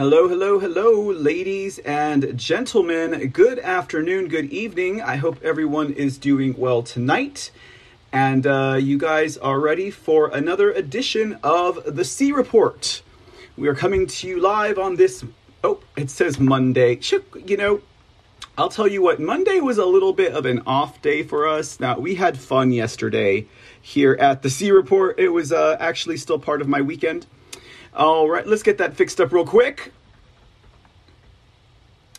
Hello, hello, hello, ladies and gentlemen. Good afternoon, good evening. I hope everyone is doing well tonight. And uh, you guys are ready for another edition of the C Report. We are coming to you live on this. Oh, it says Monday. You know, I'll tell you what, Monday was a little bit of an off day for us. Now, we had fun yesterday here at the C Report. It was uh, actually still part of my weekend. All right, let's get that fixed up real quick.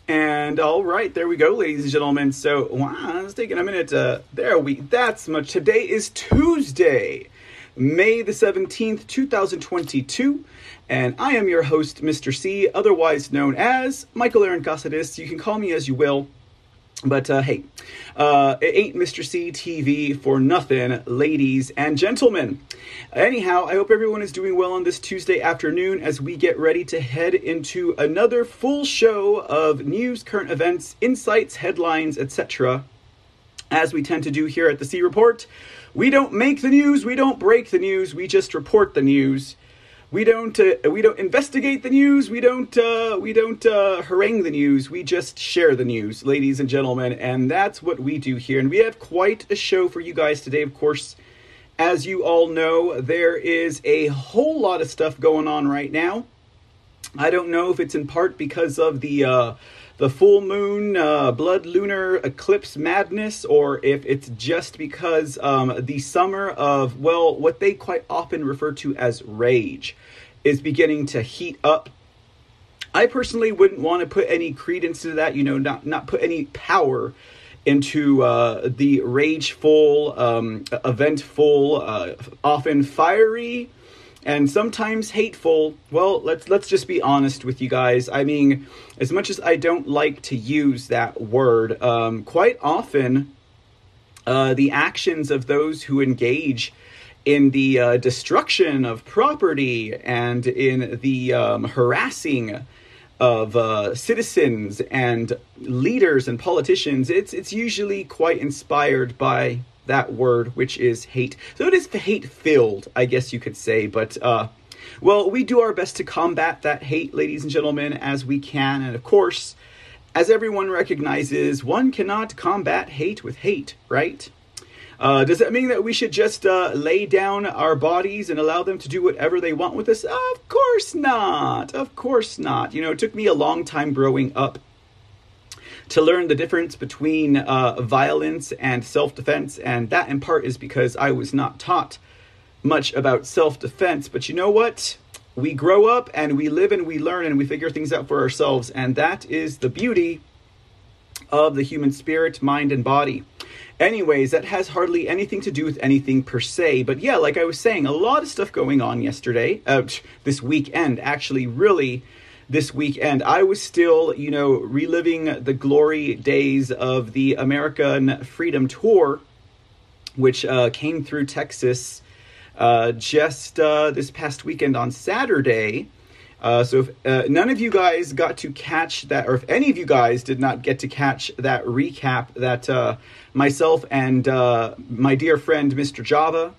And all right, there we go, ladies and gentlemen. So, wow, it's taking a minute. Uh, there we. That's much. Today is Tuesday, May the seventeenth, two thousand twenty-two, and I am your host, Mr. C, otherwise known as Michael Aaron Casadis. You can call me as you will. But uh, hey, uh, it ain't Mr. C TV for nothing, ladies and gentlemen. Anyhow, I hope everyone is doing well on this Tuesday afternoon as we get ready to head into another full show of news, current events, insights, headlines, etc. As we tend to do here at the C Report, we don't make the news, we don't break the news, we just report the news. We don't uh, we don't investigate the news. We don't uh, we don't uh, harangue the news. We just share the news, ladies and gentlemen, and that's what we do here. And we have quite a show for you guys today. Of course, as you all know, there is a whole lot of stuff going on right now. I don't know if it's in part because of the uh, the full moon uh, blood lunar eclipse madness, or if it's just because um, the summer of well, what they quite often refer to as rage is beginning to heat up. I personally wouldn't want to put any credence to that, you know, not not put any power into uh, the rageful, um, eventful, uh, often fiery, and sometimes hateful. Well, let's let's just be honest with you guys. I mean, as much as I don't like to use that word, um, quite often uh, the actions of those who engage in the uh, destruction of property and in the um, harassing of uh, citizens and leaders and politicians, it's it's usually quite inspired by that word, which is hate. So it is hate filled, I guess you could say. But uh, well, we do our best to combat that hate, ladies and gentlemen, as we can, and of course. As everyone recognizes, one cannot combat hate with hate, right? Uh, does that mean that we should just uh, lay down our bodies and allow them to do whatever they want with us? Of course not. Of course not. You know, it took me a long time growing up to learn the difference between uh, violence and self defense, and that in part is because I was not taught much about self defense. But you know what? We grow up and we live and we learn and we figure things out for ourselves, and that is the beauty of the human spirit, mind, and body. Anyways, that has hardly anything to do with anything per se. But yeah, like I was saying, a lot of stuff going on yesterday, uh, this weekend, actually, really this weekend. I was still, you know, reliving the glory days of the American Freedom Tour, which uh, came through Texas uh, just uh, this past weekend on Saturday. Uh, so if uh, none of you guys got to catch that, or if any of you guys did not get to catch that recap that uh, myself and my dear friend Mr. Java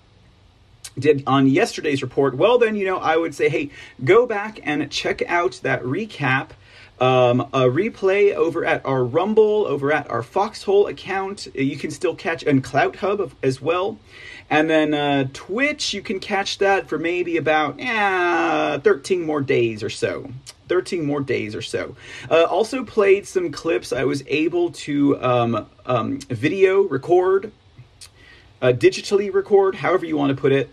did on yesterday's report, well, then, you know, I would say, hey, go back and check out that recap. Um, a replay over at our Rumble, over at our Foxhole account. You can still catch, and Clout Hub as well. And then uh, Twitch, you can catch that for maybe about eh, 13 more days or so. 13 more days or so. Uh, also played some clips I was able to um, um, video record, uh, digitally record, however you want to put it,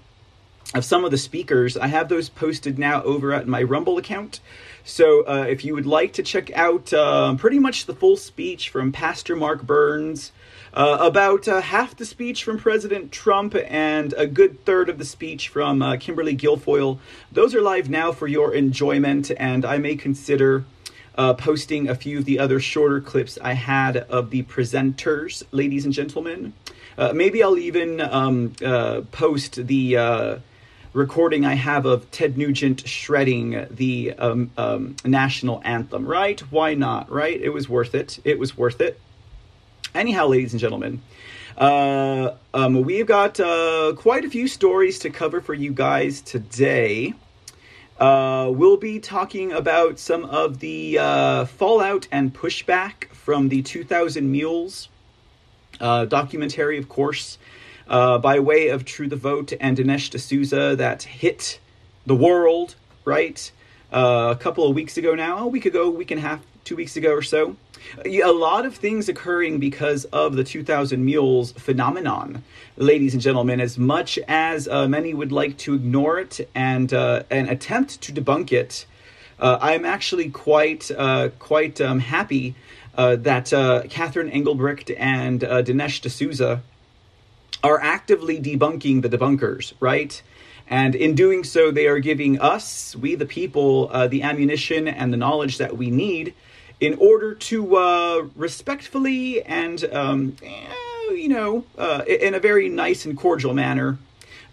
of some of the speakers. I have those posted now over at my Rumble account. So uh, if you would like to check out uh, pretty much the full speech from Pastor Mark Burns, uh, about uh, half the speech from President Trump and a good third of the speech from uh, Kimberly Guilfoyle. Those are live now for your enjoyment, and I may consider uh, posting a few of the other shorter clips I had of the presenters, ladies and gentlemen. Maybe I'll even um, post the recording I have of Ted Nugent shredding the um, um, national anthem, right? Why not, right? It was worth it. It was worth it. Anyhow, ladies and gentlemen, uh, um, we've got uh, quite a few stories to cover for you guys today. Uh, we'll be talking about some of the uh, fallout and pushback from the 2000 Mules uh, documentary, of course, uh, by way of True the Vote and Dinesh D'Souza that hit the world, right? Uh, a couple of weeks ago now, a week ago, week and a half, two weeks ago or so. A lot of things occurring because of the 2000 Mules phenomenon, ladies and gentlemen. As much as uh, many would like to ignore it and uh, and attempt to debunk it, uh, I'm actually quite uh, quite um, happy uh, that uh, Catherine Engelbrecht and Dinesh D'Souza are actively debunking the debunkers, right? And in doing so, they are giving us, we the people, the ammunition and the knowledge that we need in order to uh, respectfully and um, eh, you know uh, in a very nice and cordial manner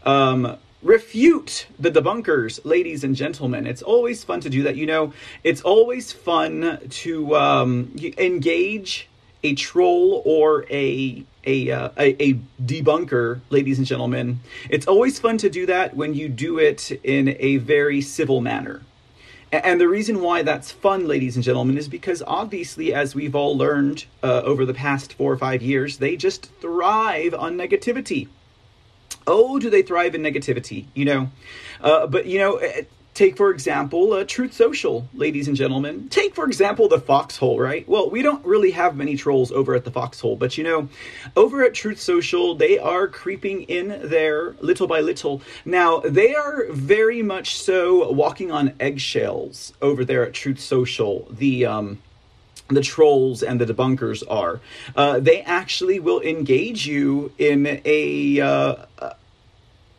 um, refute the debunkers ladies and gentlemen it's always fun to do that you know it's always fun to um, engage a troll or a a, uh, a, a debunker, ladies and gentlemen. It's always fun to do that when you do it in a very civil manner. And the reason why that's fun, ladies and gentlemen, is because obviously, as we've all learned uh, over the past four or five years, they just thrive on negativity. Oh, do they thrive in negativity? You know, uh, but you know, Take, for example, uh, Truth Social, ladies and gentlemen. Take, for example, the Foxhole, right? Well, we don't really have many trolls over at the Foxhole, but you know, over at Truth Social, they are creeping in there little by little. Now, they are very much so walking on eggshells over there at Truth Social. The, um, the trolls and the debunkers are. Uh, they actually will engage you in a, uh,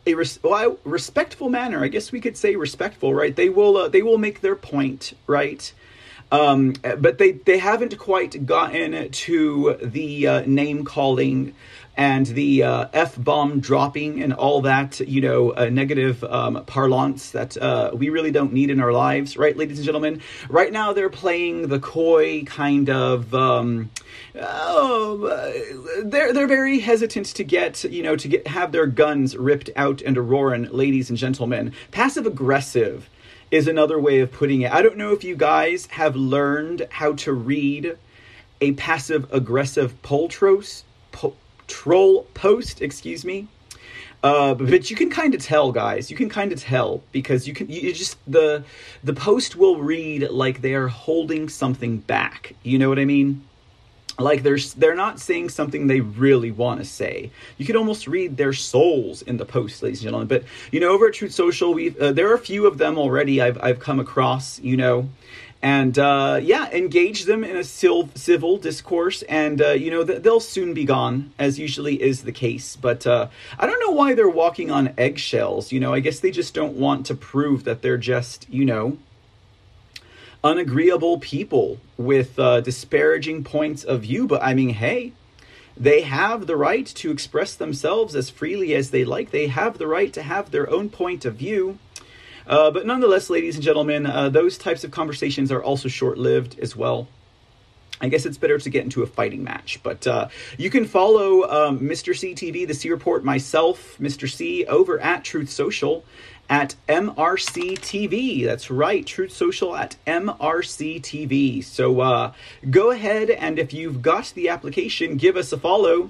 a res- well, respectful manner. I guess we could say respectful, right? They will uh, they will make their point, right? Um, but they they haven't quite gotten to the uh, name calling and the uh, f bomb dropping and all that you know uh, negative um, parlance that uh, we really don't need in our lives, right, ladies and gentlemen? Right now they're playing the coy kind of. Um, oh, they're they're very hesitant to get you know to get have their guns ripped out and roaring, ladies and gentlemen. Passive aggressive is another way of putting it. I don't know if you guys have learned how to read a passive aggressive poltros po, troll post, excuse me. Uh, but you can kind of tell, guys. You can kind of tell because you can. You just the the post will read like they are holding something back. You know what I mean? Like they're they're not saying something they really want to say. You could almost read their souls in the post, ladies and gentlemen. But you know, over at Truth Social, we uh, there are a few of them already. I've I've come across, you know, and uh, yeah, engage them in a civil discourse, and uh, you know they'll soon be gone, as usually is the case. But uh, I don't know why they're walking on eggshells. You know, I guess they just don't want to prove that they're just you know unagreeable people with uh, disparaging points of view. But I mean, hey, they have the right to express themselves as freely as they like. They have the right to have their own point of view. Uh, but nonetheless, ladies and gentlemen, uh, those types of conversations are also short lived as well. I guess it's better to get into a fighting match. But uh, you can follow um, Mr. C TV, the C Report, myself, Mr. C, over at Truth Social at MRC TV. That's right, Truth Social at MRC TV. So uh, go ahead and if you've got the application, give us a follow.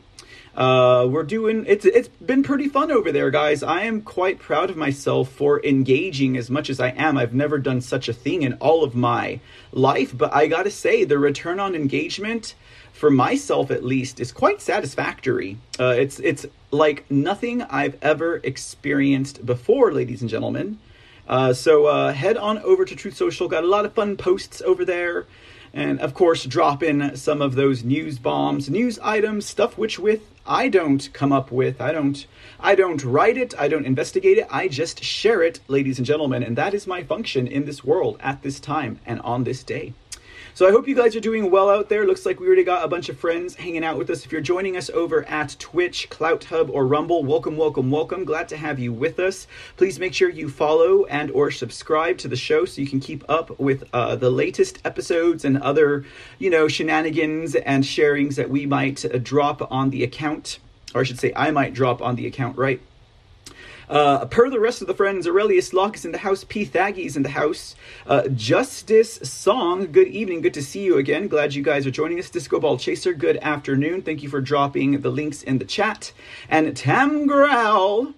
Uh, we're doing it's it's been pretty fun over there, guys. I am quite proud of myself for engaging as much as I am. I've never done such a thing in all of my life, but I gotta say the return on engagement for myself at least is quite satisfactory. Uh, it's it's like nothing I've ever experienced before, ladies and gentlemen. Uh, so uh, head on over to Truth Social. Got a lot of fun posts over there, and of course, drop in some of those news bombs, news items, stuff which with I don't come up with. I don't. I don't write it. I don't investigate it. I just share it, ladies and gentlemen, and that is my function in this world at this time and on this day. So I hope you guys are doing well out there. Looks like we already got a bunch of friends hanging out with us. If you're joining us over at Twitch, Clout Hub, or Rumble, welcome, welcome, welcome. Glad to have you with us. Please make sure you follow and or subscribe to the show so you can keep up with uh, the latest episodes and other, you know, shenanigans and sharings that we might uh, drop on the account, or I should say, I might drop on the account, right? Uh, per the rest of the friends, Aurelius Locke is in the house. P. Thaggy's in the house. Uh, Justice Song, good evening. Good to see you again. Glad you guys are joining us. Disco Ball Chaser, good afternoon. Thank you for dropping the links in the chat. And Tam Growl,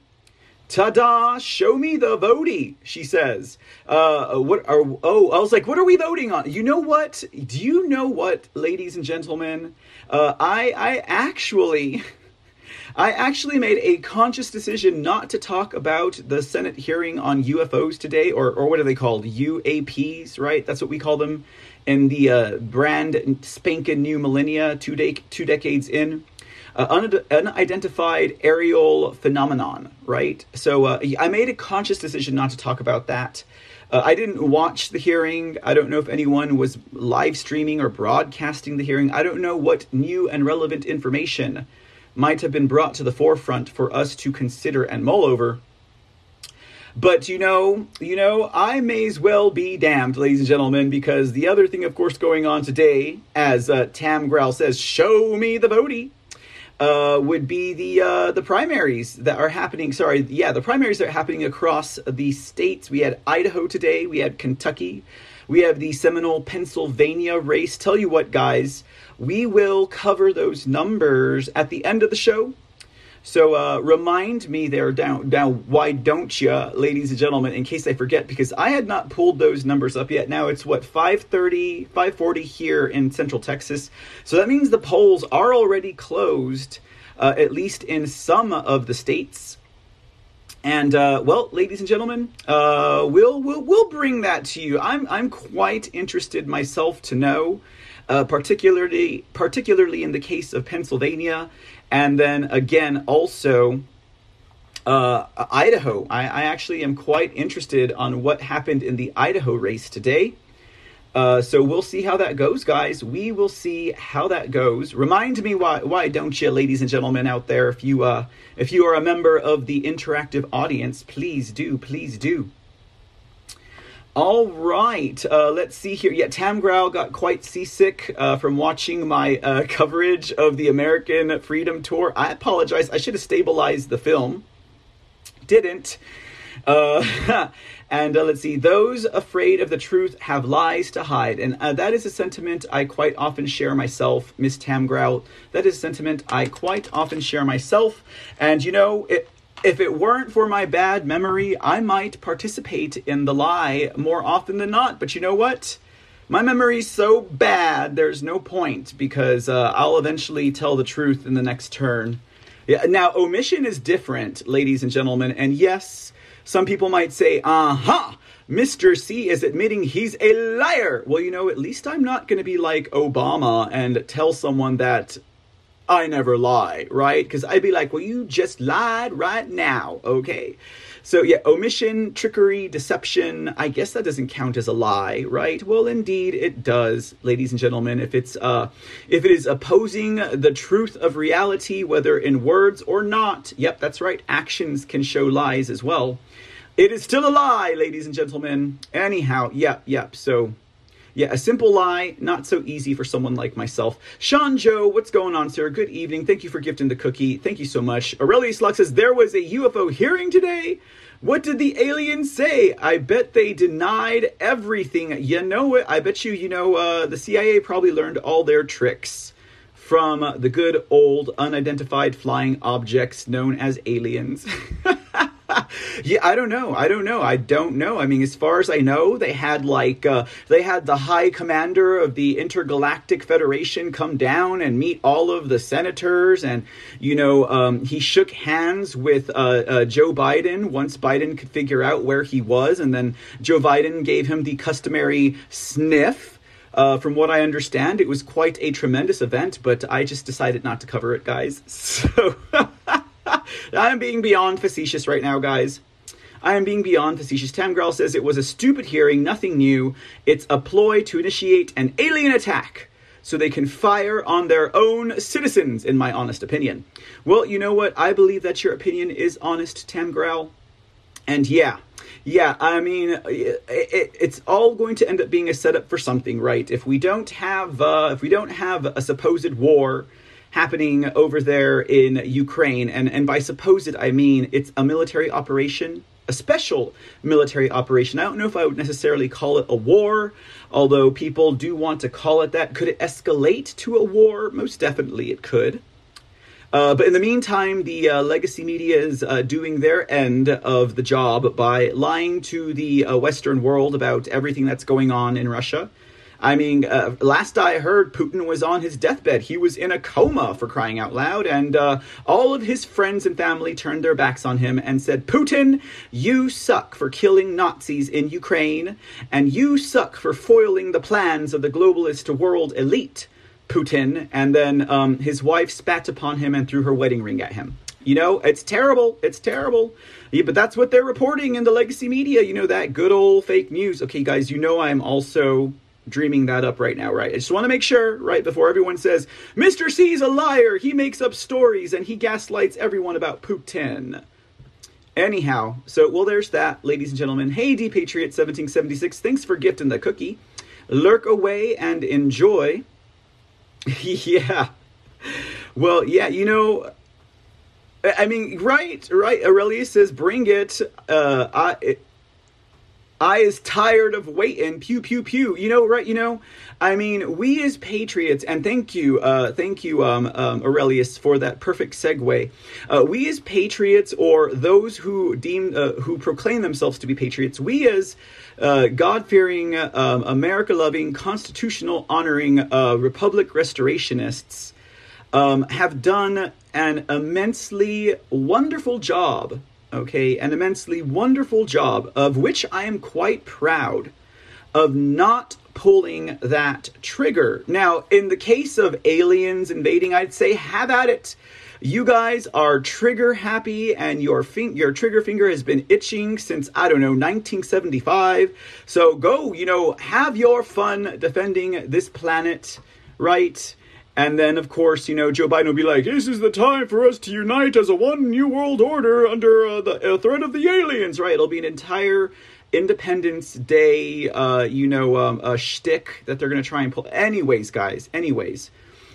Ta-da! Show me the voting. She says. Uh, what are? Oh, I was like, what are we voting on? You know what? Do you know what, ladies and gentlemen? Uh, I I actually. I actually made a conscious decision not to talk about the Senate hearing on UFOs today, or, or what are they called? UAPs, right? That's what we call them in the uh, brand spanking new millennia, two, de- two decades in uh, un- unidentified aerial phenomenon, right? So uh, I made a conscious decision not to talk about that. Uh, I didn't watch the hearing. I don't know if anyone was live streaming or broadcasting the hearing. I don't know what new and relevant information might have been brought to the forefront for us to consider and mull over. But you know, you know, I may as well be damned, ladies and gentlemen, because the other thing, of course, going on today, as uh, Tam Growl says, show me the voting uh, would be the uh, the primaries that are happening. Sorry, yeah, the primaries that are happening across the states. We had Idaho today. We had Kentucky. We have the Seminole, Pennsylvania race. Tell you what, guys, we will cover those numbers at the end of the show. So uh, remind me there down down why don't you, ladies and gentlemen, in case I forget, because I had not pulled those numbers up yet. Now it's what 5:30, 5:40 here in Central Texas. So that means the polls are already closed, uh, at least in some of the states. And uh, well, ladies and gentlemen, uh, we'll we'll we'll bring that to you. I'm I'm quite interested myself to know. Uh, particularly particularly in the case of Pennsylvania and then again, also uh, Idaho. I, I, actually am quite interested on what happened in the Idaho race today. Uh, so we'll see how that goes, guys. We will see how that goes. Remind me why why don't you, ladies and gentlemen out there, if you uh, if you are a member of the interactive audience, please do, please do. All right, uh, let's see here. Yeah, Tam Growl got quite seasick uh, from watching my uh, coverage of the American Freedom Tour. I apologize. I should have stabilized the film. Didn't. Uh, and uh, let's see. Those afraid of the truth have lies to hide, and uh, that is a sentiment I quite often share myself, Miss Tam Growl. That is a sentiment I quite often share myself. And you know, it, if it weren't for my bad memory, I might participate in the lie more often than not. But you know what? My memory's so bad, there's no point because uh, I'll eventually tell the truth in the next turn. Yeah, now, omission is different, ladies and gentlemen. And yes, some people might say, uh huh, Mr. C is admitting he's a liar. Well, you know, at least I'm not going to be like Obama and tell someone that I never lie, right? Because I'd be like, well, you just lied right now, okay? So, yeah, omission, trickery, deception, I guess that doesn't count as a lie, right? Well, indeed it does, ladies and gentlemen. If it's uh if it is opposing the truth of reality whether in words or not, yep, that's right. Actions can show lies as well. It is still a lie, ladies and gentlemen. Anyhow, yep, yep. So, yeah, a simple lie, not so easy for someone like myself. Sean Joe, what's going on, sir? Good evening. Thank you for gifting the cookie. Thank you so much. Aurelius Lux says there was a UFO hearing today. What did the aliens say? I bet they denied everything. You know it. I bet you, you know, uh, the CIA probably learned all their tricks from the good old unidentified flying objects known as aliens. yeah, I don't know. I don't know. I don't know. I mean, as far as I know, they had like uh, they had the high commander of the intergalactic federation come down and meet all of the senators, and you know, um, he shook hands with uh, uh, Joe Biden once Biden could figure out where he was, and then Joe Biden gave him the customary sniff. Uh, from what I understand, it was quite a tremendous event, but I just decided not to cover it, guys. So. I'm being beyond facetious right now, guys. I am being beyond facetious. Tam Growl says it was a stupid hearing, nothing new. It's a ploy to initiate an alien attack so they can fire on their own citizens, in my honest opinion. Well, you know what? I believe that your opinion is honest, Tam Growl. And yeah, yeah, I mean, it, it, it's all going to end up being a setup for something, right? If we don't have, uh, if we don't have a supposed war happening over there in Ukraine. And, and by supposed, I mean it's a military operation, a special military operation. I don't know if I would necessarily call it a war, although people do want to call it that. Could it escalate to a war? Most definitely it could. Uh, but in the meantime, the uh, legacy media is uh, doing their end of the job by lying to the uh, Western world about everything that's going on in Russia. I mean, uh, last I heard, Putin was on his deathbed. He was in a coma for crying out loud, and uh, all of his friends and family turned their backs on him and said, Putin, you suck for killing Nazis in Ukraine, and you suck for foiling the plans of the globalist world elite. Putin, and then um, his wife spat upon him and threw her wedding ring at him. You know, it's terrible. It's terrible. Yeah, but that's what they're reporting in the legacy media. You know, that good old fake news. Okay, guys, you know I'm also dreaming that up right now, right? I just want to make sure, right, before everyone says, Mr. C's a liar. He makes up stories and he gaslights everyone about Putin. Anyhow, so, well, there's that, ladies and gentlemen. Hey, D Patriot 1776, thanks for gifting the cookie. Lurk away and enjoy. yeah. Well, yeah, you know, I mean, right, right. Aurelius says, "Bring it." Uh, I, I is tired of waiting. Pew pew pew. You know, right? You know, I mean, we as patriots, and thank you, uh, thank you, um, um, Aurelius, for that perfect segue. Uh, we as patriots, or those who deem, uh, who proclaim themselves to be patriots, we as uh, God fearing, um, America loving, constitutional honoring uh, Republic restorationists um, have done an immensely wonderful job, okay, an immensely wonderful job of which I am quite proud of not pulling that trigger. Now, in the case of aliens invading, I'd say have at it. You guys are trigger happy, and your fin- your trigger finger has been itching since I don't know 1975. So go, you know, have your fun defending this planet, right? And then, of course, you know, Joe Biden will be like, "This is the time for us to unite as a one new world order under uh, the uh, threat of the aliens." Right? It'll be an entire Independence Day, uh, you know, um, a shtick that they're going to try and pull. Anyways, guys. Anyways,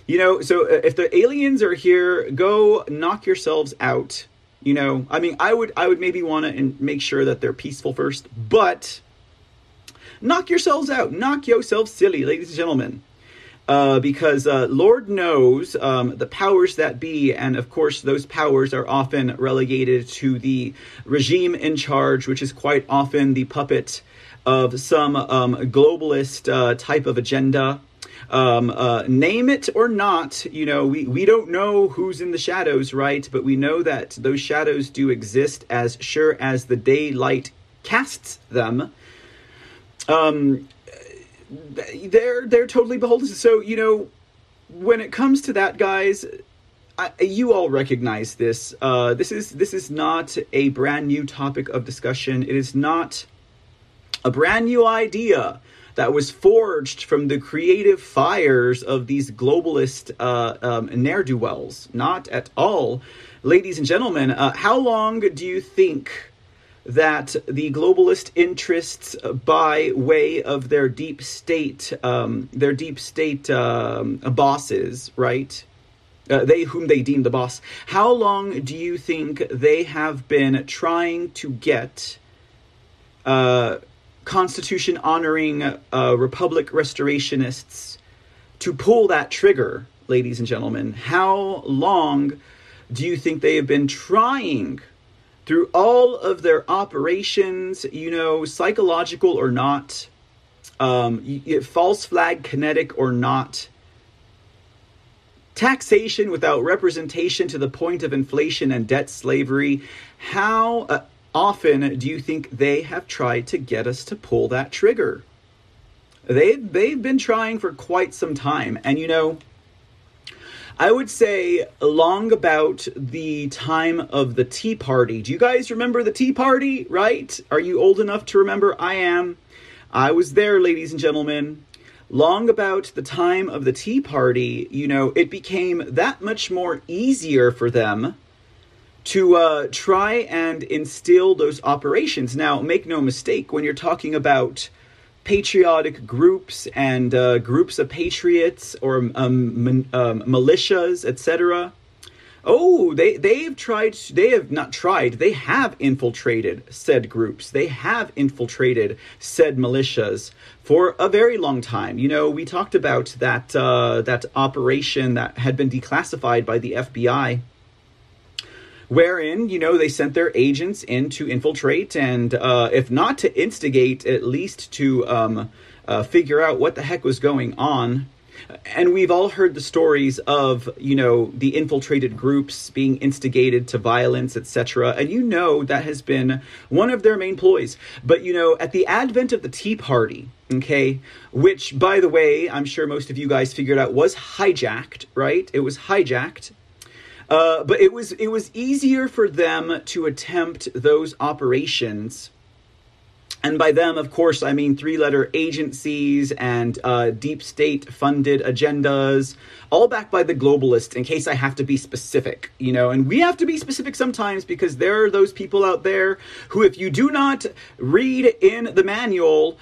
you know, so uh, if the aliens are here, go knock yourselves out. You know, I mean, I would, I would maybe want to make sure that they're peaceful first, but knock yourselves out, knock yourselves silly, ladies and gentlemen. Uh, because uh, Lord knows um, the powers that be, and of course, those powers are often relegated to the regime in charge, which is quite often the puppet of some um, globalist uh, type of agenda um, uh, name it or not, you know, we, we don't know who's in the shadows, right? But we know that those shadows do exist as sure as the daylight casts them. Um, they're they're totally beholden. So you know, when it comes to that, guys, I, you all recognize this. Uh, this is this is not a brand new topic of discussion. It is not a brand new idea that was forged from the creative fires of these globalist uh, um, ne'er do wells. Not at all. Ladies and gentlemen, uh, how long do you think that the globalist interests, by way of their deep state, um, their deep state um, bosses, right? Uh, they whom they deem the boss. How long do you think they have been trying to get uh, Constitution honoring uh, Republic restorationists to pull that trigger, ladies and gentlemen? How long do you think they have been trying through all of their operations, you know, psychological or not, um, false flag kinetic or not? Taxation without representation to the point of inflation and debt slavery. How uh, often do you think they have tried to get us to pull that trigger? They've, they've been trying for quite some time, and you know, I would say long about the time of the Tea Party. Do you guys remember the Tea Party? Right? Are you old enough to remember? I am. I was there, ladies and gentlemen. Long about the time of the Tea Party, you know, it became that much more easier for them to uh, try and instill those operations. Now, make no mistake, when you're talking about patriotic groups and uh, groups of patriots or um, um, militias, etc. Oh, they they've tried. They have not tried. They have infiltrated said groups. They have infiltrated said militias for a very long time. You know, we talked about that uh, that operation that had been declassified by the FBI wherein you know they sent their agents in to infiltrate and uh, if not to instigate at least to um, uh, figure out what the heck was going on. And we've all heard the stories of you know the infiltrated groups being instigated to violence etc and you know that has been one of their main ploys. But you know at the advent of the tea party okay which by the way i'm sure most of you guys figured out was hijacked right? It was hijacked uh, but it was it was easier for them to attempt those operations. And by them, of course, I mean three letter agencies and uh, deep state funded agendas, all backed by the globalists, in case I have to be specific, you know. And we have to be specific sometimes because there are those people out there who, if you do not read in the manual,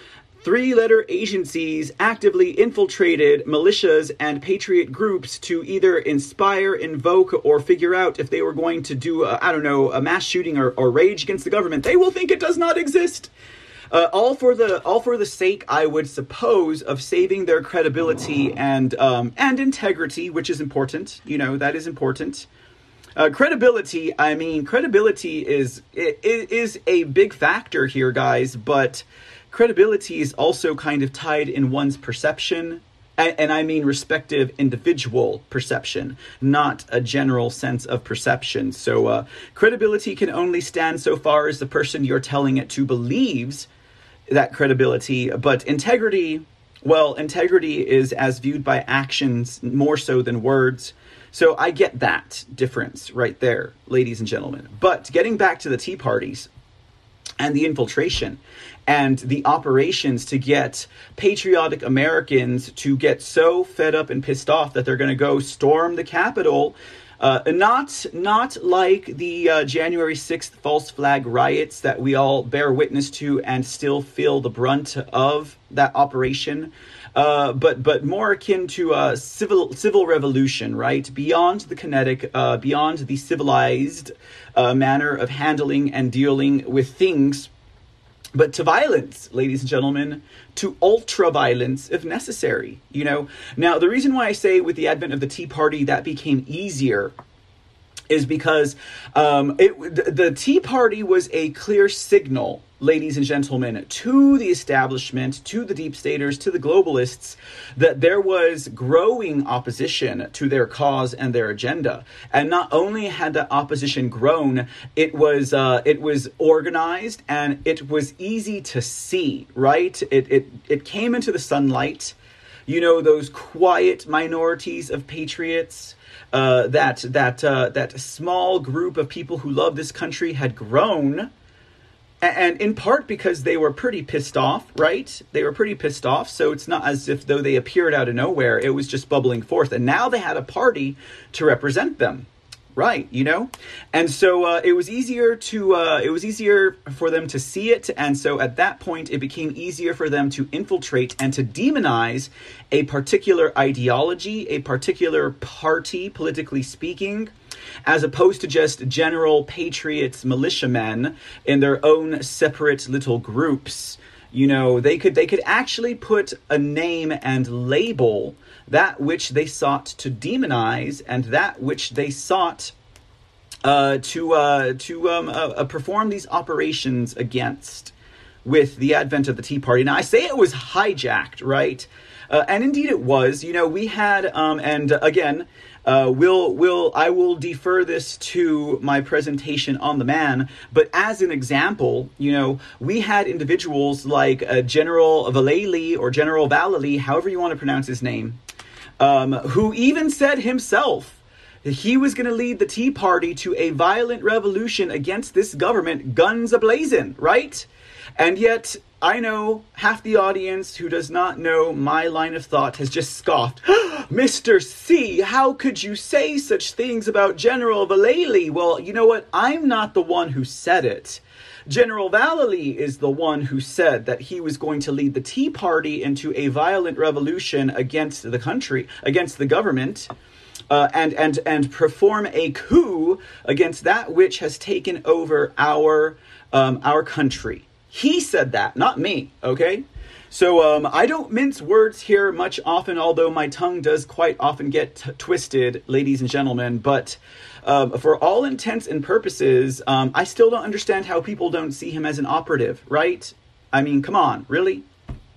three letter agencies actively infiltrated militias and patriot groups to either inspire, invoke, or figure out if they were going to do, I don't know, a mass shooting or, or rage against the government. They will think it does not exist. Uh, all for the all for the sake, I would suppose, of saving their credibility and um, and integrity, which is important. You know that is important. Uh, credibility, I mean, credibility is is a big factor here, guys. But credibility is also kind of tied in one's perception and, I mean respective individual perception, not a general sense of perception. So, uh, credibility can only stand so far as the person you're telling it to believes that credibility, but integrity, well, integrity is as viewed by actions more so than words. So, I get that difference right there, ladies and gentlemen. But getting back to the Tea Parties and the infiltration, and the operations to get patriotic Americans to get so fed up and pissed off that they're going to go storm the Capitol. Uh, not not like the uh, January 6th false flag riots that we all bear witness to and still feel the brunt of that operation. Uh, but but more akin to a civil civil revolution, right? Beyond the kinetic, uh, beyond the civilized uh, manner of handling and dealing with things but to violence, ladies and gentlemen, to ultra violence if necessary. You know, now the reason why I say with the advent of the Tea Party that became easier is because um, it, the, the Tea Party was a clear signal ladies and gentlemen, to the establishment, to the deep staters, to the globalists, that there was growing opposition to their cause and their agenda. And not only had that opposition grown, it was uh, it was organized and it was easy to see. Right? It it it came into the sunlight. You know those quiet minorities of patriots. Uh, that that uh, that small group of people who love this country had grown and in part because they were pretty pissed off, right? They were pretty pissed off, so it's not as if though they appeared out of nowhere, it was just bubbling forth. And now they had a party to represent them, right? You know, and so uh, it was easier to uh, it was easier for them to see it, and so at that point, it became easier for them to infiltrate and to demonize a particular ideology, a particular party, politically speaking as opposed to just general patriots, militiamen in their own separate little groups. You know, they could they could actually put a name and label that which they sought to demonize and that which they sought uh, to uh, to um, uh, uh perform these operations against with the advent of the Tea Party. Now, I say it was hijacked, right? Uh, and indeed it was. You know, we had, um, and again, uh, will will I will defer this to my presentation on the man, but as an example, you know, we had individuals like uh, General Vallely or General Vallely, however you want to pronounce his name, um, who even said himself that he was going to lead the Tea Party to a violent revolution against this government, guns ablazing, right? And yet, I know half the audience who does not know my line of thought has just scoffed. Mr. C, how could you say such things about General Vallely? Well, you know what? I'm not the one who said it. General Vallely is the one who said that he was going to lead the Tea Party into a violent revolution against the country, against the government. Uh, and and and perform a coup against that which has taken over our um, our country. He said that, not me. Okay, so um, I don't mince words here much often, although my tongue does quite often get t- twisted, ladies and gentlemen. But um, for all intents and purposes, um, I still don't understand how people don't see him as an operative, right? I mean, come on, really?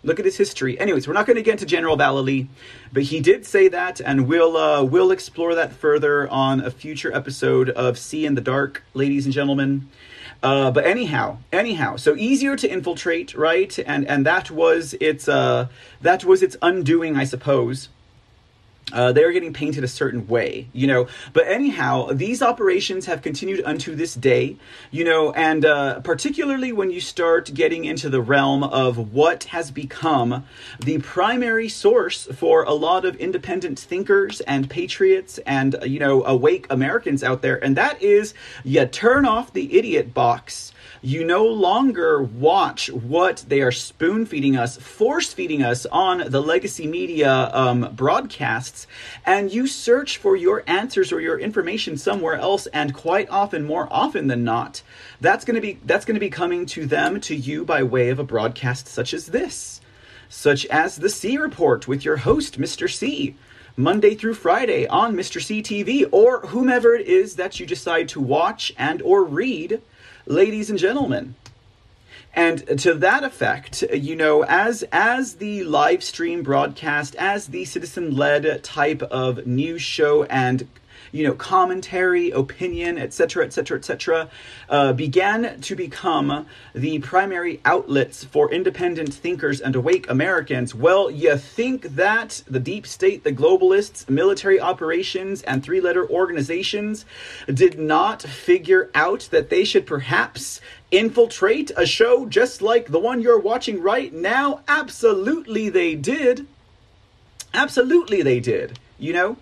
Look at his history. Anyways, we're not going to get into General Vallely, but he did say that, and we'll uh, we'll explore that further on a future episode of See in the Dark, ladies and gentlemen. Uh, but anyhow, anyhow, so easier to infiltrate, right? And and that was its uh, that was its undoing, I suppose uh, they're getting painted a certain way, you know. But anyhow, these operations have continued unto this day, you know, and uh, particularly when you start getting into the realm of what has become the primary source for a lot of independent thinkers and patriots and, you know, awake Americans out there, and that is you turn off the idiot box you no longer watch what they are spoon feeding us, force feeding us on the legacy media um, broadcasts, and you search for your answers or your information somewhere else. And quite often, more often than not, that's going to be that's going to be coming to them to you by way of a broadcast such as this, such as the C Report with your host, Mr. C. Monday through Friday on Mr. C TV or whomever it is that you decide to watch and or read ladies and gentlemen. And to that effect, you know, as as the live stream broadcast, as the citizen led type of news show and you know, commentary, opinion, etc., etc., etc., began to become the primary outlets for independent thinkers and awake Americans. Well, you think that the deep state, the globalists, military operations, and three letter organizations did not figure out that they should perhaps infiltrate a show just like the one you're watching right now? Absolutely, they did. Absolutely, they did. You know?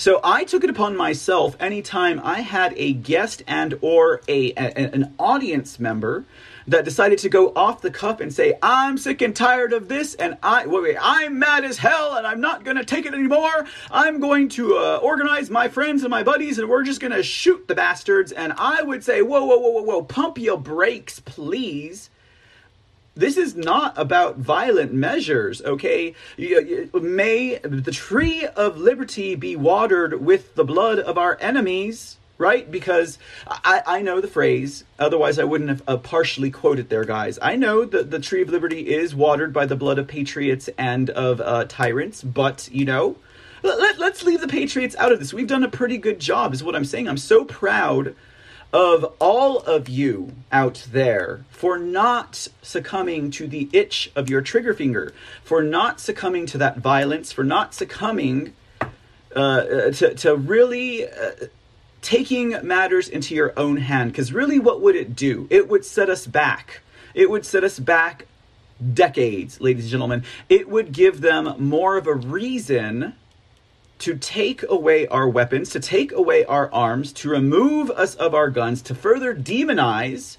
So I took it upon myself anytime I had a guest and or a, a an audience member that decided to go off the cuff and say, I'm sick and tired of this, and I wait, wait I'm mad as hell, and I'm not gonna take it anymore. I'm going to uh, organize my friends and my buddies, and we're just gonna shoot the bastards. And I would say, whoa, whoa, whoa, whoa, whoa, pump your brakes, please this is not about violent measures, okay? May the tree of liberty be watered with the blood of our enemies, right? Because I, I know the phrase, otherwise I wouldn't have uh, partially quoted there, guys. I know that the tree of liberty is watered by the blood of patriots and of uh, tyrants, but, you know, let, us leave the patriots out of this. We've done a pretty good job, is what I'm saying. I'm so proud of all of you out there for not succumbing to the itch of your trigger finger, for not succumbing to that violence, for not succumbing uh, to, to really uh, taking matters into your own hand. Because really, what would it do? It would set us back. It would set us back decades, ladies and gentlemen. It would give them more of a reason to take away our weapons, to take away our arms, to remove us of our guns, to further demonize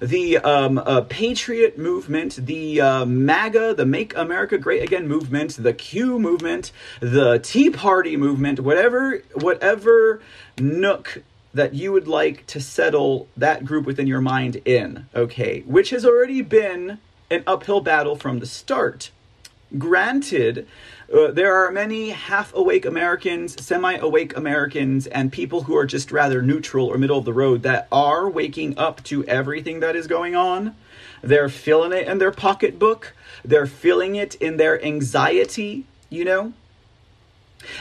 the um, uh, Patriot movement, the uh, MAGA, the Make America Great Again movement, the Q movement, the Tea Party movement, whatever, whatever nook that you would like to settle that group within your mind in, okay, which has already been an uphill battle from the start. Granted, uh, there are many half awake Americans, semi awake Americans, and people who are just rather neutral or middle of the road that are waking up to everything that is going on. They're feeling it in their pocketbook, they're feeling it in their anxiety, you know?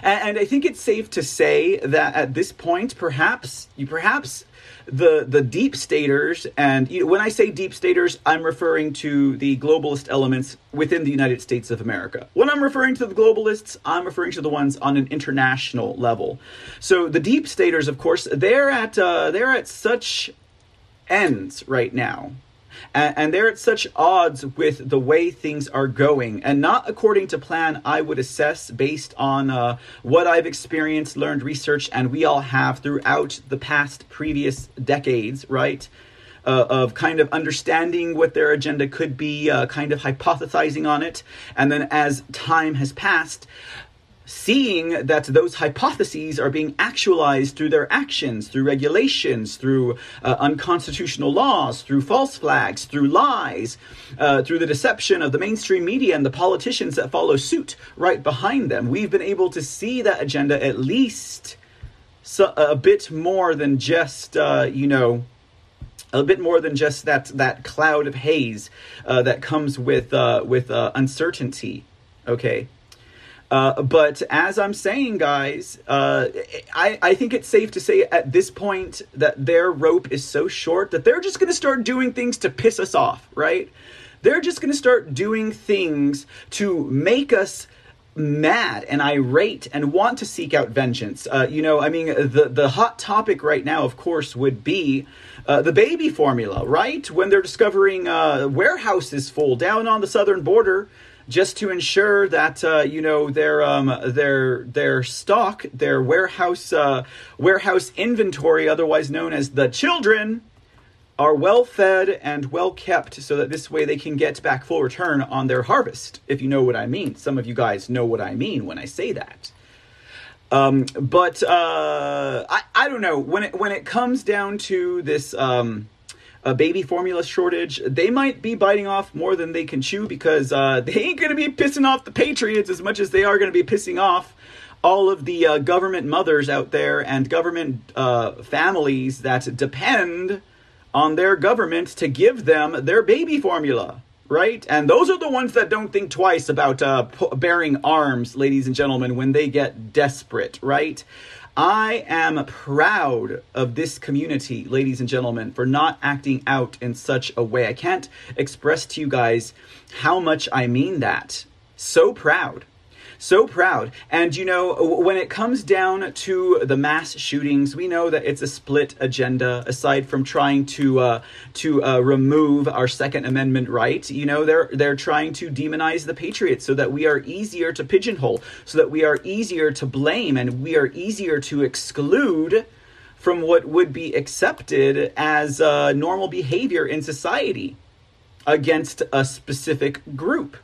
And, and I think it's safe to say that at this point, perhaps, you perhaps the the deep staters, and you know, when I say deep staters, I'm referring to the globalist elements within the United States of America. When I'm referring to the globalists, I'm referring to the ones on an international level. So the deep staters, of course, they're at uh, they're at such ends right now and, and they're at such odds with the way things are going. And not according to plan i would assess based on uh, what i've experienced learned researched and we all have throughout the past previous decades right? Uh, of kind of understanding what their agenda could be, uh, kind of hypothesizing on it, and then as time has passed, seeing that those hypotheses are being actualized through their actions, through regulations, through uh, unconstitutional laws, through false flags, through lies, uh, through the deception of the mainstream media and the politicians that follow suit right behind them. We've been able to see that agenda at least so, a bit more than just, uh, you know, a bit more than just that that cloud of haze uh, that comes with uh, with uh, uncertainty. Okay. Uh, but as I'm saying, guys, uh, I, I think it's safe to say at this point that their rope is so short that they're just going to start doing things to piss us off, right? They're just going to start doing things to make us mad and irate and want to seek out vengeance. Uh, you know, I mean, the the hot topic right now, of course, would be uh, the baby formula, right? When they're discovering uh, warehouses full down on the southern border just to ensure that uh, you know their um, their their stock, their warehouse uh, warehouse inventory, otherwise known as the children, are well fed and well kept, so that this way they can get back full return on their harvest. If you know what I mean, some of you guys know what I mean when I say that. Um, but uh, I I don't know when it when it comes down to this. Um, a baby formula shortage, they might be biting off more than they can chew because uh, they ain't going to be pissing off the Patriots as much as they are going to be pissing off all of the uh, government mothers out there and government uh, families that depend on their government to give them their baby formula. Right? And those are the ones that don't think twice about uh, bearing arms, ladies and gentlemen, when they get desperate, right? I am proud of this community, ladies and gentlemen, for not acting out in such a way. I can't express to you guys how much I mean that. So proud so proud. And you know, when it comes down to the mass shootings, we know that it's a split agenda. Aside from trying to uh, to uh, remove our Second Amendment right, you know, they're they're trying to demonize the patriots so that we are easier to pigeonhole, so that we are easier to blame, and we are easier to exclude from what would be accepted as uh, normal behavior in society against a specific group.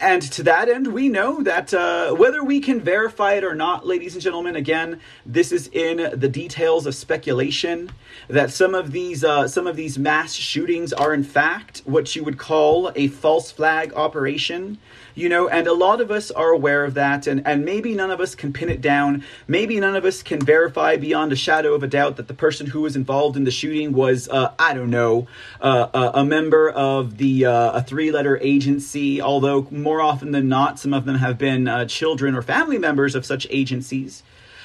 And to that end, we know that uh, whether we can verify it or not, ladies and gentlemen, again, this is in the details of speculation. That some of these uh, some of these mass shootings are in fact what you would call a false flag operation you know, and a lot of us are aware of that, and, and maybe none of us can pin it down. Maybe none of us can verify beyond a shadow of a doubt that the person who was involved in the shooting was, uh, I don't know, uh, uh a member of the uh, a three letter agency, although more often than not, some of them have been uh, children or family members of such agencies.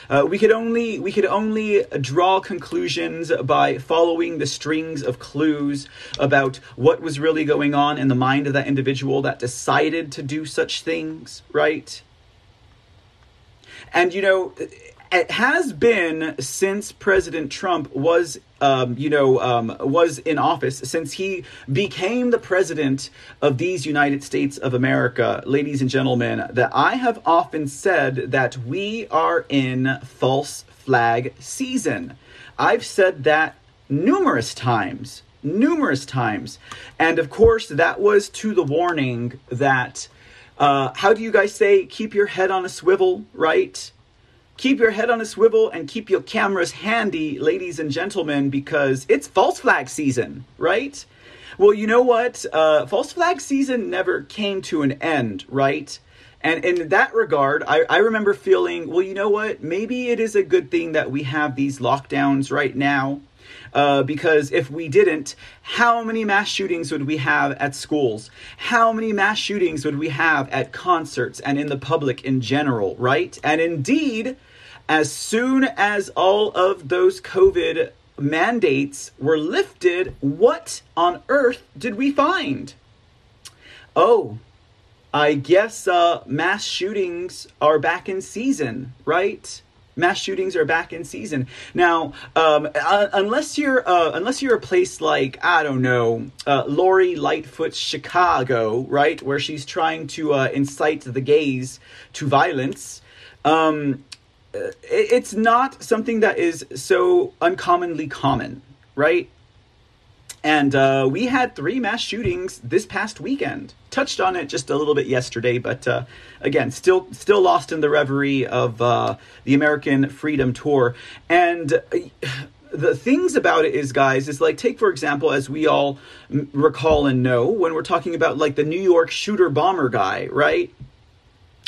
Uh, we could only we could only draw conclusions by following the strings of clues about what was really going on in the mind of that individual that decided to do such things, right? And you know, it has been since President Trump was, um, you know, um, was in office, since he became the president of these United States of America, ladies and gentlemen, that I have often said that we are in false flag season. I've said that numerous times, numerous times. And of course, that was to the warning that, uh, how do you guys say, keep your head on a swivel, right? Keep your head on a swivel and keep your cameras handy, ladies and gentlemen, because it's false flag season, right? Well, you know what? Uh, false flag season never came to an end, right? And in that regard, I, I remember feeling, well, you know what? Maybe it is a good thing that we have these lockdowns right now. Uh, because if we didn't, how many mass shootings would we have at schools? How many mass shootings would we have at concerts and in the public in general, right? And indeed, as soon as all of those COVID mandates were lifted, what on earth did we find? Oh, I guess uh, mass shootings are back in season, right? Mass shootings are back in season now. Um, uh, unless you're uh, unless you're a place like I don't know, uh, Lori Lightfoot, Chicago, right, where she's trying to uh, incite the gays to violence. Um, it's not something that is so uncommonly common right? And uh, we had three mass shootings this past weekend. Touched on it just a little bit yesterday, but uh, again, still still lost in the reverie of uh, the American Freedom Tour. And uh, the things about it is, guys, is like take for example, as we all recall and know, when we're talking about like the New York shooter bomber guy, right?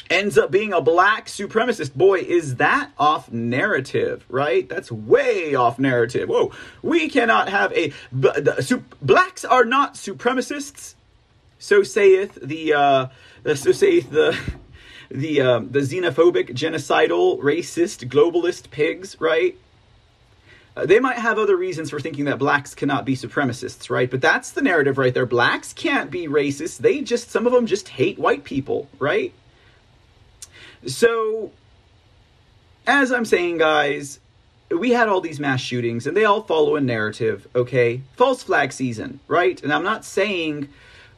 Ends up being a black supremacist. Boy, is that off narrative, right? That's way off narrative. Whoa, we cannot have a. The, blacks are not supremacists. So saith the. Uh, so saith the. The uh, the xenophobic, genocidal, racist, globalist pigs, right? Uh, they might have other reasons for thinking that blacks cannot be supremacists, right? But that's the narrative right there. Blacks can't be racist. They just, some of them just hate white people, right? So, as I'm saying, guys, we had all these mass shootings and they all follow a narrative, okay? False flag season, right? And I'm not saying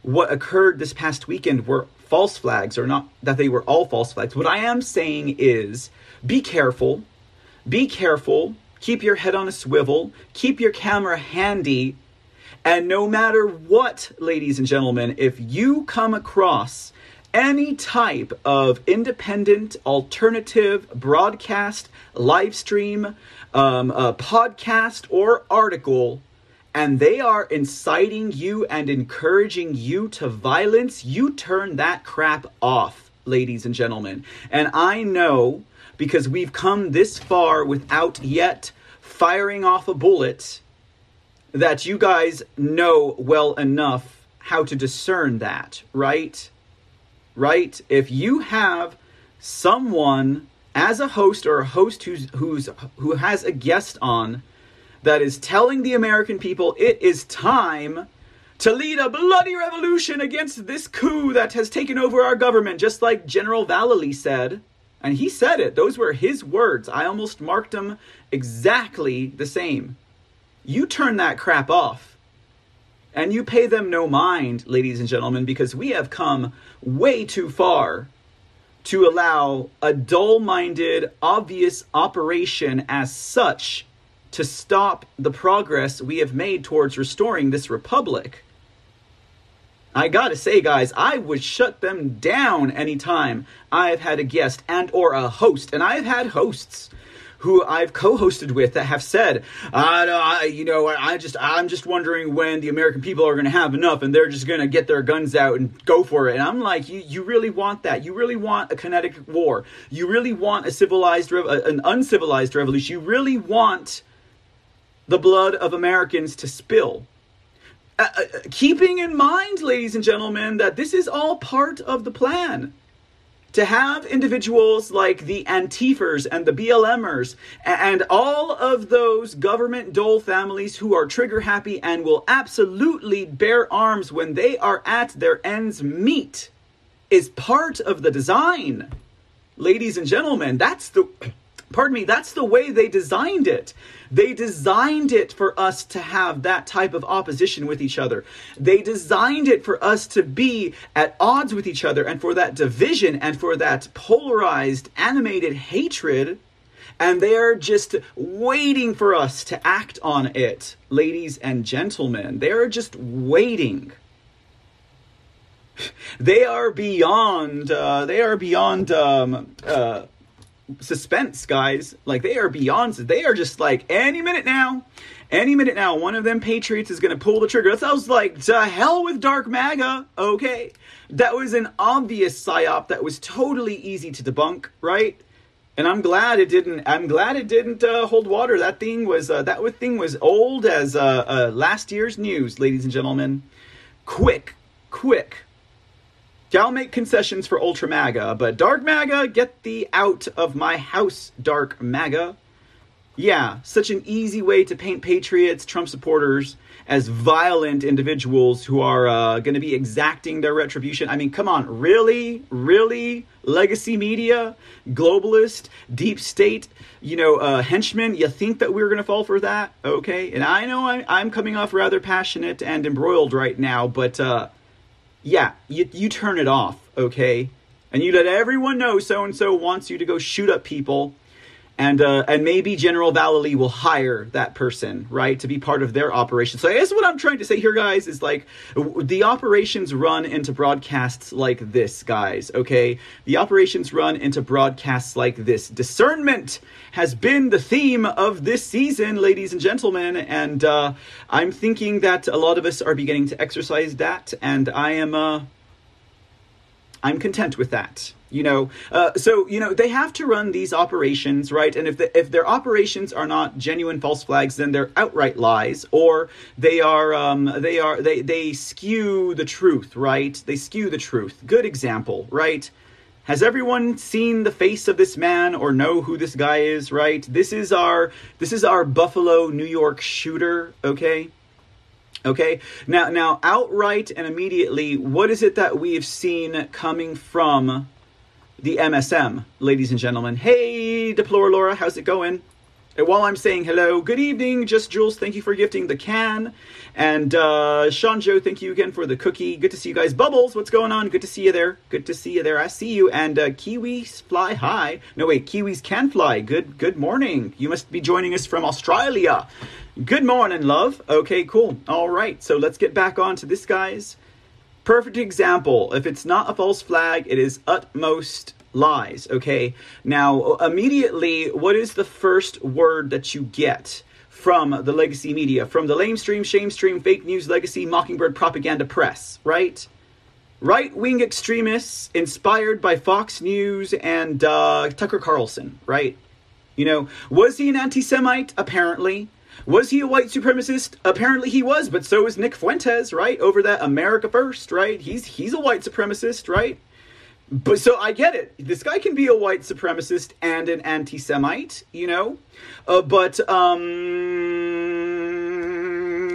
what occurred this past weekend were false flags or not that they were all false flags. What I am saying is be careful. Be careful. Keep your head on a swivel. Keep your camera handy. And no matter what, ladies and gentlemen, if you come across any type of independent, alternative broadcast, live stream, um, a podcast, or article, and they are inciting you and encouraging you to violence, you turn that crap off, ladies and gentlemen. And I know because we've come this far without yet firing off a bullet that you guys know well enough how to discern that, right? Right? If you have someone as a host or a host who's who's who has a guest on that is telling the American people it is time to lead a bloody revolution against this coup that has taken over our government, just like General Vallely said. And he said it. Those were his words. I almost marked them exactly the same. You turn that crap off. And you pay them no mind, ladies and gentlemen, because we have come way too far to allow a dull minded, obvious operation as such to stop the progress we have made towards restoring this republic. I gotta say, guys, I would shut them down anytime I've had a guest and or a host, and I've had hosts who I've co-hosted with that have said, I, you know, I just, I'm just wondering when the American people are going to have enough and they're just going to get their guns out and go for it. And I'm like, you, you really want that? You really want a kinetic war? You really want a civilized, an uncivilized revolution? You really want the blood of Americans to spill? Uh, uh, keeping in mind, ladies and gentlemen, that this is all part of the plan to have individuals like the Antifers and the BLMers and all of those government dole families who are trigger happy and will absolutely bear arms when they are at their ends meet is part of the design. Ladies and gentlemen, that's the pardon me, that's the way they designed it. They designed it for us to have that type of opposition with each other. They designed it for us to be at odds with each other and for that division and for that polarized, animated hatred. And they are just waiting for us to act on it, ladies and gentlemen. They are just waiting they are beyond uh, they are beyond um, uh, suspense, guys. Like they are beyond. They are just like any minute now, any minute now, one of them Patriots is going to pull the trigger. That sounds like to hell with Dark MAGA. Okay, that was an obvious psyop that was totally easy to debunk, right? And I'm glad it didn't. I'm glad it didn't uh, hold water. That thing was uh, that thing was old as uh, uh last year's news, ladies and gentlemen. Quick, quick I'll make concessions for Ultra MAGA, but Dark MAGA, get the out of my house, Dark MAGA. Yeah, such an easy way to paint patriots, Trump supporters, as violent individuals who are uh, going to be exacting their retribution. I mean, come on, really? Really? Legacy media, globalist, deep state, you know, uh, henchmen, you think that we're going to fall for that? Okay. And I know I, am coming off rather passionate and embroiled right now, but uh, yeah, you, you turn it off, okay? And you let everyone know so and so wants you to go shoot up people. And uh, and maybe General Vallely will hire that person, right, to be part of their operation. So I guess what I'm trying to say here, guys, is like the operations run into broadcasts like this, guys. Okay, the operations run into broadcasts like this. Discernment has been the theme of this season, ladies and gentlemen, and uh, I'm thinking that a lot of us are beginning to exercise that, and I am uh, I'm content with that you know? Uh, so you know they have to run these operations right? And if the, if their operations are not genuine false flags then they're outright lies or they are um, they are they they skew the truth right? They skew the truth. Good example right? Has everyone seen the face of this man or know who this guy is right? This is our this is our buffalo new york shooter okay Okay, now, now, outright and immediately, what is it that we have seen coming from the MSM, ladies and gentlemen. Hey, Deplore Laura, how's it going? And while I'm saying hello, good evening, just Jules, thank you for gifting the can. And uh, Sean Joe, thank you again for the cookie. Good to see you guys. Bubbles, what's going on? Good to see you there. Good to see you there. I see you. And uh, Kiwis fly high. No, wait, Kiwis can fly. Good, good morning. You must be joining us from Australia. Good morning, love. Okay, cool. All right, so let's get back on to this, guys. Perfect example. If it's not a false flag, it is utmost lies. Okay. Now, immediately, what is the first word that you get? From the legacy media, from the lamestream, shamestream, fake news, legacy, mockingbird propaganda press, right? Right wing extremists inspired by Fox News and uh, Tucker Carlson, right? You know, was he an anti Semite? Apparently. Was he a white supremacist? Apparently he was, but so is Nick Fuentes, right? Over that America First, right? He's he's a white supremacist, right? But so I get it. This guy can be a white supremacist and an anti-Semite, you know, uh, but um,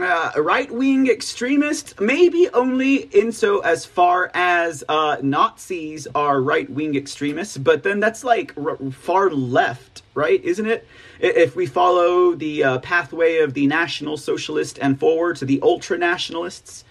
uh, right-wing extremist maybe only in so as far as uh, Nazis are right-wing extremists, but then that's like r- far left, right? Isn't it? if we follow the uh, pathway of the National Socialist and forward to the ultra nationalists,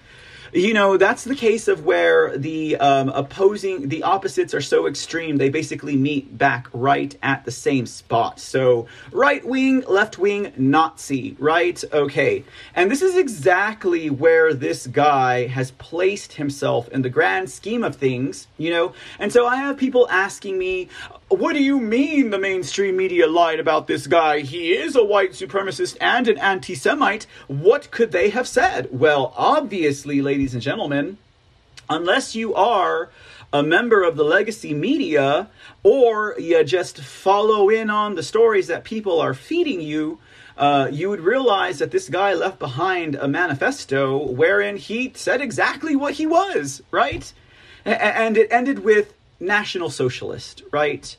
you know that's the case of where the um, opposing the opposites are so extreme they basically meet back right at the same spot so right wing left wing nazi right okay and this is exactly where this guy has placed himself in the grand scheme of things you know and so i have people asking me what do you mean the mainstream media lied about this guy? He is a white supremacist and an anti Semite. What could they have said? Well, obviously, ladies and gentlemen, unless you are a member of the legacy media or you just follow in on the stories that people are feeding you, uh, you would realize that this guy left behind a manifesto wherein he said exactly what he was, right? And it ended with National Socialist, right?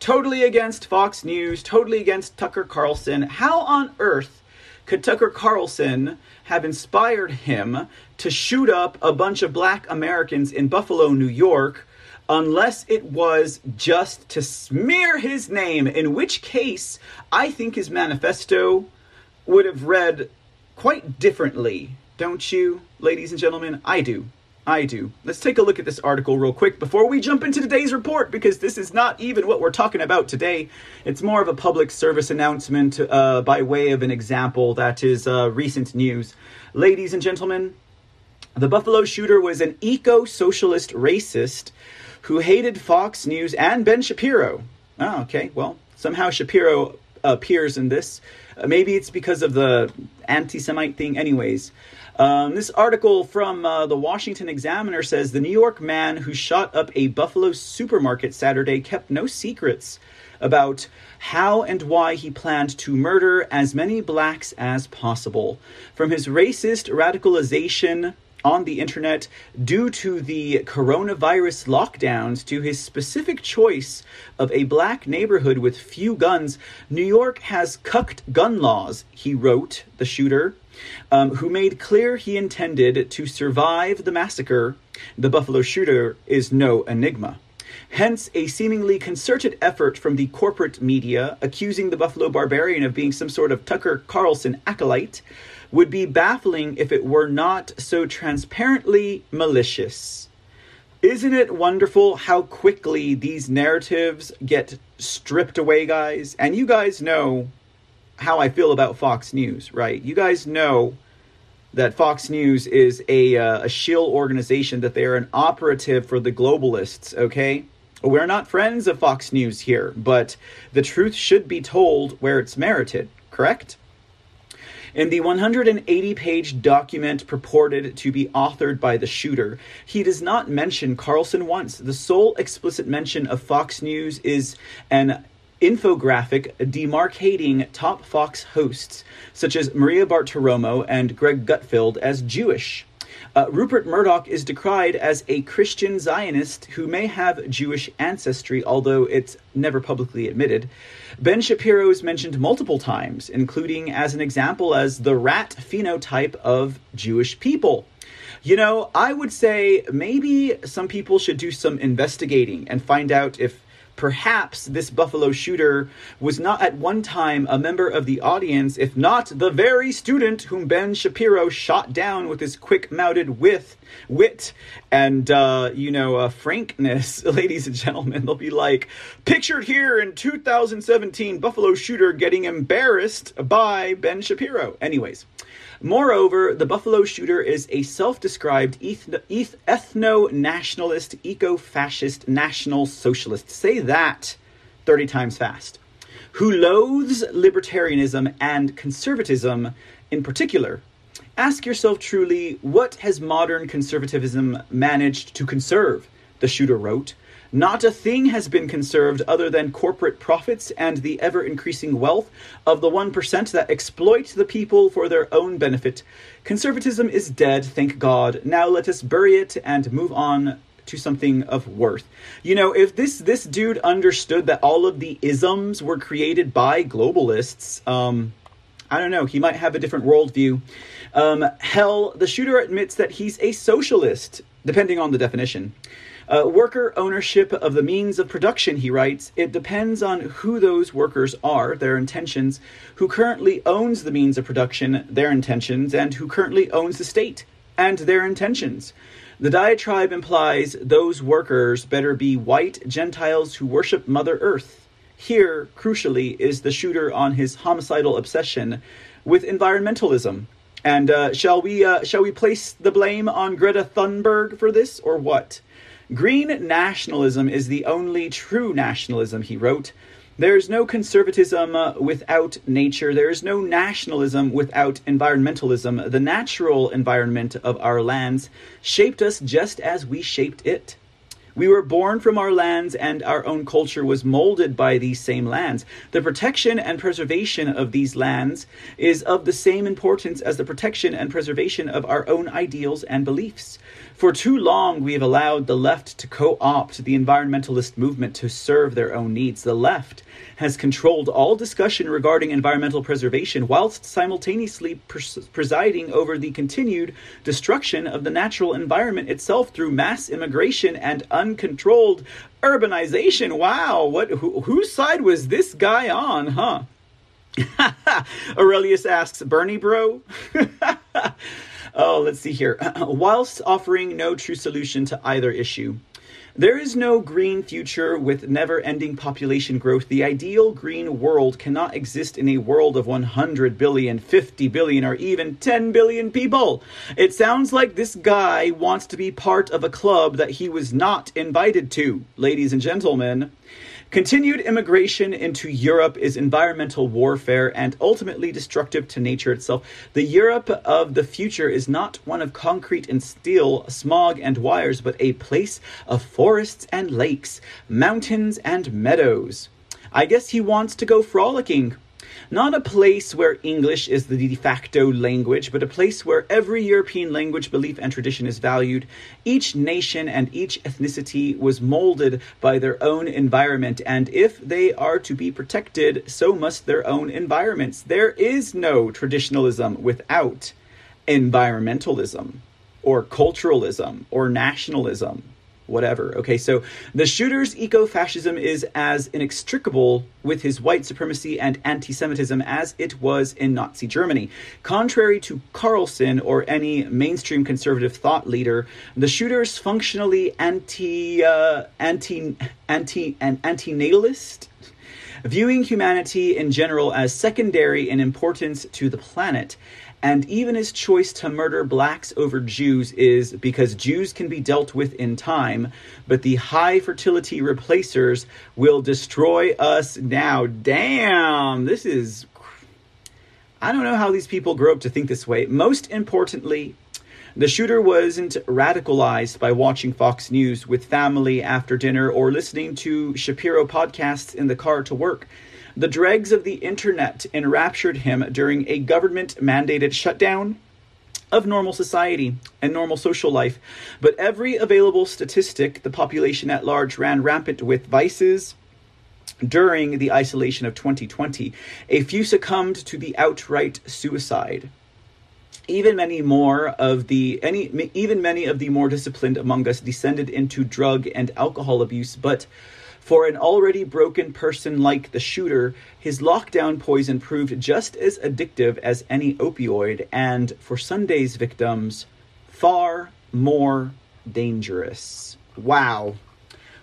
totally against Fox News, totally against Tucker Carlson. How on earth could Tucker Carlson have inspired him to shoot up a bunch of black Americans in Buffalo, New York, unless it was just to smear his name? In which case, I think his manifesto would have read quite differently. Don't you, ladies and gentlemen? I do. I do. Let's take a look at this article real quick before we jump into today's report because this is not even what we're talking about today. It's more of a public service announcement uh, by way of an example that is uh, recent news. Ladies and gentlemen, the Buffalo shooter was an eco socialist racist who hated Fox News and Ben Shapiro. Oh, okay. Well, somehow Shapiro appears in this. Uh, maybe it's because of the anti Semite thing, anyways. Um, this article from uh, the Washington Examiner says the New York man who shot up a Buffalo supermarket Saturday kept no secrets about how and why he planned to murder as many blacks as possible. From his racist radicalization on the internet due to the coronavirus lockdowns to his specific choice of a black neighborhood with few guns, New York has cucked gun laws, he wrote, the shooter um, who made clear he intended to survive the massacre, the Buffalo shooter is no enigma. Hence, a seemingly concerted effort from the corporate media accusing the Buffalo Barbarian of being some sort of Tucker Carlson acolyte would be baffling if it were not so transparently malicious. Isn't it wonderful how quickly these narratives get stripped away, guys? And you guys know how I feel about Fox News, right? You guys know that Fox News is a, uh, a shill organization, that they are an operative for the globalists, okay? We're not friends of Fox News here, but the truth should be told where it's merited, correct? In the 180 page document purported to be authored by the shooter, he does not mention Carlson once. The sole explicit mention of Fox News is an infographic demarcating top Fox hosts, such as Maria Bartiromo and Greg Gutfeld, as Jewish. Uh, Rupert Murdoch is decried as a Christian Zionist who may have Jewish ancestry, although it's never publicly admitted. Ben Shapiro is mentioned multiple times, including as an example as the rat phenotype of Jewish people. You know, I would say maybe some people should do some investigating and find out if perhaps this Buffalo shooter was not at one time a member of the audience, if not the very student whom Ben Shapiro shot down with his quick mouthed wit, wit and, uh, you know, uh, frankness, ladies and gentlemen. They'll be like, pictured here in 2017, Buffalo shooter getting embarrassed by Ben Shapiro. Anyways. Moreover, the Buffalo Shooter is a self described ethno nationalist, eco fascist, national socialist. Say that 30 times fast. Who loathes libertarianism and conservatism in particular. Ask yourself truly what has modern conservatism managed to conserve? The shooter wrote. Not a thing has been conserved other than corporate profits and the ever increasing wealth of the 1% that exploit the people for their own benefit. Conservatism is dead, thank God. Now let us bury it and move on to something of worth. You know, if this this dude understood that all of the isms were created by globalists, um, I don't know, he might have a different worldview. Um, hell, the shooter admits that he's a socialist, depending on the definition. Uh, worker ownership of the means of production, he writes, it depends on who those workers are, their intentions, who currently owns the means of production, their intentions, and who currently owns the state and their intentions. The diatribe implies those workers better be white Gentiles who worship Mother Earth. Here, crucially, is the shooter on his homicidal obsession with environmentalism. And uh, shall we uh, shall we place the blame on Greta Thunberg for this, or what? Green nationalism is the only true nationalism, he wrote. There is no conservatism uh, without nature. There is no nationalism without environmentalism. The natural environment of our lands shaped us just as we shaped it. We were born from our lands, and our own culture was molded by these same lands. The protection and preservation of these lands is of the same importance as the protection and preservation of our own ideals and beliefs. For too long, we have allowed the left to co opt the environmentalist movement to serve their own needs. The left has controlled all discussion regarding environmental preservation whilst simultaneously pres- presiding over the continued destruction of the natural environment itself through mass immigration and uncontrolled urbanization. Wow, what who, whose side was this guy on, huh? Aurelius asks, Bernie bro? Oh, let's see here. Whilst offering no true solution to either issue, there is no green future with never ending population growth. The ideal green world cannot exist in a world of 100 billion, 50 billion, or even 10 billion people. It sounds like this guy wants to be part of a club that he was not invited to, ladies and gentlemen. Continued immigration into Europe is environmental warfare and ultimately destructive to nature itself. The Europe of the future is not one of concrete and steel, smog and wires, but a place of forests and lakes, mountains and meadows. I guess he wants to go frolicking. Not a place where English is the de facto language, but a place where every European language, belief, and tradition is valued. Each nation and each ethnicity was molded by their own environment, and if they are to be protected, so must their own environments. There is no traditionalism without environmentalism, or culturalism, or nationalism. Whatever. Okay, so the shooter's eco fascism is as inextricable with his white supremacy and anti Semitism as it was in Nazi Germany. Contrary to Carlson or any mainstream conservative thought leader, the shooter's functionally anti, uh, anti, anti, and anti natalist viewing humanity in general as secondary in importance to the planet. And even his choice to murder blacks over Jews is because Jews can be dealt with in time, but the high fertility replacers will destroy us now. Damn, this is. I don't know how these people grow up to think this way. Most importantly, the shooter wasn't radicalized by watching Fox News with family after dinner or listening to Shapiro podcasts in the car to work. The dregs of the internet enraptured him during a government mandated shutdown of normal society and normal social life. But every available statistic the population at large ran rampant with vices, during the isolation of 2020, a few succumbed to the outright suicide even many more of the any even many of the more disciplined among us descended into drug and alcohol abuse but for an already broken person like the shooter his lockdown poison proved just as addictive as any opioid and for sunday's victims far more dangerous. Wow.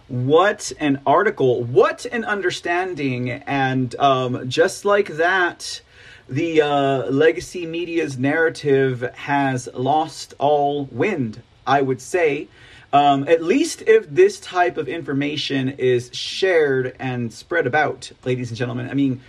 What an article. What an understanding. And um, just like that the uh, legacy media's narrative has lost all wind, I would say. Um, at least if this type of information is shared and spread about, ladies and gentlemen. I mean,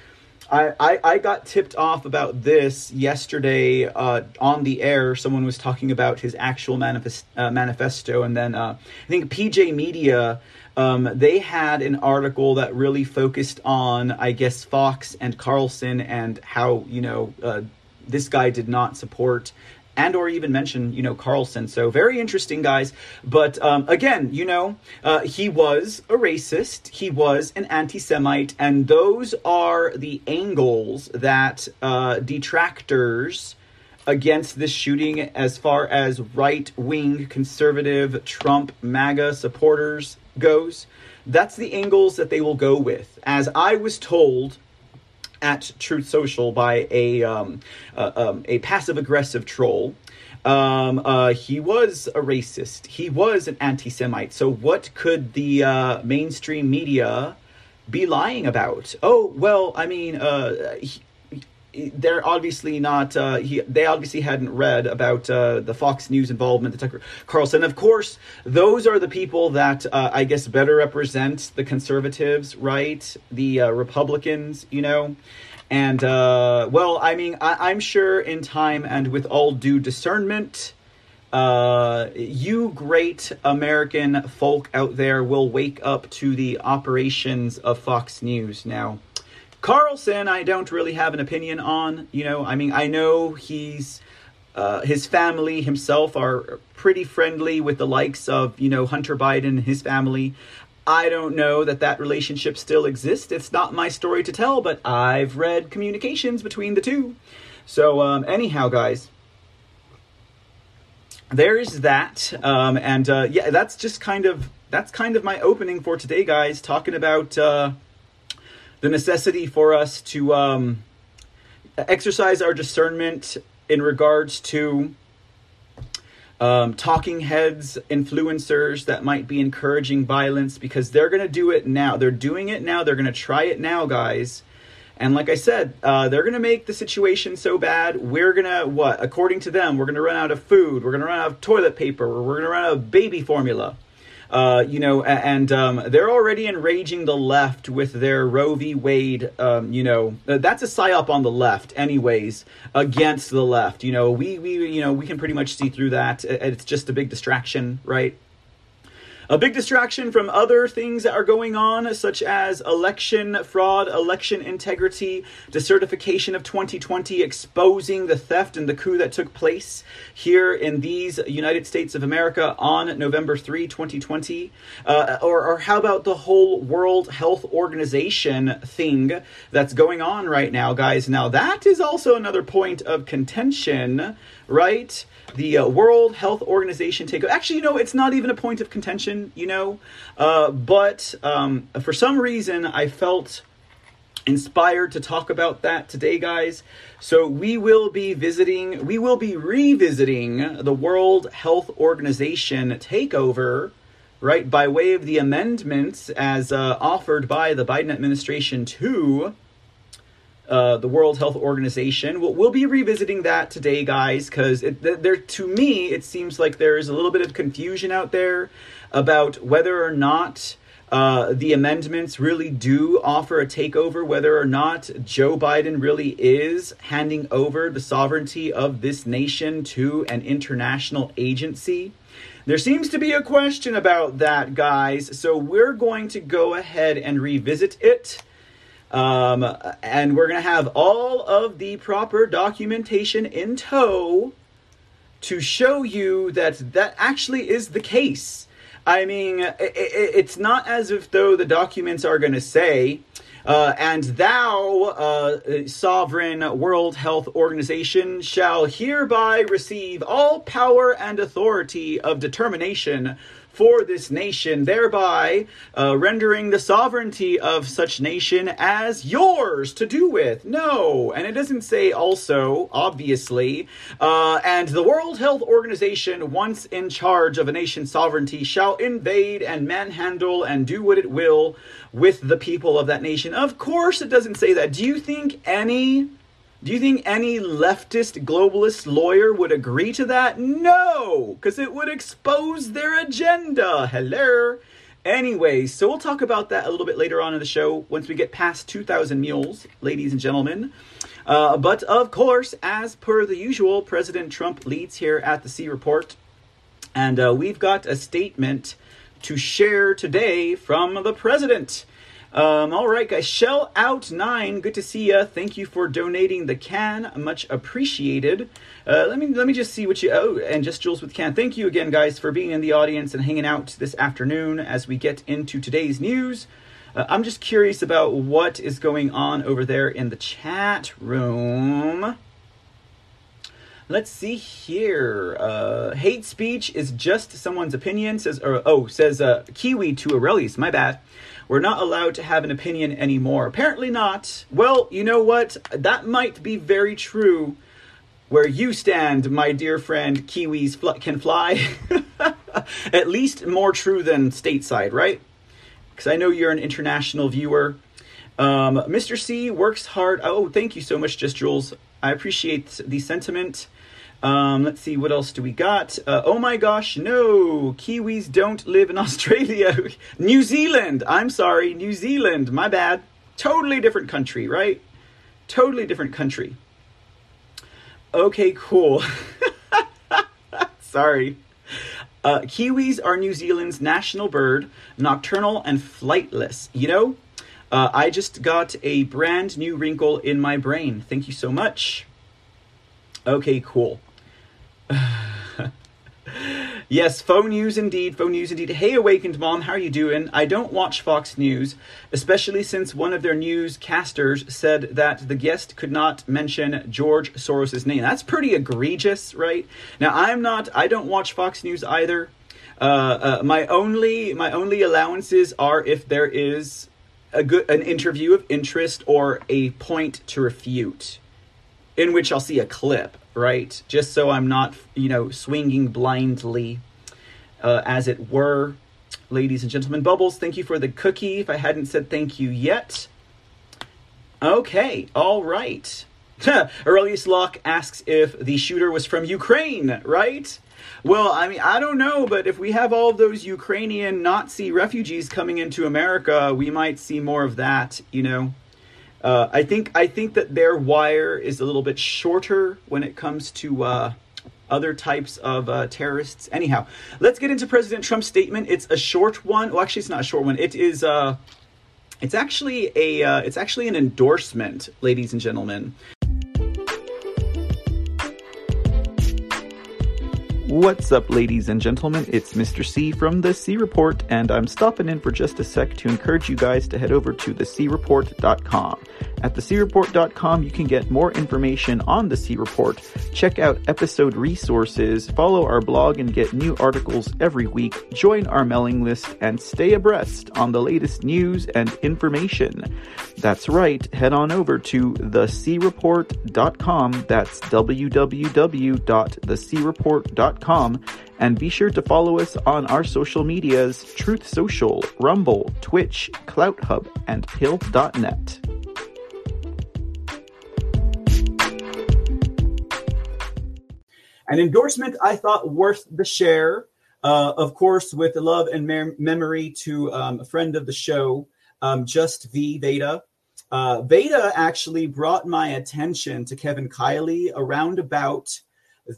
I, I, I got tipped off about this yesterday uh, on the air. Someone was talking about his actual manifest, uh, manifesto, and then uh, I think PJ Media um, they had an article that really focused on, I guess, Fox and Carlson and how you know uh, this guy did not support and or even mention you know Carlson. So very interesting guys. But um, again, you know, uh, he was a racist. He was an anti-Semite, and those are the angles that uh, detractors against this shooting as far as right wing conservative Trump MAGA supporters goes, that's the angles that they will go with. As I was told at Truth Social by a um, uh, um, a passive aggressive troll. Um, uh, he was a racist. He was an anti-Semite. So what could the uh, mainstream media be lying about? Oh well, I mean, uh, they're obviously not. Uh, he, they obviously hadn't read about uh, the Fox News involvement, the Tucker Carlson. Of course, those are the people that uh, I guess better represent the conservatives, right? The uh, Republicans, you know. And uh, well, I mean, I, am sure in time and with all due discernment, uh, you great American folk out there will wake up to the operations of Fox News now Carlson, I don't really have an opinion on. You know, I mean, I know he's uh, his family himself are pretty friendly with the likes of you know Hunter Biden and his family. I don't know that that relationship still exists. It's not my story to tell, but I've read communications between the two. So um, anyhow, guys, there is that, um, and uh, yeah, that's just kind of that's kind of my opening for today, guys. Talking about. Uh, the necessity for us to um, exercise our discernment in regards to um, talking heads, influencers that might be encouraging violence because they're going to do it now. They're doing it now. They're going to try it now, guys. And like I said, uh, they're going to make the situation so bad. We're going to, what? According to them, we're going to run out of food. We're going to run out of toilet paper. We're going to run out of baby formula. Uh, you know, and um, they're already enraging the left with their Roe v. Wade. Um, you know, uh, that's a psyop on the left, anyways, against the left. You know, we we you know we can pretty much see through that. It's just a big distraction, right? A big distraction from other things that are going on, such as election fraud, election integrity, decertification of 2020, exposing the theft and the coup that took place here in these United States of America on November 3, 2020. Uh, or, or how about the whole World Health Organization thing that's going on right now, guys? Now, that is also another point of contention right? The uh, World Health Organization takeover. Actually, you know, it's not even a point of contention, you know, uh, but um, for some reason, I felt inspired to talk about that today, guys. So we will be visiting, we will be revisiting the World Health Organization takeover, right, by way of the amendments as uh, offered by the Biden administration to uh, the World Health Organization. We'll, we'll be revisiting that today, guys, because there, to me, it seems like there's a little bit of confusion out there about whether or not uh, the amendments really do offer a takeover, whether or not Joe Biden really is handing over the sovereignty of this nation to an international agency. There seems to be a question about that, guys, so we're going to go ahead and revisit it. Um, and we're going to have all of the proper documentation in tow to show you that that actually is the case. I mean, it, it, it's not as if though the documents are going to say, uh, and thou, uh, sovereign World Health Organization, shall hereby receive all power and authority of determination for this nation, thereby uh, rendering the sovereignty of such nation as yours to do with. No, and it doesn't say also, obviously, uh, and the World Health Organization, once in charge of a nation's sovereignty, shall invade and manhandle and do what it will with the people of that nation. Of course, it doesn't say that. Do you think any do you think any leftist globalist lawyer would agree to that? No, because it would expose their agenda. Hello. Anyway, so we'll talk about that a little bit later on in the show once we get past 2,000 mules, ladies and gentlemen. Uh, but of course, as per the usual, President Trump leads here at the C Report. And uh, we've got a statement to share today from the president. Um, all right, guys. Shell out nine. Good to see you. Thank you for donating the can. Much appreciated. Uh, let me let me just see what you. Oh, and just Jules with can. Thank you again, guys, for being in the audience and hanging out this afternoon as we get into today's news. Uh, I'm just curious about what is going on over there in the chat room. Let's see here. Uh, hate speech is just someone's opinion. Says or, oh says uh, Kiwi to Aurelius. My bad. We're not allowed to have an opinion anymore. Apparently not. Well, you know what? That might be very true where you stand, my dear friend, Kiwis fl- can fly. At least more true than stateside, right? Because I know you're an international viewer. Um, Mr. C works hard. Oh, thank you so much, Just Jules. I appreciate the sentiment. Um, let's see, what else do we got? Uh, oh my gosh, no, Kiwis don't live in Australia. New Zealand, I'm sorry, New Zealand, my bad. Totally different country, right? Totally different country. Okay, cool. sorry. Uh, Kiwis are New Zealand's national bird, nocturnal and flightless. You know, uh, I just got a brand new wrinkle in my brain. Thank you so much. Okay, cool. yes, phone news indeed. Phone news indeed. Hey, awakened mom, how are you doing? I don't watch Fox News, especially since one of their newscasters said that the guest could not mention George Soros's name. That's pretty egregious, right? Now, I'm not. I don't watch Fox News either. Uh, uh, my only my only allowances are if there is a good an interview of interest or a point to refute, in which I'll see a clip right? Just so I'm not, you know, swinging blindly, uh, as it were. Ladies and gentlemen, Bubbles, thank you for the cookie. If I hadn't said thank you yet. Okay, all right. Aurelius Locke asks if the shooter was from Ukraine, right? Well, I mean, I don't know, but if we have all those Ukrainian Nazi refugees coming into America, we might see more of that, you know. Uh, I think I think that their wire is a little bit shorter when it comes to uh, other types of uh, terrorists. Anyhow, let's get into President Trump's statement. It's a short one. Well, actually, it's not a short one. It is. Uh, it's actually a. Uh, it's actually an endorsement, ladies and gentlemen. What's up, ladies and gentlemen? It's Mr. C from The C Report, and I'm stopping in for just a sec to encourage you guys to head over to thecreport.com. At thecreport.com, you can get more information on the C Report, check out episode resources, follow our blog and get new articles every week, join our mailing list, and stay abreast on the latest news and information. That's right, head on over to thecreport.com. That's www.thecreport.com. And be sure to follow us on our social medias Truth Social, Rumble, Twitch, CloutHub, and Pilled.net. An endorsement I thought worth the share, uh, of course, with love and memory to um, a friend of the show, um, Just V Veda. Uh, Veda actually brought my attention to Kevin Kiley around about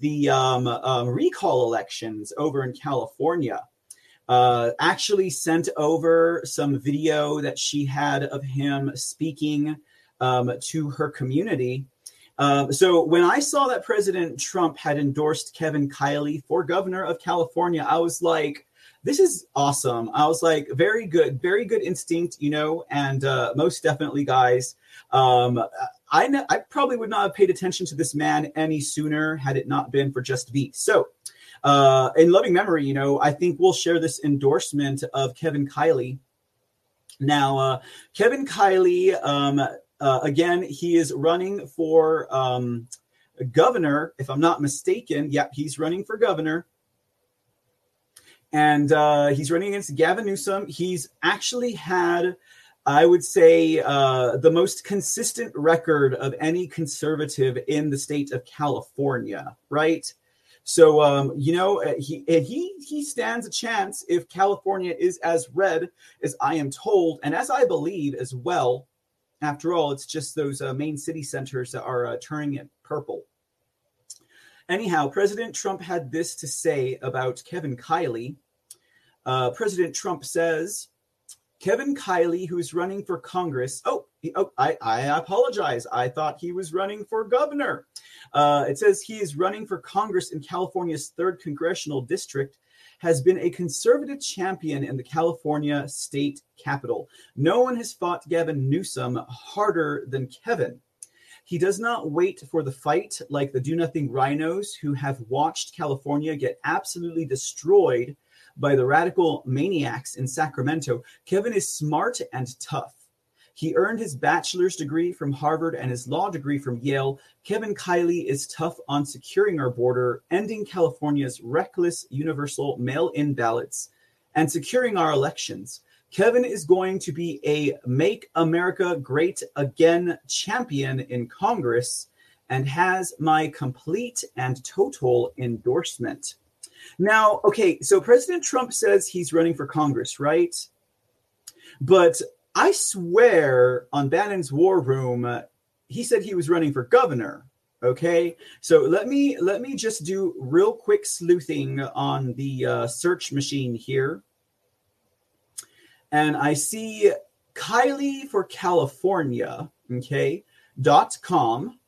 the um, um, recall elections over in California. Uh, actually sent over some video that she had of him speaking um, to her community. Um, so when I saw that President Trump had endorsed Kevin Kiley for governor of California, I was like, this is awesome. I was like, very good, very good instinct, you know, and uh, most definitely, guys. Um, I, I probably would not have paid attention to this man any sooner had it not been for Just V. So, uh, in loving memory, you know, I think we'll share this endorsement of Kevin Kiley. Now, uh, Kevin Kiley, um, uh, again, he is running for um, governor, if I'm not mistaken. Yeah, he's running for governor and uh, he's running against Gavin Newsom. He's actually had, I would say, uh, the most consistent record of any conservative in the state of California, right? So um, you know uh, he he he stands a chance if California is as red as I am told, and as I believe as well. After all, it's just those uh, main city centers that are uh, turning it purple. Anyhow, President Trump had this to say about Kevin Kiley. Uh, President Trump says, Kevin Kiley, who is running for Congress. Oh, oh I, I apologize. I thought he was running for governor. Uh, it says he is running for Congress in California's third congressional district has been a conservative champion in the California state capitol. No one has fought Gavin Newsom harder than Kevin. He does not wait for the fight like the do nothing rhinos who have watched California get absolutely destroyed by the radical maniacs in Sacramento. Kevin is smart and tough. He earned his bachelor's degree from Harvard and his law degree from Yale. Kevin Kiley is tough on securing our border, ending California's reckless universal mail in ballots, and securing our elections. Kevin is going to be a Make America Great Again champion in Congress and has my complete and total endorsement. Now, okay, so President Trump says he's running for Congress, right? But I swear on Bannon's War Room, uh, he said he was running for governor. Okay, so let me let me just do real quick sleuthing on the uh, search machine here and I see Kiley for California, okay, dot com.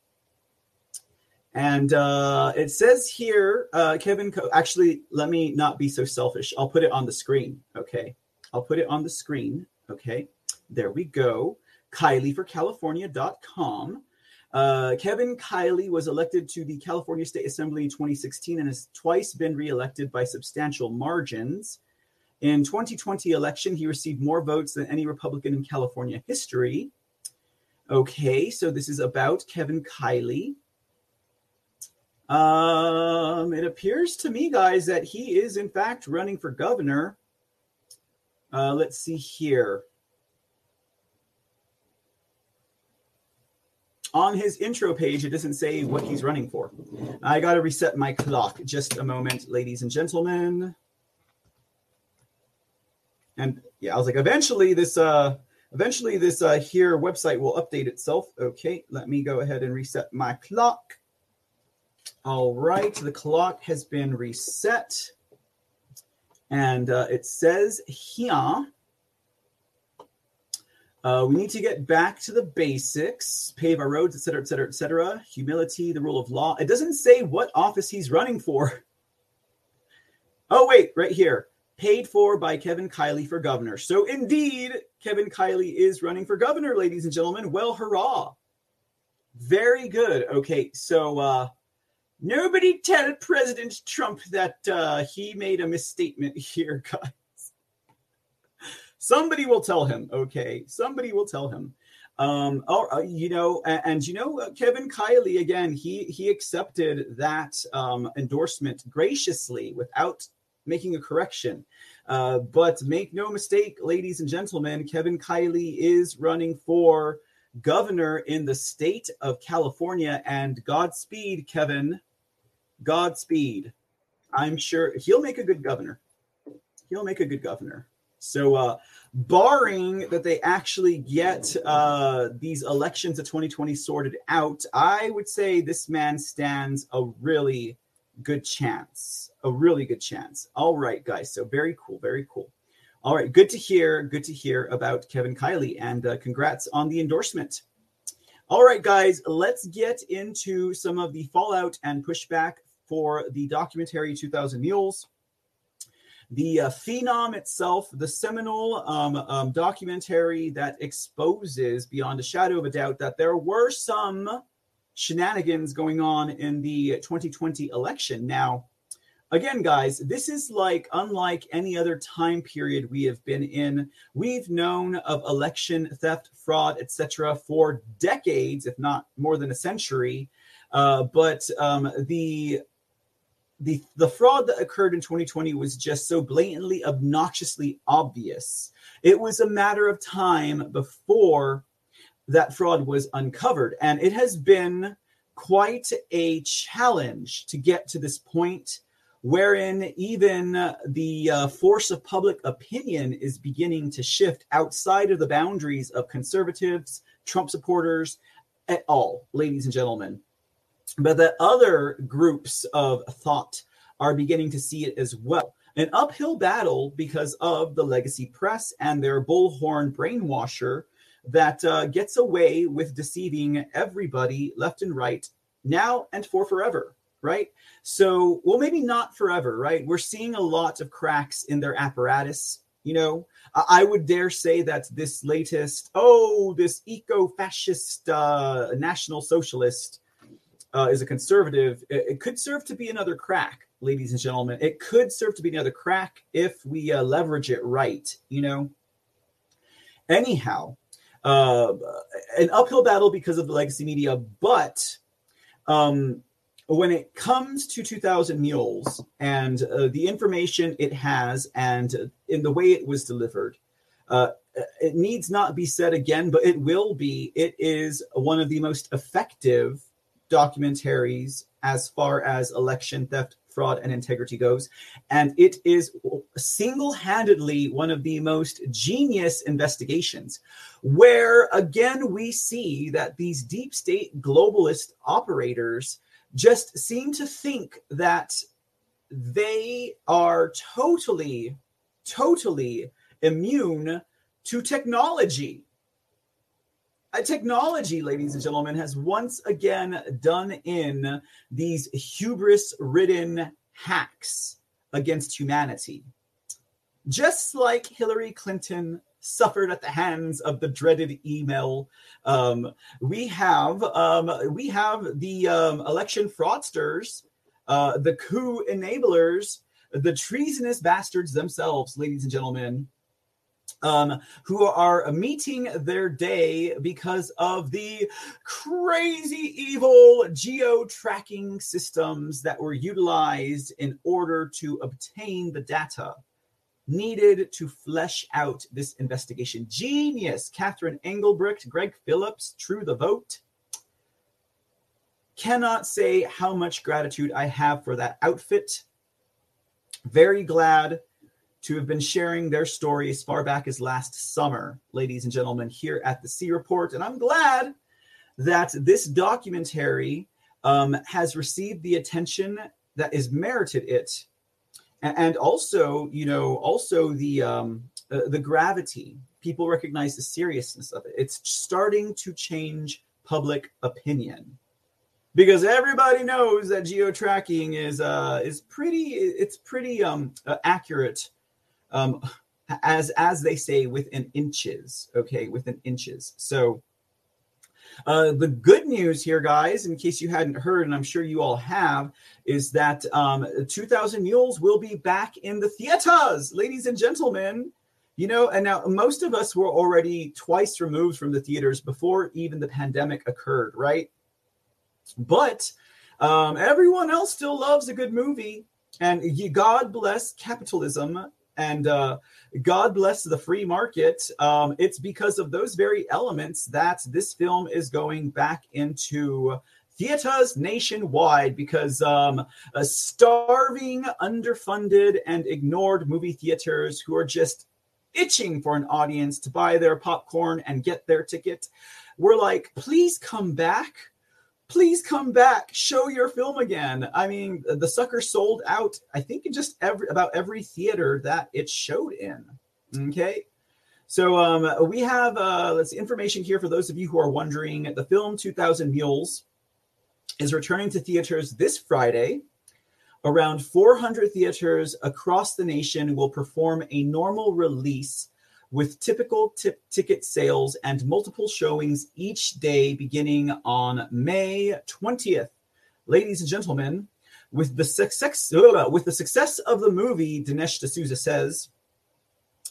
And uh, it says here, uh, Kevin, Co- actually, let me not be so selfish. I'll put it on the screen. Okay. I'll put it on the screen. Okay. There we go. Kiley for California.com. Uh, Kevin Kiley was elected to the California State Assembly in 2016 and has twice been reelected by substantial margins. In 2020 election, he received more votes than any Republican in California history. Okay, so this is about Kevin Kiley. Um, it appears to me, guys, that he is in fact running for governor. Uh, let's see here. On his intro page, it doesn't say what he's running for. I got to reset my clock. Just a moment, ladies and gentlemen and yeah, I was like, eventually this uh eventually this uh here website will update itself. Okay, let me go ahead and reset my clock. All right, the clock has been reset. And uh, it says here uh, we need to get back to the basics, pave our roads, etc., etc., etc. Humility, the rule of law. It doesn't say what office he's running for. Oh, wait, right here paid for by Kevin Kiley for governor. So indeed, Kevin Kiley is running for governor, ladies and gentlemen. Well, hurrah. Very good. Okay, so uh nobody tell President Trump that uh he made a misstatement here, guys. Somebody will tell him, okay? Somebody will tell him. Um, oh, you know, and, and you know, uh, Kevin Kiley again, he he accepted that um, endorsement graciously without making a correction. Uh, but make no mistake, ladies and gentlemen, Kevin Kiley is running for governor in the state of California. And Godspeed, Kevin. Godspeed. I'm sure he'll make a good governor. He'll make a good governor. So, uh, barring that they actually get uh, these elections of 2020 sorted out, I would say this man stands a really good chance. A really good chance. All right, guys. So, very cool. Very cool. All right. Good to hear. Good to hear about Kevin Kiley. And uh, congrats on the endorsement. All right, guys. Let's get into some of the fallout and pushback for the documentary 2000 Mules the uh, phenom itself, the seminal um, um, documentary that exposes beyond a shadow of a doubt that there were some shenanigans going on in the 2020 election. Now, again, guys, this is like unlike any other time period we have been in. We've known of election theft, fraud, etc., for decades, if not more than a century. Uh, but um, the the the fraud that occurred in 2020 was just so blatantly obnoxiously obvious. It was a matter of time before that fraud was uncovered and it has been quite a challenge to get to this point wherein even the uh, force of public opinion is beginning to shift outside of the boundaries of conservatives trump supporters at all ladies and gentlemen but that other groups of thought are beginning to see it as well. An uphill battle because of the legacy press and their bullhorn brainwasher that uh, gets away with deceiving everybody left and right now and for forever, right? So, well, maybe not forever, right? We're seeing a lot of cracks in their apparatus. You know, I would dare say that this latest, oh, this eco fascist uh, national socialist uh, is a conservative, it, it, could serve to be another crack, ladies and gentlemen. It could serve to be another crack if we uh, leverage it right, you know? Anyhow, uh, an uphill battle because of the legacy media, but um, when it comes to 2000 Mules and uh, the information it has and in the way it was delivered, uh, it needs not be said again, but it will be. It is one of the most effective documentaries as far as election theft, fraud, and integrity goes. And it is single handedly one of the most genius investigations, where again we see that these deep state globalist operators just seem to think that they are totally, totally immune to technology technology, ladies and gentlemen, has once again done in these hubris ridden hacks against humanity. Just like Hillary Clinton suffered at the hands of the dreaded email. Um, we have um, we have the um, election fraudsters, uh, the coup enablers, the treasonous bastards themselves, ladies and gentlemen, um, who are meeting their day because of the crazy evil geo tracking systems that were utilized in order to obtain the data needed to flesh out this investigation. Genius, Catherine Engelbrecht, Greg Phillips, True the Vote. Cannot say how much gratitude I have for that outfit. Very glad to have been sharing their story as far back as last summer, ladies and gentlemen, here at the C Report. And I'm glad that this documentary um, has received the attention that is merited it. And also, you know, also the um, uh, the gravity. People recognize the seriousness of it. It's starting to change public opinion because everybody knows that geo tracking is uh, is pretty. It's pretty um, uh, accurate um, as as they say, within inches. Okay, within inches. So. Uh, the good news here, guys, in case you hadn't heard, and I'm sure you all have, is that um, 2000 Mules will be back in the theaters, ladies and gentlemen. You know, and now most of us were already twice removed from the theaters before even the pandemic occurred, right? But um, everyone else still loves a good movie, and God bless capitalism and uh, God bless the free market. Um, it's because of those very elements that this film is going back into theaters nationwide because um, starving, underfunded, and ignored movie theaters who are just itching for an audience to buy their popcorn and get their ticket. We're like, please come back please come back show your film again. I mean the sucker sold out i think in just every about every theater that it showed in okay? So um, we have uh, let's information here for those of you who are wondering. The film 2000 mules is returning to theaters this friday. Around 400 theaters across the nation will perform a normal release with typical tip ticket sales and multiple showings each day beginning on May 20th. Ladies and gentlemen, with the success with the success of the movie, Dinesh D'Souza says,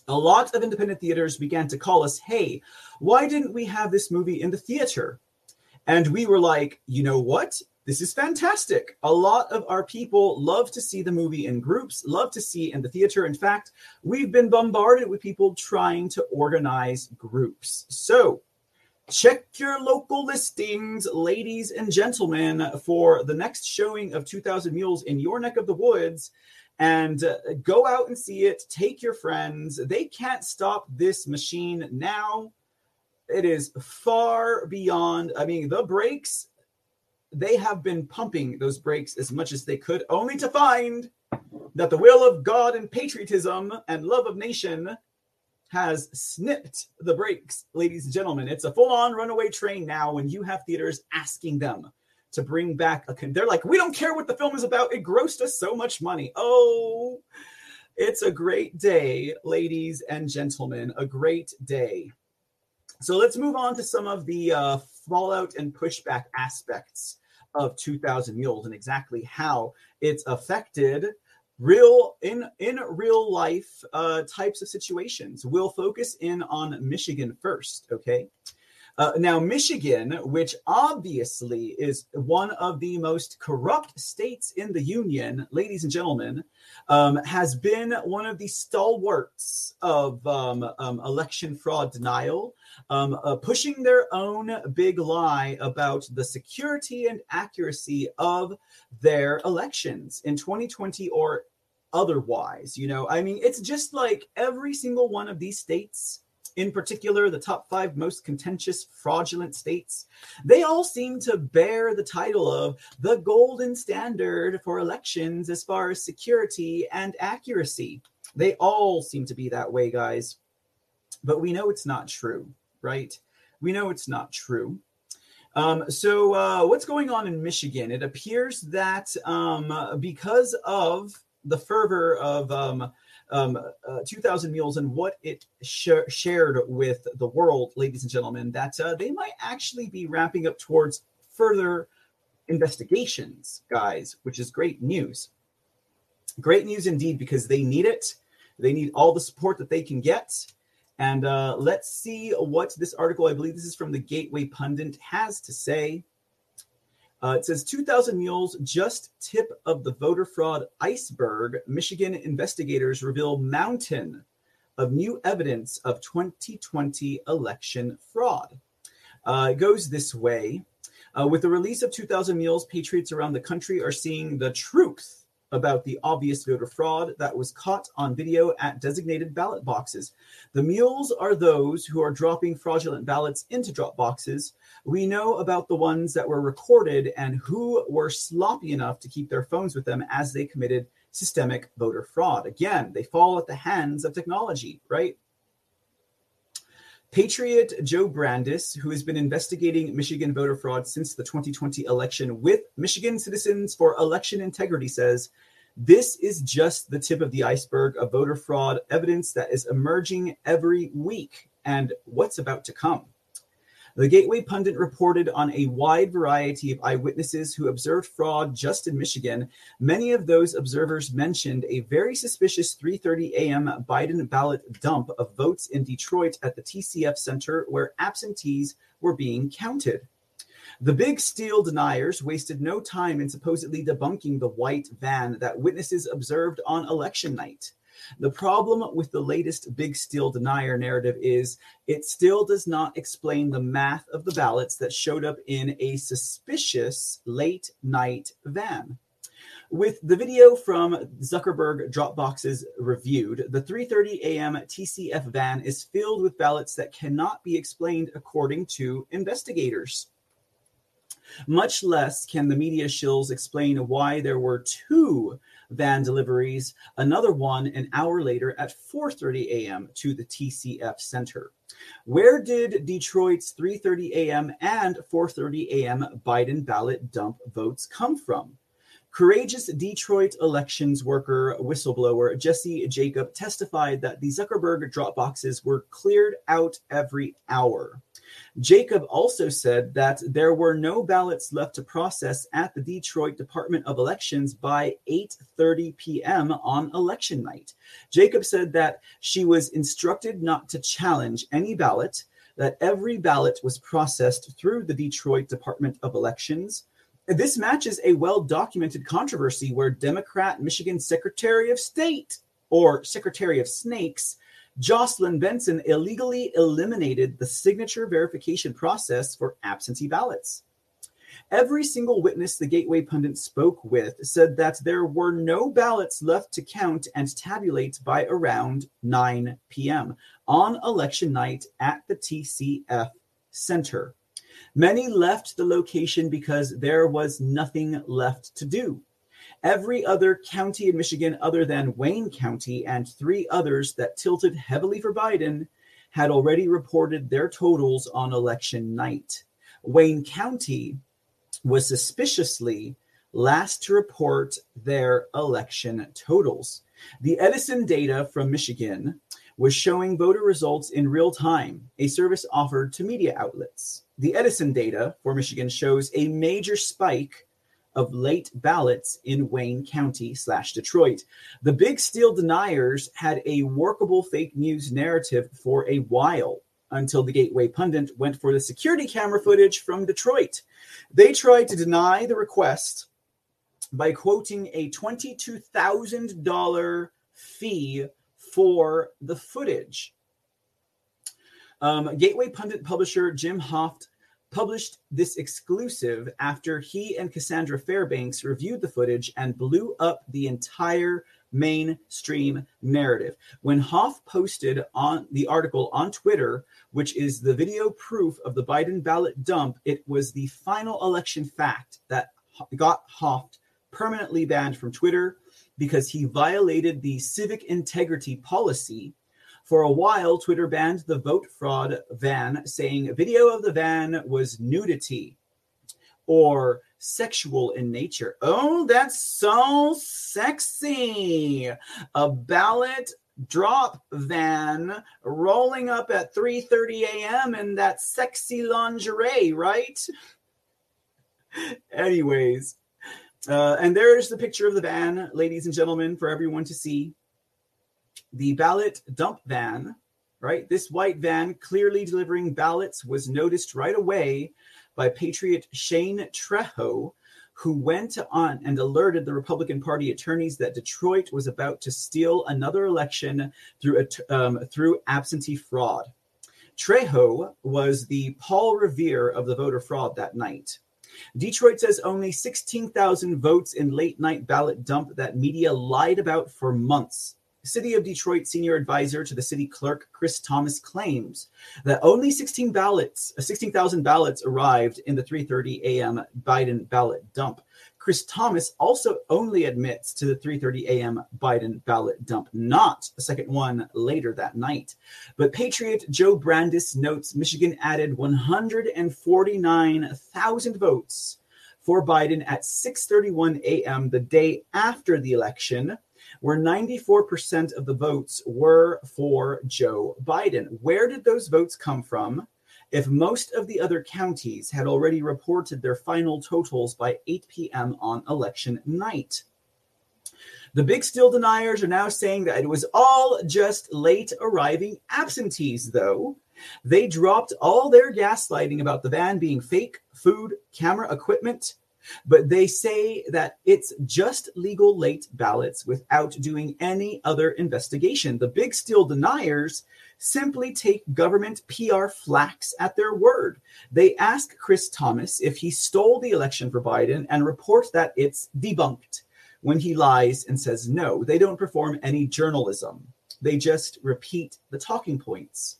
a lot of independent theaters began to call us, "Hey, why didn't we have this movie in the theater?" And we were like, "You know what? This is fantastic. A lot of our people love to see the movie in groups, love to see in the theater. In fact, we've been bombarded with people trying to organize groups. So, check your local listings, ladies and gentlemen, for the next showing of 2000 Mules in your neck of the woods and uh, go out and see it. Take your friends. They can't stop this machine now. It is far beyond. I mean, the brakes they have been pumping those brakes as much as they could, only to find that the will of God and patriotism and love of nation has snipped the brakes, ladies and gentlemen. It's a full on runaway train now when you have theaters asking them to bring back a. Con- They're like, we don't care what the film is about. It grossed us so much money. Oh, it's a great day, ladies and gentlemen. A great day. So let's move on to some of the uh, fallout and pushback aspects of 2000 mules and exactly how it's affected real in in real life uh, types of situations. We'll focus in on michigan first okay uh, now, Michigan, which obviously is one of the most corrupt states in the union, ladies and gentlemen, um, has been one of the stalwarts of um, um, election fraud denial, um, uh, pushing their own big lie about the security and accuracy of their elections in 2020 or otherwise. You know, I mean, it's just like every single one of these states in particular, the top five most contentious, fraudulent states, they all seem to bear the title of the golden standard for elections as far as security and accuracy. They all seem to be that way, guys. But we know it's not true, right? We know it's not true. Um, so, uh, what's going on in Michigan? It appears that um, because of the fervor of um, um, uh, 2000 Mules and what it sh- shared with the world, ladies and gentlemen, that uh, they might actually be wrapping up towards further investigations, guys, which is great news. Great news indeed, because they need it. They need all the support that they can get. And uh, let's see what this article, I believe this is from the Gateway Pundit, has to say. Uh, it says 2,000 mules, just tip of the voter fraud iceberg. Michigan investigators reveal mountain of new evidence of 2020 election fraud. Uh, it goes this way. Uh, with the release of 2,000 Mules, patriots around the country are seeing the truth about the obvious voter fraud that was caught on video at designated ballot boxes. The mules are those who are dropping fraudulent ballots into drop boxes. We know about the ones that were recorded and who were sloppy enough to keep their phones with them as they committed systemic voter fraud. Again, they fall at the hands of technology, right? Patriot Joe Brandis, who has been investigating Michigan voter fraud since the 2020 election with Michigan Citizens for Election Integrity, says This is just the tip of the iceberg of voter fraud evidence that is emerging every week and what's about to come. The Gateway Pundit reported on a wide variety of eyewitnesses who observed fraud just in Michigan. Many of those observers mentioned a very suspicious 3:30 a.m. Biden ballot dump of votes in Detroit at the TCF Center where absentees were being counted. The big steal deniers wasted no time in supposedly debunking the white van that witnesses observed on election night. The problem with the latest big steal denier narrative is it still does not explain the math of the ballots that showed up in a suspicious late night van. With the video from Zuckerberg Dropboxes reviewed, the 3:30 a.m. TCF van is filled with ballots that cannot be explained according to investigators. Much less can the media shills explain why there were two van deliveries, another one an hour later at 4:30 a.m. to the TCF Center. Where did Detroit's 3:30 a.m. and 4:30 a.m. Biden ballot dump votes come from? Courageous Detroit elections worker whistleblower Jessy Jacob testified that the Zuckerberg drop boxes were cleared out every hour. Jacob also said that there were no ballots left to process at the Detroit Department of Elections by 8:30 p.m. on election night. Jacob said that she was instructed not to challenge any ballot, that every ballot was processed through the Detroit Department of Elections. This matches a well-documented controversy where Democrat Michigan Secretary of State or Secretary of Snakes Jocelyn Benson illegally eliminated the signature verification process for absentee ballots. Every single witness the Gateway Pundit spoke with said that there were no ballots left to count and tabulate by around 9 p.m. on election night at the TCF Center. Many left the location because there was nothing left to do. Every other county in Michigan, other than Wayne County and three others that tilted heavily for Biden, had already reported their totals on election night. Wayne County was suspiciously last to report their election totals. The Edison data from Michigan was showing voter results in real time, a service offered to media outlets. The Edison data for Michigan shows a major spike of late ballots in Wayne County slash Detroit. The big steal deniers had a workable fake news narrative for a while until the Gateway Pundit went for the security camera footage from Detroit. They tried to deny the request by quoting a $22,000 fee for the footage. Um, Gateway Pundit publisher Jim Hoft published this exclusive after he and Cassandra Fairbanks reviewed the footage and blew up the entire mainstream narrative. When Hoff posted on the article on Twitter, which is the video proof of the Biden ballot dump, it was the final election fact that got Hoff permanently banned from Twitter because he violated the civic integrity policy for a while, Twitter banned the vote fraud van, saying a video of the van was nudity or sexual in nature. Oh, that's so sexy. A ballot drop van rolling up at 3:30 a.m. in that sexy lingerie, right? Anyways, uh, and there's the picture of the van, ladies and gentlemen, for everyone to see the ballot dump van, right? This white van clearly delivering ballots was noticed right away by Patriot Shane Trejo, who went on and alerted the Republican Party attorneys that Detroit was about to steal another election through um, through absentee fraud. Trejo was the Paul Revere of the voter fraud that night. Detroit says only 16,000 votes in late night ballot dump that media lied about for months. City of Detroit senior advisor to the city clerk Chris Thomas claims that only 16 ballots, uh, 16,000 ballots arrived in the 3:30 a.m. Biden ballot dump. Chris Thomas also only admits to the 3:30 a.m. Biden ballot dump, not a second one later that night. But Patriot Joe Brandis notes Michigan added 149,000 votes for Biden at 6:31 a.m. the day after the election, where 94% of the votes were for Joe Biden. Where did those votes come from? If most of the other counties had already reported their final totals by 8 p.m. on election night. The big still deniers are now saying that it was all just late arriving absentees, though. They dropped all their gaslighting about the van being fake, food, camera equipment, but they say that it's just legal late ballots without doing any other investigation. The big still deniers simply take government PR flacks at their word. They ask Chris Thomas if he stole the election for Biden and report that it's debunked. When he lies and says no, they don't perform any journalism. They just repeat the talking points.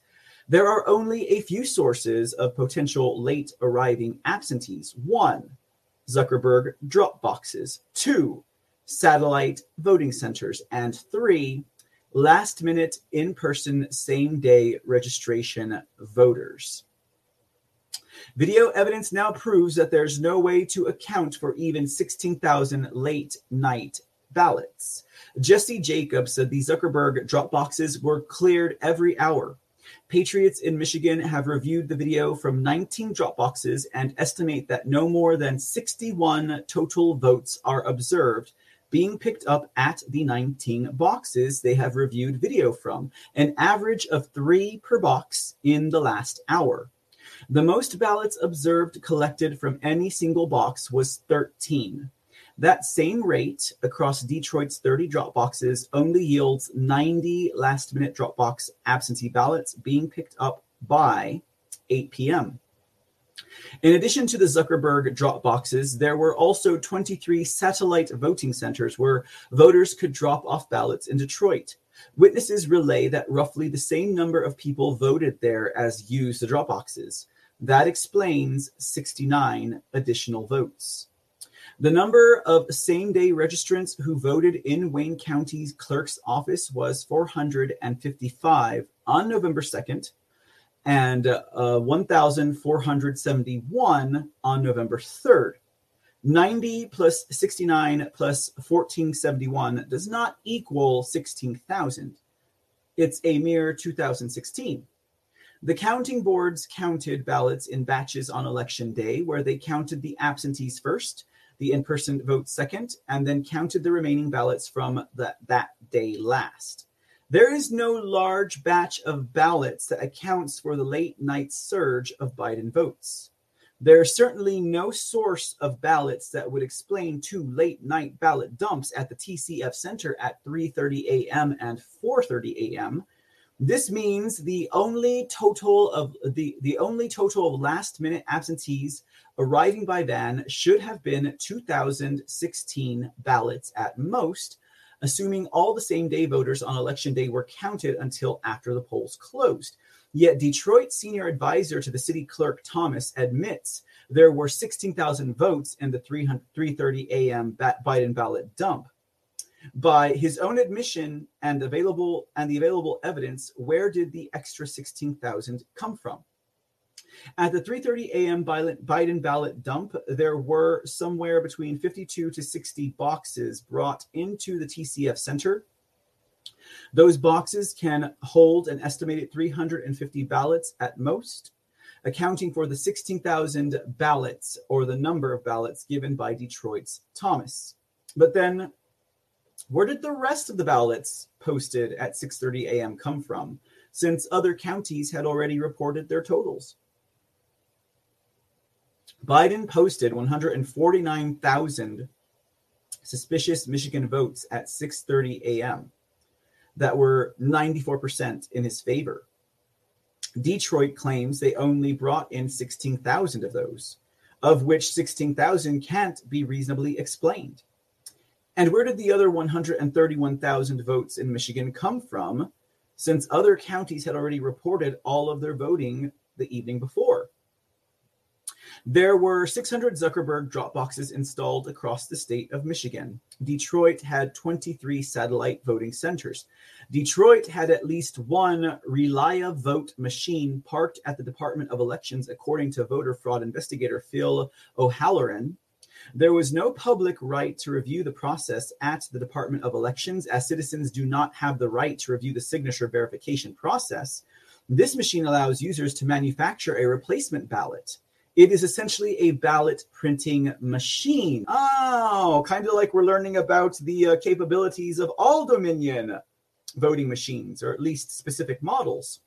There are only a few sources of potential late arriving absentees. One, Zuckerberg drop boxes. Two, satellite voting centers. And three, last minute in person same day registration voters. Video evidence now proves that there's no way to account for even 16,000 late night ballots. Jessy Jacobs said the Zuckerberg drop boxes were cleared every hour. Patriots in Michigan have reviewed the video from 19 drop boxes and estimate that no more than 61 total votes are observed being picked up at the 19 boxes they have reviewed video from, an average of three per box in the last hour. The most ballots observed collected from any single box was 13. That same rate across Detroit's 30 drop boxes only yields 90 last minute Dropbox absentee ballots being picked up by 8 p.m. In addition to the Zuckerberg drop boxes, there were also 23 satellite voting centers where voters could drop off ballots in Detroit. Witnesses relay that roughly the same number of people voted there as used the drop boxes. That explains 69 additional votes. The number of same day registrants who voted in Wayne County's clerk's office was 455 on November 2nd and uh, 1,471 on November 3rd. 90 plus 69 plus 1471 does not equal 16,000. It's a mere 2016. The counting boards counted ballots in batches on election day, where they counted the absentees first, the in person vote second, and then counted the remaining ballots from the, that day last. There is no large batch of ballots that accounts for the late night surge of Biden votes. There is certainly no source of ballots that would explain two late night ballot dumps at the TCF Center at 3:30 a.m. and 4:30 a.m. This means the only total of the, the only total of last minute absentees arriving by van should have been 2016 ballots at most assuming all the same day voters on election day were counted until after the polls closed. Yet Detroit senior advisor to the city clerk Thomas admits there were 16,000 votes in the 3:30 a.m. Biden ballot dump. By his own admission and available and the available evidence, where did the extra 16,000 come from? At the 3:30 a.m. Biden ballot dump, there were somewhere between 52 to 60 boxes brought into the TCF Center. Those boxes can hold an estimated 350 ballots at most, accounting for the 16,000 ballots or the number of ballots given by Detroit's Thomas. But then where did the rest of the ballots posted at 6:30 a.m. come from since other counties had already reported their totals? Biden posted 149,000 suspicious Michigan votes at 6:30 a.m. that were 94% in his favor. Detroit claims they only brought in 16,000 of those, of which 16,000 can't be reasonably explained. And where did the other 131,000 votes in Michigan come from since other counties had already reported all of their voting the evening before? There were 600 Zuckerberg drop boxes installed across the state of Michigan. Detroit had 23 satellite voting centers. Detroit had at least one ReliaVote machine parked at the Department of Elections, according to voter fraud investigator Phil O'Halloran. There was no public right to review the process at the Department of Elections, as citizens do not have the right to review the signature verification process. This machine allows users to manufacture a replacement ballot. It is essentially a ballot printing machine. Oh, kind of like we're learning about the uh, capabilities of all Dominion voting machines, or at least specific models.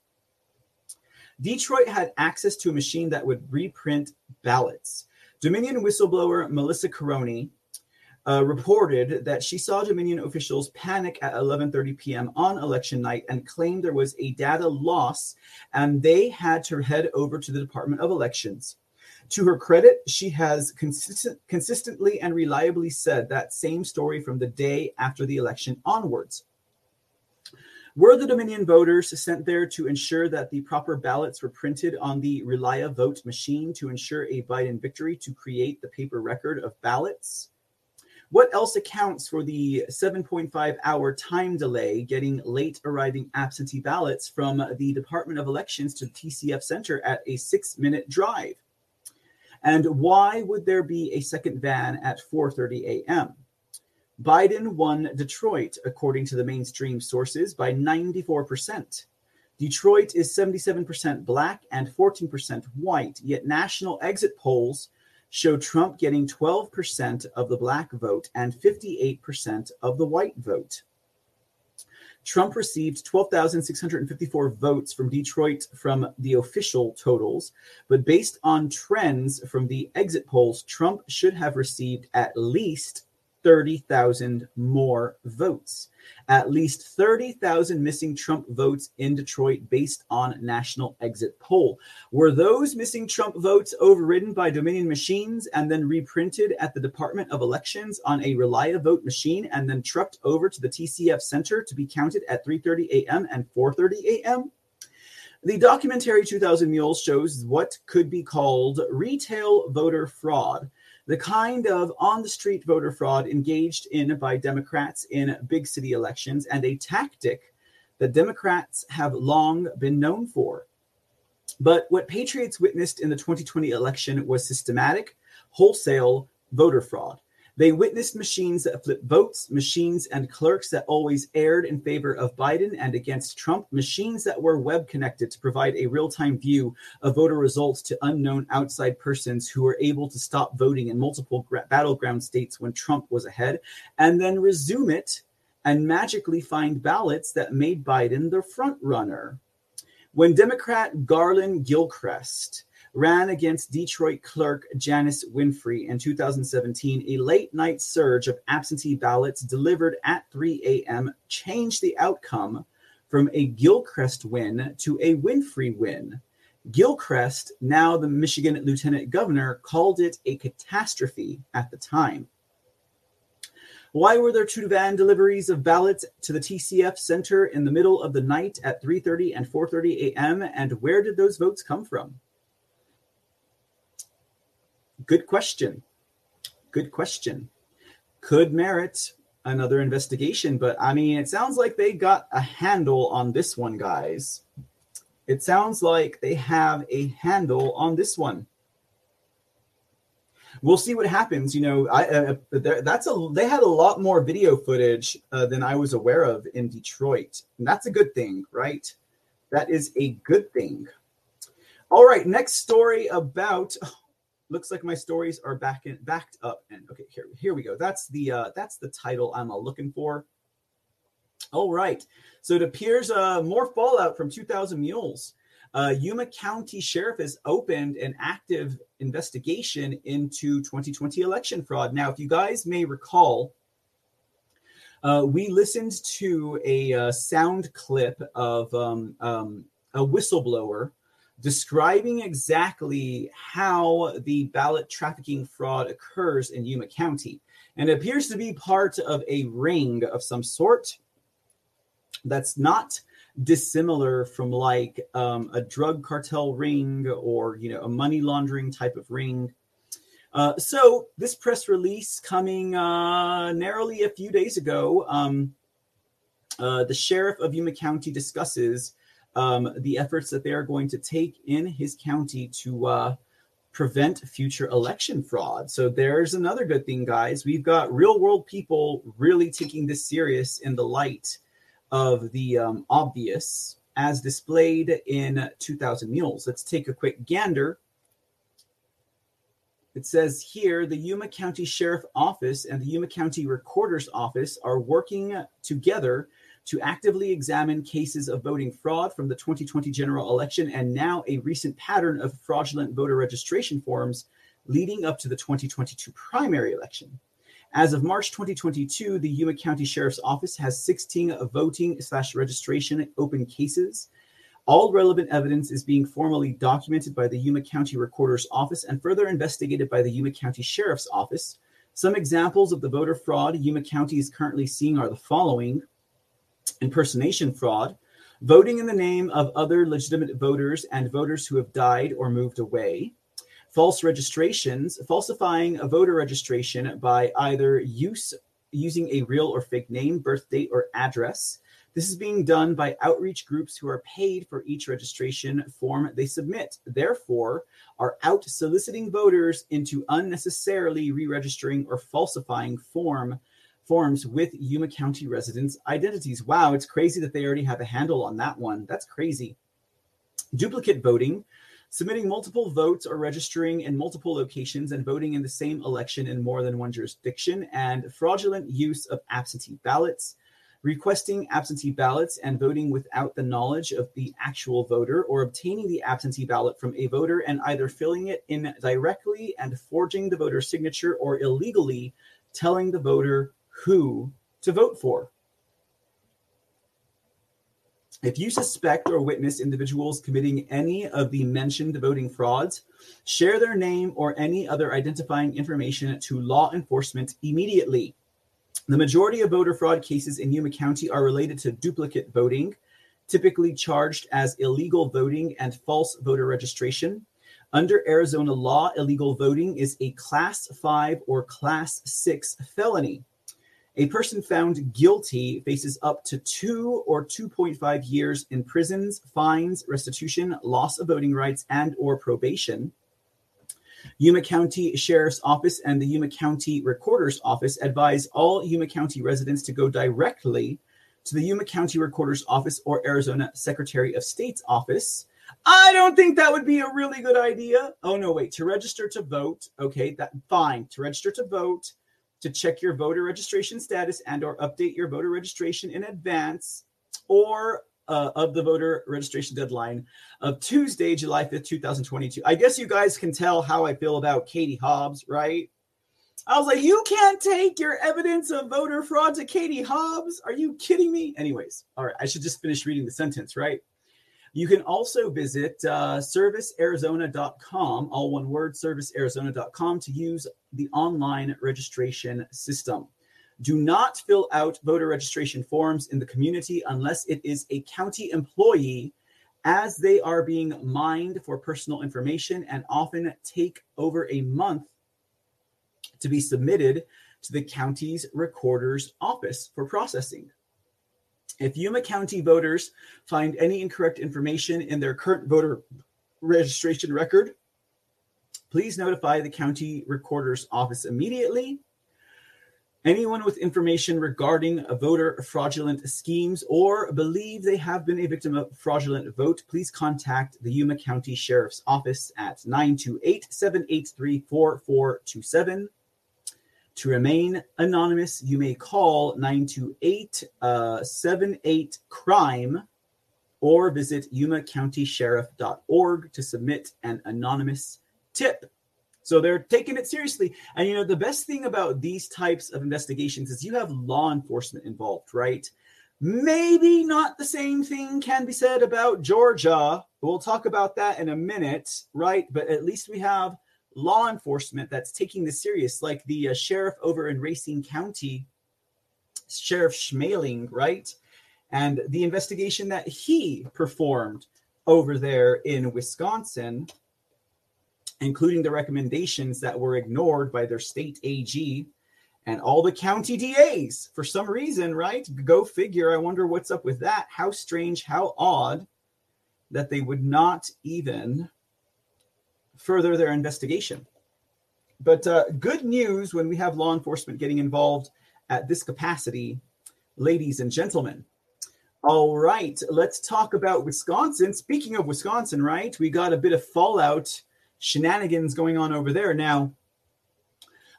Detroit had access to a machine that would reprint ballots. Dominion whistleblower Melissa Caroni uh, reported that she saw Dominion officials panic at 11:30 p.m. on election night and claimed there was a data loss, and they had to head over to the Department of Elections. To her credit, she has consistent, consistently and reliably said that same story from the day after the election onwards. Were the Dominion voters sent there to ensure that the proper ballots were printed on the ReliaVote machine to ensure a Biden victory to create the paper record of ballots? What else accounts for the 7.5 hour time delay getting late arriving absentee ballots from the Department of Elections to the TCF Center at a six minute drive? And why would there be a second van at 4:30 a.m.? Biden won Detroit, according to the mainstream sources, by 94%. Detroit is 77% black and 14% white, yet national exit polls show Trump getting 12% of the black vote and 58% of the white vote. Trump received 12,654 votes from Detroit from the official totals, but based on trends from the exit polls, Trump should have received at least 30,000 more votes. At least 30,000 missing Trump votes in Detroit based on national exit poll. Were those missing Trump votes overridden by Dominion machines and then reprinted at the Department of Elections on a ReliaVote machine and then trucked over to the TCF Center to be counted at 3:30 a.m. and 4:30 a.m.? The documentary 2000 Mules shows what could be called retail voter fraud the kind of on the street voter fraud engaged in by Democrats in big city elections and a tactic that Democrats have long been known for. But what Patriots witnessed in the 2020 election was systematic, wholesale voter fraud. They witnessed machines that flipped votes, machines and clerks that always erred in favor of Biden and against Trump, machines that were web connected to provide a real time view of voter results to unknown outside persons who were able to stop voting in multiple gra- battleground states when Trump was ahead, and then resume it and magically find ballots that made Biden the front runner. When Democrat Garland Gilchrist ran against Detroit clerk Janice Winfrey in 2017, a late night surge of absentee ballots delivered at 3 a.m. changed the outcome from a Gilchrist win to a Winfrey win. Gilchrist, now the Michigan lieutenant governor, called it a catastrophe at the time. Why were there two van deliveries of ballots to the TCF Center in the middle of the night at 3:30 and 4:30 a.m. and where did those votes come from? Good question. Good question. Could merit another investigation, but I mean, it sounds like they got a handle on this one, guys. It sounds like they have a handle on this one. We'll see what happens. You know, I uh, that's a they had a lot more video footage uh, than I was aware of in Detroit, and that's a good thing, right? That is a good thing. All right, next story about looks like my stories are back in, backed up and okay here here we go. That's the uh that's the title i'm uh, looking for. All right. So it appears uh more fallout from 2000 mules. Uh, Yuma County Sheriff has opened an active investigation into 2020 election fraud. Now, if you guys may recall, uh, we listened to a uh, sound clip of um, um, a whistleblower describing exactly how the ballot trafficking fraud occurs in Yuma County. And appears to be part of a ring of some sort that's not dissimilar from like um, a drug cartel ring or you know a money laundering type of ring uh, so this press release coming uh, narrowly a few days ago um, uh, the sheriff of yuma county discusses um, the efforts that they are going to take in his county to uh, prevent future election fraud. So there's another good thing, guys. We've got real world people really taking this serious in the light of the um, obvious as displayed in 2000 Mules. Let's take a quick gander. It says here the Yuma County Sheriff Office and the Yuma County Recorder's Office are working together to actively examine cases of voting fraud from the 2020 general election and now a recent pattern of fraudulent voter registration forms leading up to the 2022 primary election. As of March 2022, the Yuma County Sheriff's Office has 16 voting slash registration open cases. All relevant evidence is being formally documented by the Yuma County Recorder's Office and further investigated by the Yuma County Sheriff's Office. Some examples of the voter fraud Yuma County is currently seeing are the following impersonation fraud, voting in the name of other legitimate voters and voters who have died or moved away, false registrations, falsifying a voter registration by either use using a real or fake name, birth date, or address. This is being done by outreach groups who are paid for each registration form they submit. Therefore, are out soliciting voters into unnecessarily re-registering or falsifying form forms with Yuma County residents' identities. Wow, it's crazy that they already have a handle on that one. That's crazy. Duplicate voting, submitting multiple votes or registering in multiple locations and voting in the same election in more than one jurisdiction, and fraudulent use of absentee ballots. Requesting absentee ballots and voting without the knowledge of the actual voter, or obtaining the absentee ballot from a voter and either filling it in directly and forging the voter's signature, or illegally telling the voter who to vote for. If you suspect or witness individuals committing any of the mentioned voting frauds, share their name or any other identifying information to law enforcement immediately. The majority of voter fraud cases in Yuma County are related to duplicate voting, typically charged as illegal voting and false voter registration. Under Arizona law, illegal voting is a class 5 or class 6 felony. A person found guilty faces up to two or 2.5 years in prisons, fines, restitution, loss of voting rights, and or probation. Yuma County Sheriff's Office and the Yuma County Recorder's Office advise all Yuma County residents to go directly to the Yuma County Recorder's Office or Arizona Secretary of State's office. I don't think that would be a really good idea. Oh no, wait, to register to vote. Okay, that fine. To register to vote, to check your voter registration status and or update your voter registration in advance or uh, of the voter registration deadline of Tuesday, July 5th, 2022. I guess you guys can tell how I feel about Katie Hobbs, right? I was like, you can't take your evidence of voter fraud to Katie Hobbs. Are you kidding me? Anyways, all right, I should just finish reading the sentence, right? You can also visit uh, servicearizona.com, all one word, servicearizona.com, to use the online registration system. Do not fill out voter registration forms in the community unless it is a county employee, as they are being mined for personal information and often take over a month to be submitted to the county's recorder's office for processing. If Yuma County voters find any incorrect information in their current voter registration record, please notify the county recorder's office immediately. Anyone with information regarding a voter fraudulent schemes or believe they have been a victim of fraudulent vote, please contact the Yuma County Sheriff's Office at 928 783 4427 to remain anonymous, you may call 928 uh, 78 crime or visit yumacountysheriff.org to submit an anonymous tip. So they're taking it seriously. And you know, the best thing about these types of investigations is you have law enforcement involved, right? Maybe not the same thing can be said about Georgia. We'll talk about that in a minute, right? But at least we have law enforcement that's taking this serious, like the uh, sheriff over in Racine County, Sheriff Schmaling, right? And the investigation that he performed over there in Wisconsin, including the recommendations that were ignored by their state AG and all the county DAs for some reason, right? Go figure. I wonder what's up with that. How strange, how odd that they would not even further their investigation. But uh, good news when we have law enforcement getting involved at this capacity, ladies and gentlemen. All right, let's talk about Wisconsin. Speaking of Wisconsin, right, we got a bit of fallout shenanigans going on over there. Now,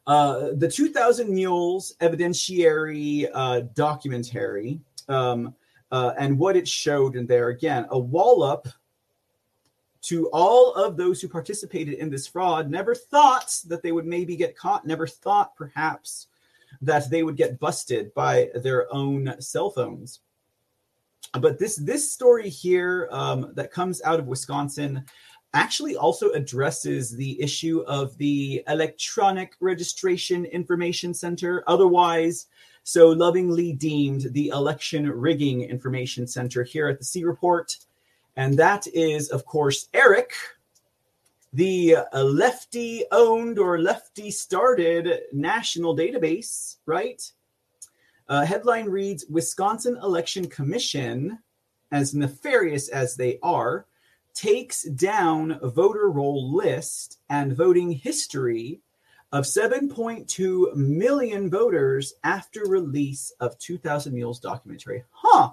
uh, the 2000 Mules evidentiary uh, documentary um, uh, and what it showed in there again, a wall up to all of those who participated in this fraud, never thought that they would maybe get caught, never thought perhaps that they would get busted by their own cell phones. But this this story here um, that comes out of Wisconsin actually also addresses the issue of the electronic registration information center, otherwise so lovingly deemed the election rigging information center here at the C report, and that is of course Eric. The lefty owned or lefty started national database, right? Uh, headline reads Wisconsin Election Commission, as nefarious as they are, takes down voter roll list and voting history of 7.2 million voters after release of 2000 Mules documentary. Huh.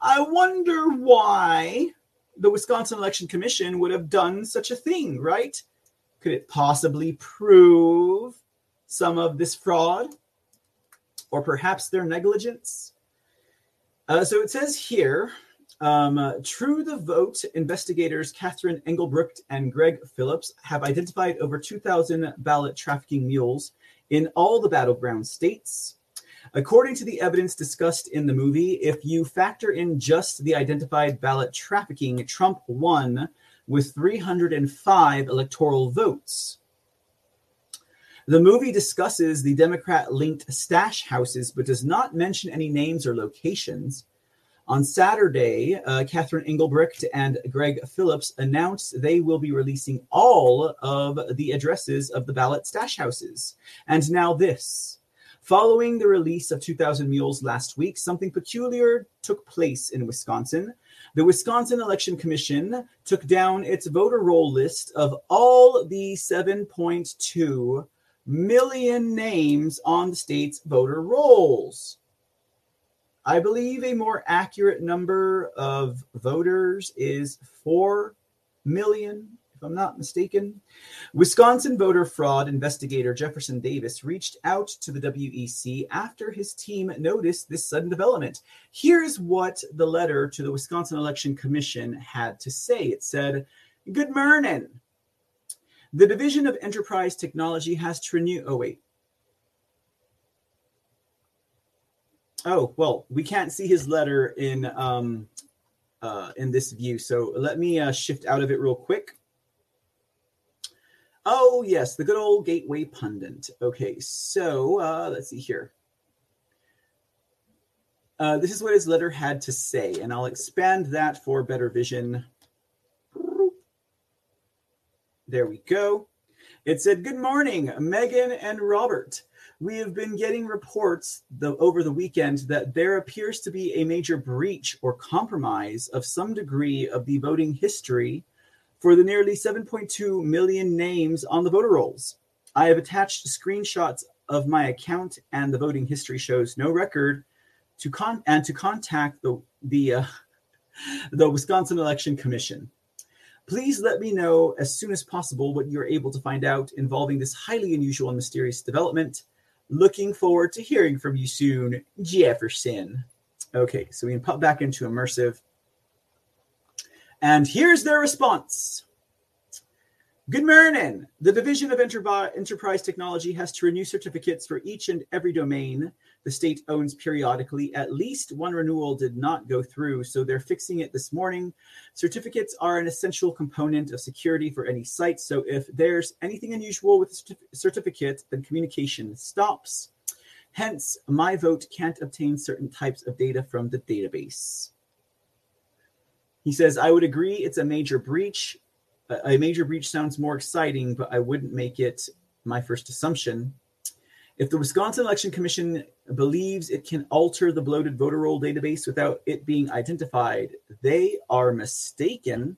I wonder why the Wisconsin Election Commission would have done such a thing, right? Could it possibly prove some of this fraud? or perhaps their negligence. Uh, so it says here um, uh, True the Vote investigators Catherine Engelbrecht and Greg Phillips have identified over 2,000 ballot trafficking mules in all the battleground states. According to the evidence discussed in the movie, if you factor in just the identified ballot trafficking, Trump won with 305 electoral votes. The movie discusses the Democrat linked stash houses, but does not mention any names or locations. On Saturday, uh, Catherine Engelbrecht and Greg Phillips announced they will be releasing all of the addresses of the ballot stash houses. And now, this. Following the release of 2000 Mules last week, something peculiar took place in Wisconsin. The Wisconsin Election Commission took down its voter roll list of all the 7.2 million names on the state's voter rolls. I believe a more accurate number of voters is 4 million, I'm not mistaken. Wisconsin voter fraud investigator Jefferson Davis reached out to the WEC after his team noticed this sudden development. Here's what the letter to the Wisconsin Election Commission had to say it said, Good morning. The Division of Enterprise Technology has to renew. Oh, wait. Oh, well, we can't see his letter in um, uh, in this view. So let me uh, shift out of it real quick. Oh, yes, the good old Gateway Pundit. Okay, so uh, let's see here. Uh, this is what his letter had to say, and I'll expand that for better vision. There we go. It said, Good morning, Megan and Robert. We have been getting reports the, over the weekend that there appears to be a major breach or compromise of some degree of the voting history for the nearly 7.2 million names on the voter rolls. I have attached screenshots of my account, and the voting history shows no record to con- and to contact the the uh, the Wisconsin Election Commission. Please let me know as soon as possible what you're able to find out involving this highly unusual and mysterious development. Looking forward to hearing from you soon, Jefferson. Okay, so we can pop back into immersive. And here's their response. Good morning. The Division of Enterprise Technology has to renew certificates for each and every domain the state owns periodically. At least one renewal did not go through, so they're fixing it this morning. Certificates are an essential component of security for any site, so if there's anything unusual with the certificate, then communication stops. Hence, MyVote can't obtain certain types of data from the database. He says, I would agree it's a major breach a major breach sounds more exciting, but I wouldn't make it my first assumption. If the Wisconsin Election Commission believes it can alter the bloated voter roll database without it being identified, they are mistaken.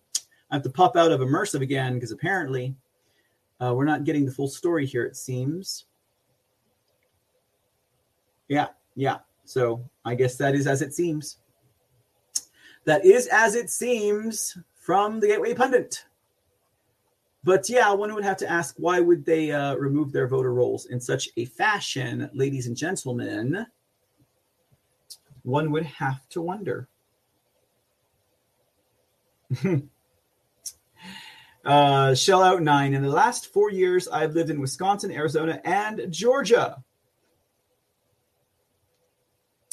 I have to pop out of immersive again because apparently uh, we're not getting the full story here, it seems. Yeah, yeah. So I guess that is as it seems. That is as it seems from the Gateway Pundit. But yeah, one would have to ask why would they uh, remove their voter rolls in such a fashion, ladies and gentlemen? One would have to wonder. uh, shell out nine. In the last four years, I've lived in Wisconsin, Arizona, and Georgia.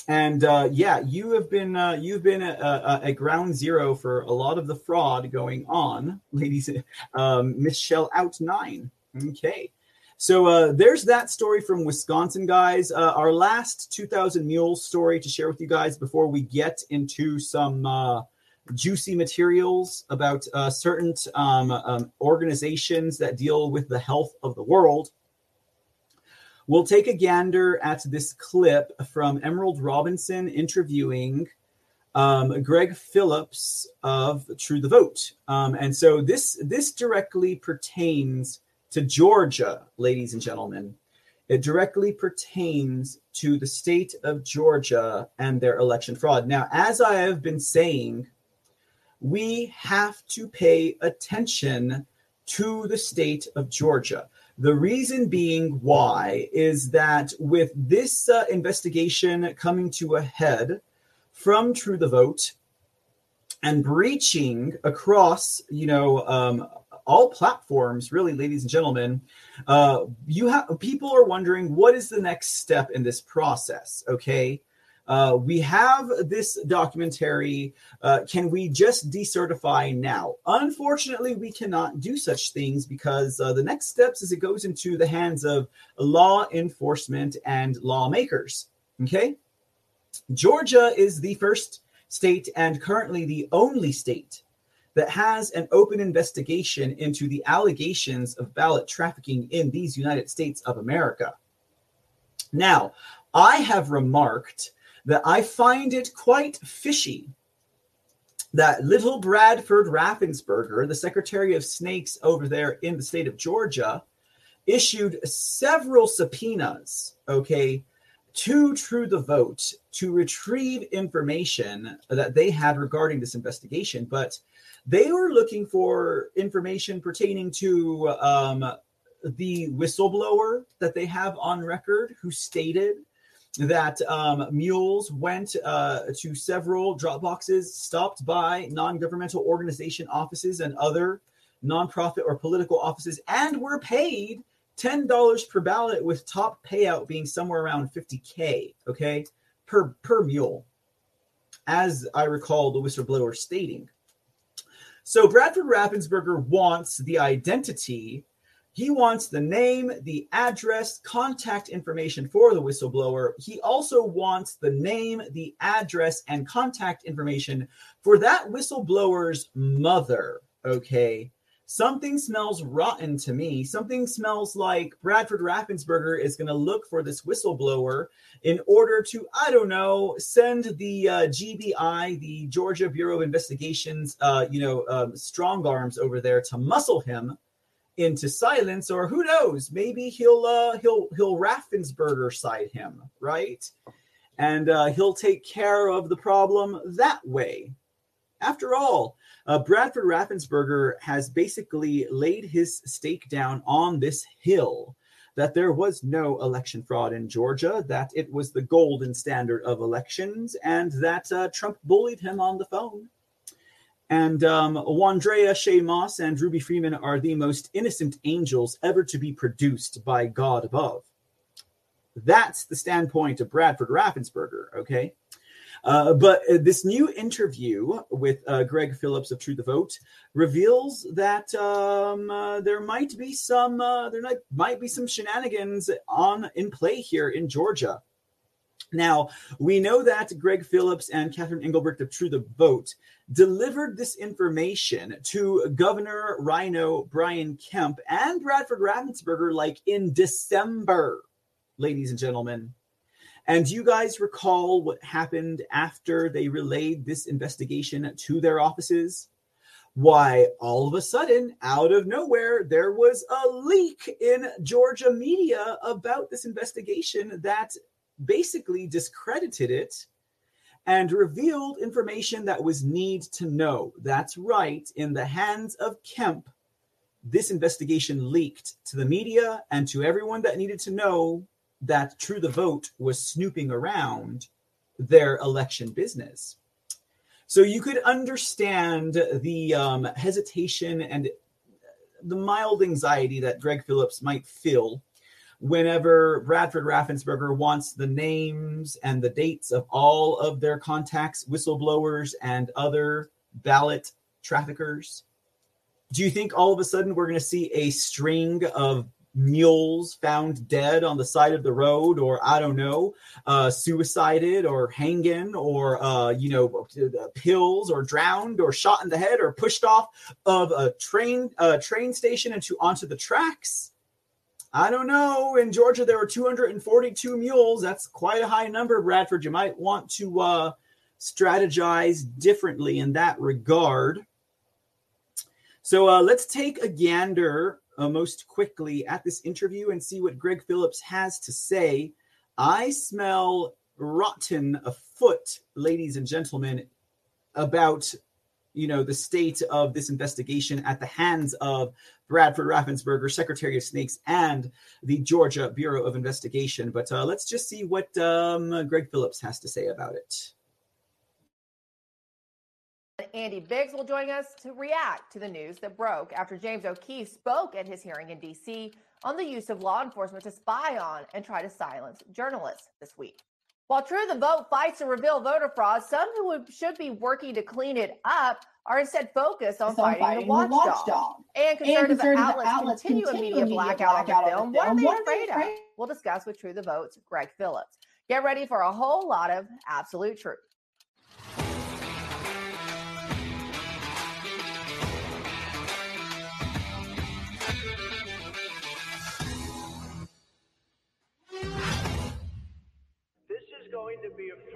And uh, yeah, you have been uh, you've been a, ground zero for a lot of the fraud going on, ladies. Um, Michelle out nine. Okay, so uh, there's that story from Wisconsin, guys. Uh, our last 2,000 mules story to share with you guys before we get into some uh, juicy materials about uh, certain um, um, organizations that deal with the health of the world. We'll take a gander at this clip from Emerald Robinson interviewing um, Greg Phillips of True the Vote. Um, and so this this directly pertains to Georgia, ladies and gentlemen. It directly pertains to the state of Georgia and their election fraud. Now, as I have been saying, we have to pay attention to the state of Georgia. The reason being why is that with this uh, investigation coming to a head from True the Vote and breaching across, you know, um, all platforms, really, ladies and gentlemen, uh, you have people are wondering what is the next step in this process. Okay, uh, we have this documentary. Uh, can we just decertify now? Unfortunately, we cannot do such things because uh, the next steps is it goes into the hands of law enforcement and lawmakers. Okay. Georgia is the first state and currently the only state that has an open investigation into the allegations of ballot trafficking in these United States of America. Now, I have remarked that I find it quite fishy that little Bradford Raffensperger, the Secretary of Snakes over there in the state of Georgia, issued several subpoenas, okay, to True the Vote to retrieve information that they had regarding this investigation. But they were looking for information pertaining to um, the whistleblower that they have on record who stated that um, mules went uh, to several drop boxes, stopped by non governmental organization offices and other nonprofit or political offices, and were paid $10 per ballot, with top payout being somewhere around 50K, okay, per, per mule, as I recall the whistleblower stating. So Bradford Raffensperger wants the identity he wants the name, the address, contact information for the whistleblower. He also wants the name, the address, and contact information for that whistleblower's mother. Okay. Something smells rotten to me. Something smells like Bradford Raffensperger is going to look for this whistleblower in order to, I don't know, send the uh, GBI, the Georgia Bureau of Investigations, uh, you know, um, strong arms over there to muscle him into silence, or who knows, maybe he'll uh, he'll he'll Raffensperger side him, right? And uh, he'll take care of the problem that way. After all, uh, Bradford Raffensperger has basically laid his stake down on this hill that there was no election fraud in Georgia, that it was the golden standard of elections, and that uh, Trump bullied him on the phone. And um, Wandrea Shaye Moss and Ruby Freeman are the most innocent angels ever to be produced by God above. That's the standpoint of Bradford Raffensperger, okay? Uh, but uh, this new interview with uh, Greg Phillips of True the Vote reveals that um, uh, there might be some uh, there might, might be some shenanigans on in play here in Georgia. Now, we know that Greg Phillips and Catherine Engelbrecht of True the Vote delivered this information to Governor Rhino Brian Kemp and Bradford Raffensperger like in December, ladies and gentlemen. And you guys recall what happened after they relayed this investigation to their offices? why all of a sudden, out of nowhere, there was a leak in Georgia media about this investigation that basically discredited it and revealed information that was need to know. That's right, in the hands of Kemp, this investigation leaked to the media and to everyone that needed to know that True the Vote was snooping around their election business. So you could understand the um, hesitation and the mild anxiety that Greg Phillips might feel whenever Bradford Raffensperger wants the names and the dates of all of their contacts, whistleblowers, and other ballot traffickers. Do you think all of a sudden we're going to see a string of mules found dead on the side of the road, or I don't know, uh, suicided or hanging, or uh, you know, pills, or drowned, or shot in the head, or pushed off of a train uh, train station into onto the tracks? I don't know. In Georgia, there were 242 mules. That's quite a high number, Bradford. You might want to uh, strategize differently in that regard. So uh, let's take a gander uh, most quickly at this interview and see what Greg Phillips has to say. I smell rotten afoot, ladies and gentlemen, about you know the state of this investigation at the hands of Bradford Raffensperger, Secretary of Snakes, and the Georgia Bureau of Investigation. But uh, let's just see what um, Greg Phillips has to say about it. Andy Biggs will join us to react to the news that broke after James O'Keefe spoke at his hearing in D.C. on the use of law enforcement to spy on and try to silence journalists this week. While True the Vote fights to reveal voter fraud, some who should be working to clean it up are instead focused on, fighting, fighting, the watchdog. watchdog. And conservative, and conservative outlets, outlets continue, continue a media blackout, blackout on the film. What are they afraid of? We'll discuss with True the Vote's Greg Phillips. Get ready for a whole lot of absolute truth.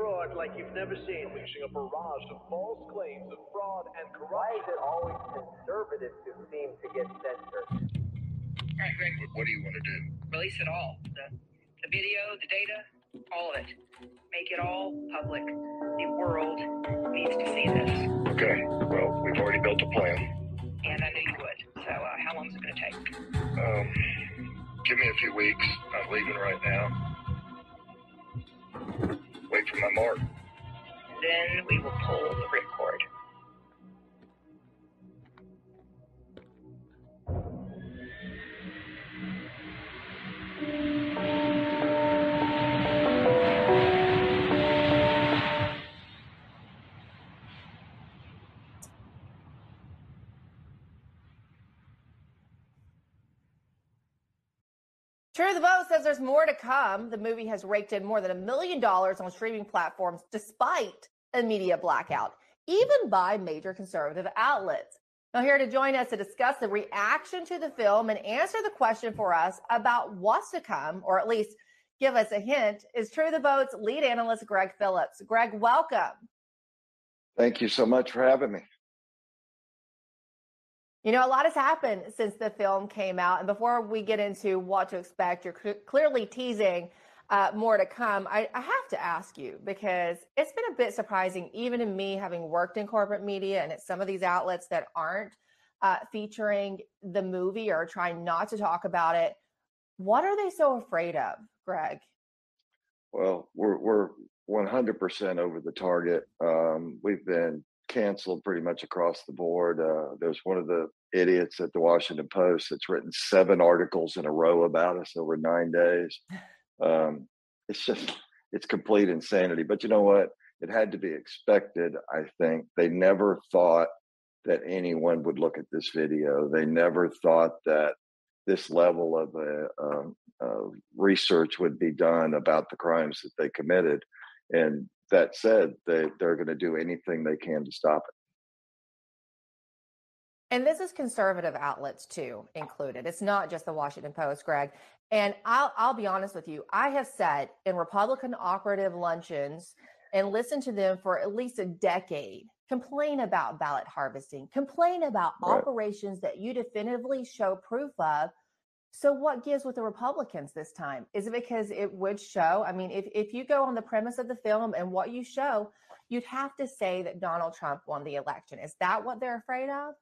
Fraud like you've never seen. Unleashing a barrage of false claims of fraud and corruption. Why is it always conservatives who seem to get censored? All right, Greg. What do you want to do? Release it all. The, the video, the data, all of it. Make it all public. The world needs to see this. Okay. Well, we've already built a plan. And I knew you would. So, uh, how long is it going to take? Um, give me a few weeks. I'm leaving right now wait for my mark. Then we will pull the ripcord. True the Vote says there's more to come. The movie has raked in more than a million dollars on streaming platforms despite a media blackout, even by major conservative outlets. Now, here to join us to discuss the reaction to the film and answer the question for us about what's to come, or at least give us a hint, is True the Vote's lead analyst, Greg Phillips. Greg, welcome. Thank you so much for having me. You know, a lot has happened since the film came out. And before we get into what to expect, you're cl- clearly teasing uh, more to come. I, I, have to ask you because it's been a bit surprising, even to me, having worked in corporate media and at some of these outlets that aren't uh, featuring the movie or trying not to talk about it. What are they so afraid of, Greg? Well, we're we're 100% over the target. Um, we've been canceled pretty much across the board. Uh, there's one of the idiots at the Washington Post that's written seven articles in a row about us over nine days. Um, it's just, it's complete insanity. But you know what? It had to be expected, I think. They never thought that anyone would look at this video. They never thought that this level of uh, um, research would be done about the crimes that they committed. And that said, they, they're going to do anything they can to stop it. And this is conservative outlets too included. It's not just the Washington Post, Greg. And I'll I'll be honest with you. I have sat in Republican operative luncheons and listened to them for at least a decade complain about ballot harvesting, complain about Right. operations that you definitively show proof of. So what gives with the Republicans this time? Is it because it would show? I mean, if, if you go on the premise of the film and what you show, you'd have to say that Donald Trump won the election. Is that what they're afraid of?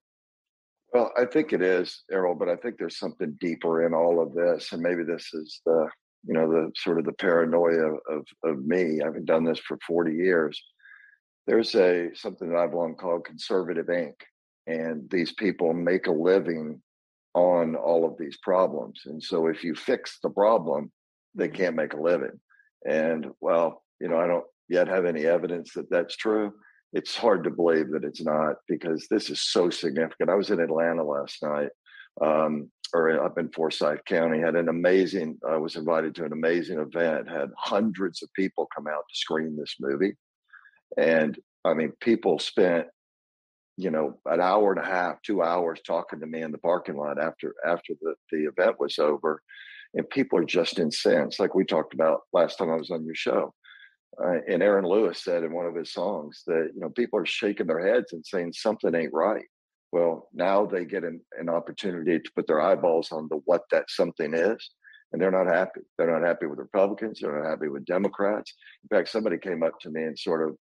Well, I think it is, Emerald, but I think there's something deeper in all of this, and maybe this is the, you know, the sort of the paranoia of of me. I've done this for 40 years. There's a something that I've long called conservative Inc., and these people make a living on all of these problems. And so, if you fix the problem, they can't make a living. And well, you know, I don't yet have any evidence that that's true it's hard to believe that it's not because this is so significant. I was in Atlanta last night, um, or up in Forsyth County, had an amazing, I was invited to an amazing event, had hundreds of people come out to screen this movie. And I mean, people spent, you know, an hour and a half, two hours talking to me in the parking lot after after the, the event was over. And people are just incensed, like we talked about last time I was on your show. Uh, and Aaron Lewis said in one of his songs that you know people are shaking their heads and saying something ain't right. Well, now they get an, an opportunity to put their eyeballs on the what that something is, and they're not happy. They're not happy with Republicans. They're not happy with Democrats. In fact, somebody came up to me and sort of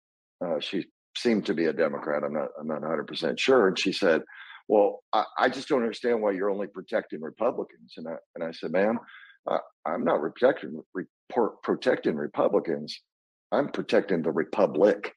uh, she seemed to be a Democrat. I'm not I'm not 100 percent sure, and she said, "Well, I, I, just don't understand why you're only protecting Republicans." And I and I said, "Ma'am, uh, I'm not protecting re- protecting Republicans." I'm protecting the republic.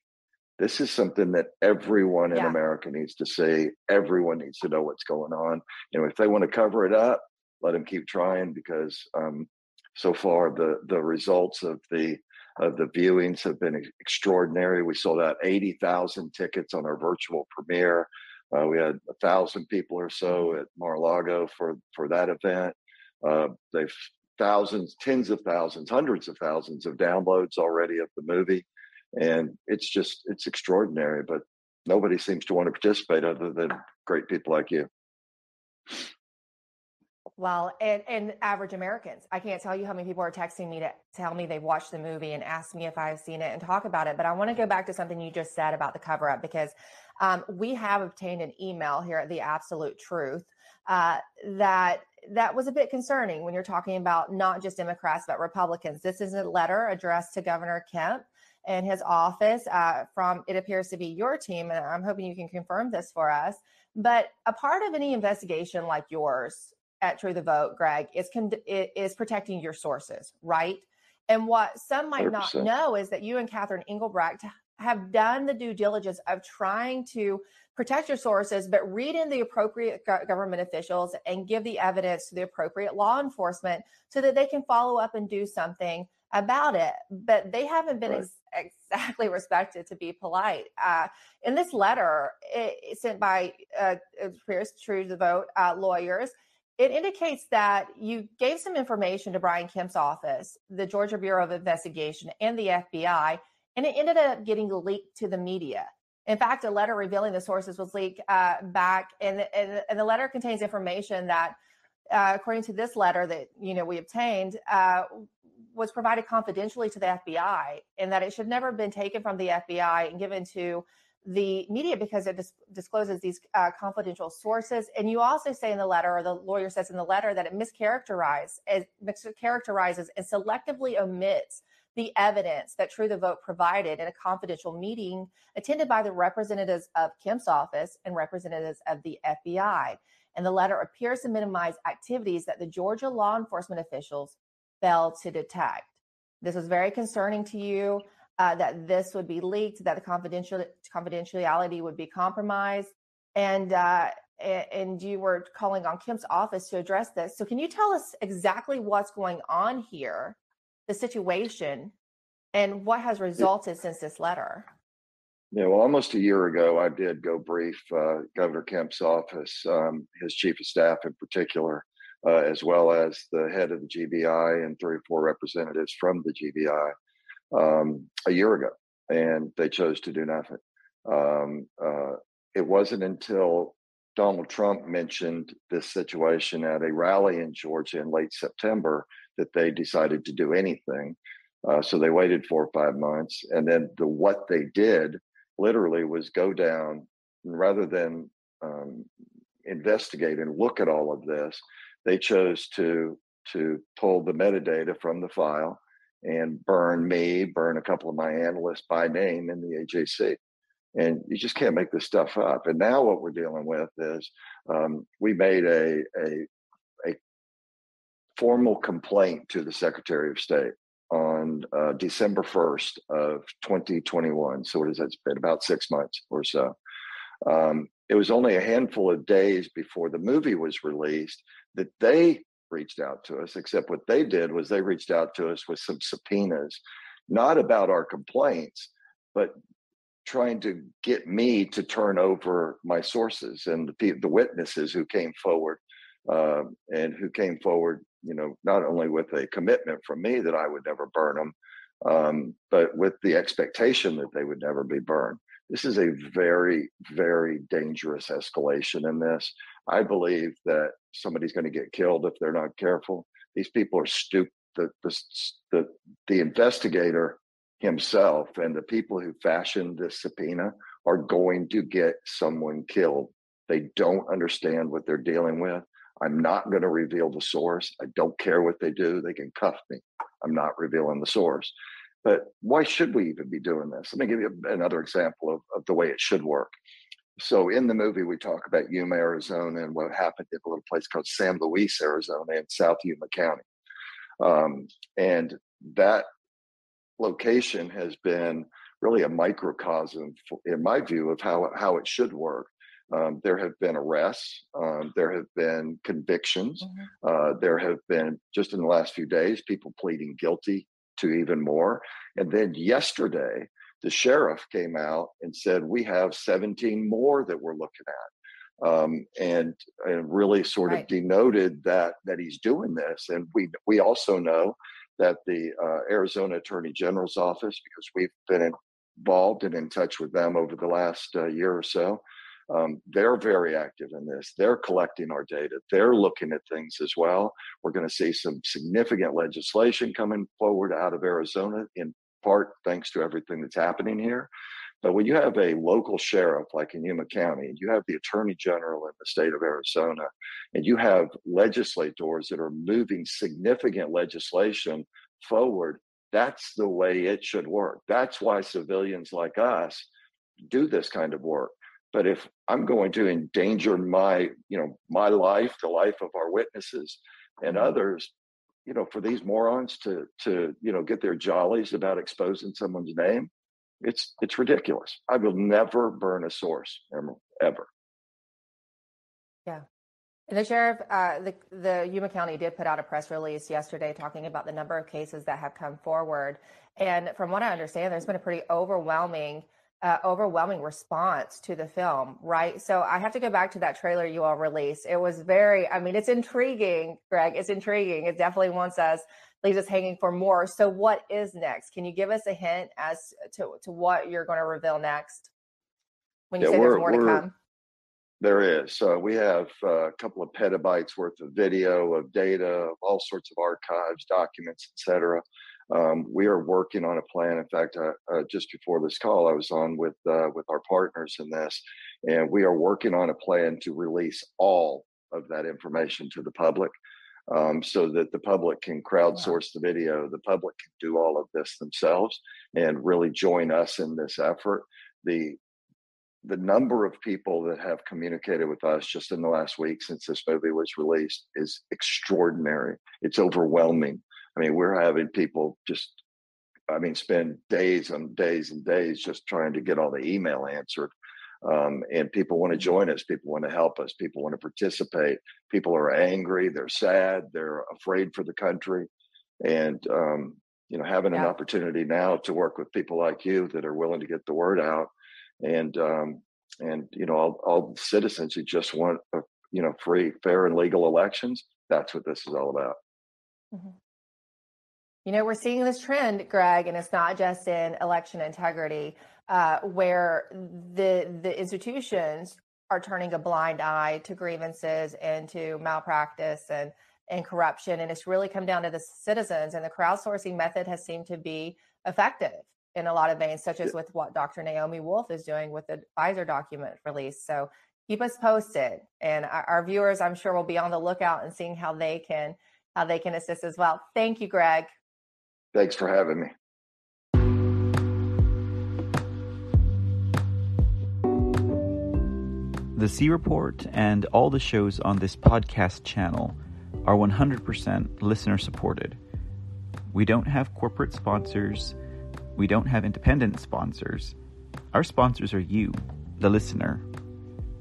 This is something that everyone in Yeah. America needs to see. Everyone needs to know what's going on. You know, if they want to cover it up, let them keep trying because um, so far the the results of the of the viewings have been ex- extraordinary. We sold out eighty thousand tickets on our virtual premiere. Uh, we had a thousand people or so at Mar-a-Lago for for that event. Uh, they've thousands, tens of thousands, hundreds of thousands of downloads already of the movie, and it's just it's extraordinary. But nobody seems to want to participate other than great people like you. Well, and, and average Americans. I can't tell you how many people are texting me to tell me they've watched the movie and ask me if I've seen it and talk about it. But I want to go back to something you just said about the cover up because um, we have obtained an email here at the Absolute Truth uh, that that was a bit concerning when you're talking about not just Democrats but Republicans. This is a letter addressed to Governor Kemp and his office uh, from it appears to be your team, and I'm hoping you can confirm this for us. But a part of any investigation like yours at True the Vote, Greg, is con- is protecting your sources, right? And what some might not 100%. know is that you and Catherine Engelbrecht have done the due diligence of trying to protect your sources, but read in the appropriate government officials and give the evidence to the appropriate law enforcement so that they can follow up and do something about it. But they haven't been Right. ex- exactly respected, to be polite. Uh, in this letter it, sent by uh, it appears True the Vote uh, lawyers, it indicates that you gave some information to Brian Kemp's office, the Georgia Bureau of Investigation, and the FBI, and it ended up getting leaked to the media. In fact, a letter revealing the sources was leaked uh, back, and, and, and the letter contains information that, uh, according to this letter that you know we obtained, uh, was provided confidentially to the FBI, and that it should never have been taken from the FBI and given to the media because it dis- discloses these uh, confidential sources. And you also say in the letter, or the lawyer says in the letter, that it mischaracterizes, it mischaracterizes and selectively omits the evidence that True the Vote provided in a confidential meeting attended by the representatives of Kemp's office and representatives of the FBI. And the letter appears to minimize activities that the Georgia law enforcement officials failed to detect. This was very concerning to you uh, that this would be leaked, that the confidential confidentiality would be compromised, and uh, and you were calling on Kemp's office to address this. So, can you tell us exactly what's going on here, the situation, and what has resulted since this letter? Yeah, well, almost a year ago, I did go brief uh, Governor Kemp's office, um, his chief of staff in particular, uh, as well as the head of the GBI and three or four representatives from the GBI um, a year ago, and they chose to do nothing. Um, uh, it wasn't until Donald Trump mentioned this situation at a rally in Georgia in late September that they decided to do anything. Uh, so they waited four or five months, and then the what they did literally was go down rather than um, investigate and look at all of this. They chose to to pull the metadata from the file and burn me, burn a couple of my analysts by name in the AJC. And you just can't make this stuff up. And now what we're dealing with is um, we made a, a a formal complaint to the Secretary of State on uh, December 1st of 2021. So what is that? It's been about six months or so. Um, it was only a handful of days before the movie was released that they reached out to us, except what they did was they reached out to us with some subpoenas, not about our complaints, but trying to get me to turn over my sources and the, the witnesses who came forward uh, and who came forward, you know, not only with a commitment from me that I would never burn them, um, but with the expectation that they would never be burned. This is a very, very dangerous escalation in this. I believe that somebody's going to get killed if they're not careful. These people are stupid. The, the, the, the investigator himself and the people who fashioned this subpoena are going to get someone killed. They don't understand what they're dealing with. I'm not going to reveal the source. I don't care what they do. They can cuff me. I'm not revealing the source. But why should we even be doing this? Let me give you another example of, of the way it should work. So in the movie, we talk about Yuma, Arizona, and what happened in a little place called San Luis, Arizona, in South Yuma County. Um, and that location has been really a microcosm, in my view, of how how it should work. Um, there have been arrests, um, there have been convictions, mm-hmm. uh, there have been just in the last few days people pleading guilty to even more. And then yesterday, the sheriff came out and said, We have 17 more that we're looking at. Um, and, and really sort right. of denoted that that he's doing this. And we we also know that the uh, Arizona Attorney General's office, because we've been involved and in touch with them over the last uh, year or so, um, they're very active in this. They're collecting our data. They're looking at things as well. We're going to see some significant legislation coming forward out of Arizona, in part thanks to everything that's happening here. But when you have a local sheriff like in Yuma County, and you have the attorney general in the state of Arizona, and you have legislators that are moving significant legislation forward, that's the way it should work. That's why civilians like us do this kind of work. But if I'm going to endanger my, you know, my life, the life of our witnesses and others, you know, for these morons to to, you know, get their jollies about exposing someone's name, it's it's ridiculous. I will never burn a source ever. Yeah. And the sheriff, uh, the the Yuma County did put out a press release yesterday talking about the number of cases that have come forward. And from what I understand, there's been a pretty overwhelming uh, overwhelming response to the film, right? So I have to go back to that trailer you all released. It was very, I mean, it's intriguing, Greg. It's intriguing. It definitely wants us, leaves us hanging for more. So what is next? Can you give us a hint as to, to what you're going to reveal next when you yeah, say there's more to come? There is. So we have uh, a couple of petabytes worth of video, of data, of all sorts of archives, documents, etc. Um, we are working on a plan. In fact, uh, uh, just before this call, I was on with uh, with our partners in this, and we are working on a plan to release all of that information to the public, um, so that the public can crowdsource the video. The public can do all of this themselves and really join us in this effort. The the number of people that have communicated with us just in the last week since this movie was released is extraordinary. It's overwhelming. I mean, we're having people just, I mean, spend days and days and days just trying to get all the email answered. Um, and people want to mm-hmm. join us. People want to help us. People want to participate. People are angry. They're sad. They're afraid for the country. And, um, you know, having yeah. an opportunity now to work with people like you that are willing to get the word out and, um, and, you know, all, all citizens who just want, a, you know, free, fair and legal elections. That's what this is all about. Mm-hmm. You know, we're seeing this trend, Greg, and it's not just in election integrity, uh, where the the institutions are turning a blind eye to grievances and to malpractice and and corruption, and it's really come down to the citizens. And the crowdsourcing method has seemed to be effective. in a lot of veins, such as with what Dr. Naomi Wolf is doing with the Pfizer document release. So keep us posted, and our, our viewers, I'm sure, will be on the lookout and seeing how they can how they can assist as well. Thank you, Greg. Thanks for having me. The C Report and all the shows on this podcast channel are 100% listener supported. We don't have corporate sponsors, we don't have independent sponsors. Our sponsors are you, the listener.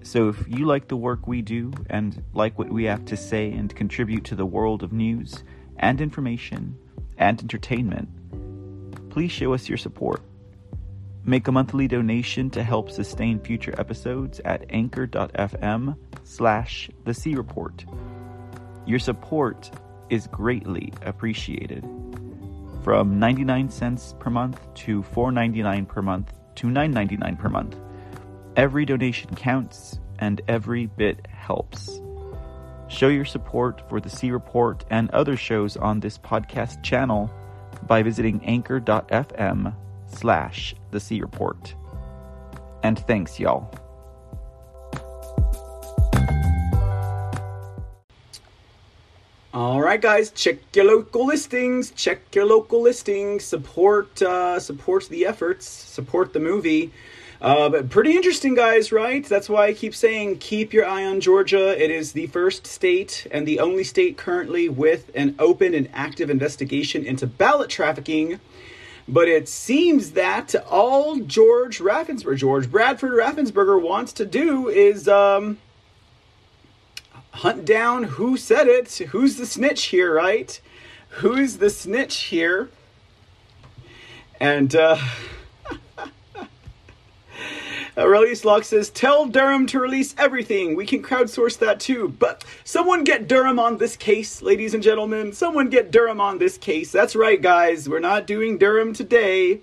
So if you like the work we do and like what we have to say and contribute to the world of news and information and entertainment, please show us your support. Make a monthly donation to help sustain future episodes at anchor.fm slash the C Report. Your support is greatly appreciated. From 99 cents per month to 4.99 per month to 9.99 per month. Every donation counts and every bit helps. Show your support for the C Report and other shows on this podcast channel by visiting anchor.fm slash the C Report. And thanks, y'all. All right, guys, check your local listings. Check your local listings. Support, uh, support the efforts. Support the movie. Uh, but pretty interesting, guys, right? That's why I keep saying keep your eye on Georgia. It is the first state and the only state currently with an open and active investigation into ballot trafficking. But it seems that all George Raffensperger, George Bradford Raffensperger wants to do is um, hunt down who said it, who's the snitch here, right? Who's the snitch here? And uh, Aurelius Locke says, Tell Durham to release everything. We can crowdsource that too. But someone get Durham on this case, ladies and gentlemen. Someone get Durham on this case. That's right, guys. We're not doing Durham today.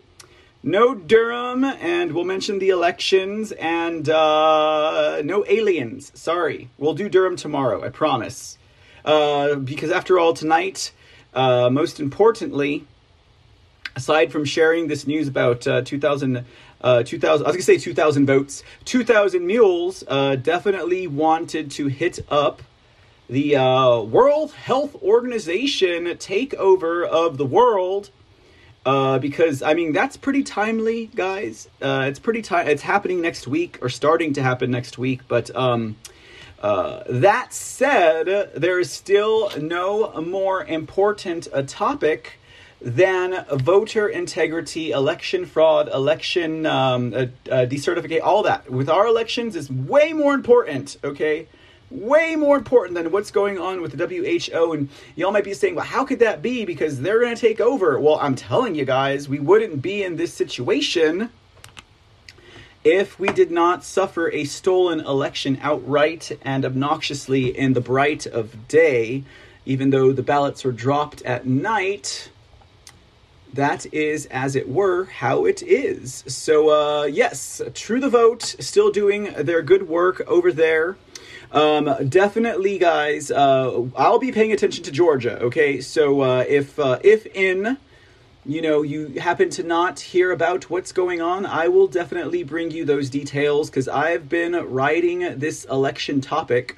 No Durham, and we'll mention the elections, and uh, no aliens. Sorry. We'll do Durham tomorrow, I promise. Uh, because after all, tonight, uh, most importantly, aside from sharing this news about uh, 2000 uh, 2000 i was gonna say 2000 votes. 2000 mules uh, definitely wanted to hit up the uh, world health organization takeover of the world uh, because i mean that's pretty timely guys. Uh, it's pretty time it's happening next week or starting to happen next week but um, uh, that said there is still no more important a topic than voter integrity, election fraud, election um, uh, uh, decertificate, all that. With our elections is way more important, okay? Way more important than what's going on with the WHO. And y'all might be saying, well, how could that be? Because they're going to take over. Well, I'm telling you guys, we wouldn't be in this situation if we did not suffer a stolen election outright and obnoxiously in the bright of day, even though the ballots were dropped at night that is, as it were, how it is. So, uh, yes, True the Vote still doing their good work over there. Um, definitely, guys. Uh, I'll be paying attention to Georgia. Okay, so uh, if uh, if in you know you happen to not hear about what's going on, I will definitely bring you those details because I've been writing this election topic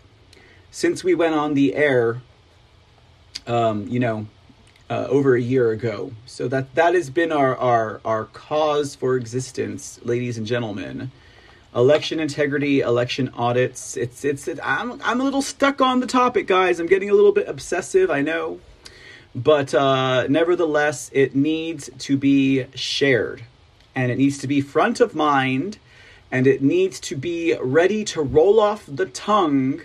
since we went on the air. Um, you know, uh, over a year ago. So that that has been our, our our cause for existence, ladies and gentlemen. Election integrity, election audits. It's it's it, I'm I'm a little stuck on the topic, guys. I'm getting a little bit obsessive. I know, but uh, nevertheless, it needs to be shared, and it needs to be front of mind, and it needs to be ready to roll off the tongue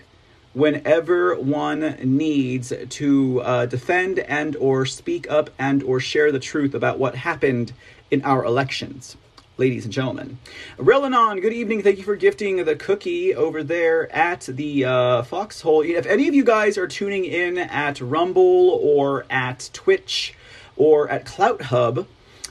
whenever one needs to uh, defend and or speak up and or share the truth about what happened in our elections ladies and gentlemen. Relanon, good evening. Thank you for gifting the cookie over there at the uh, Foxhole. If any of you guys are tuning in at Rumble or at Twitch or at Clouthub,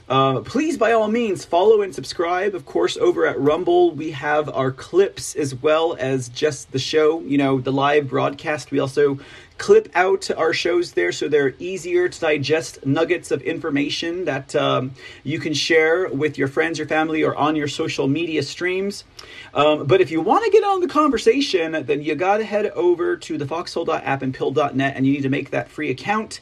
Uh, please, by all means, follow and subscribe. Of course, over at Rumble, we have our clips as well as just the show, you know, the live broadcast. We also clip out our shows there so they're easier to digest nuggets of information that um, you can share with your friends, your family, or on your social media streams. Um, but if you want to get on the conversation, then you got to head over to the foxhole.app and Pilled.net and you need to make that free account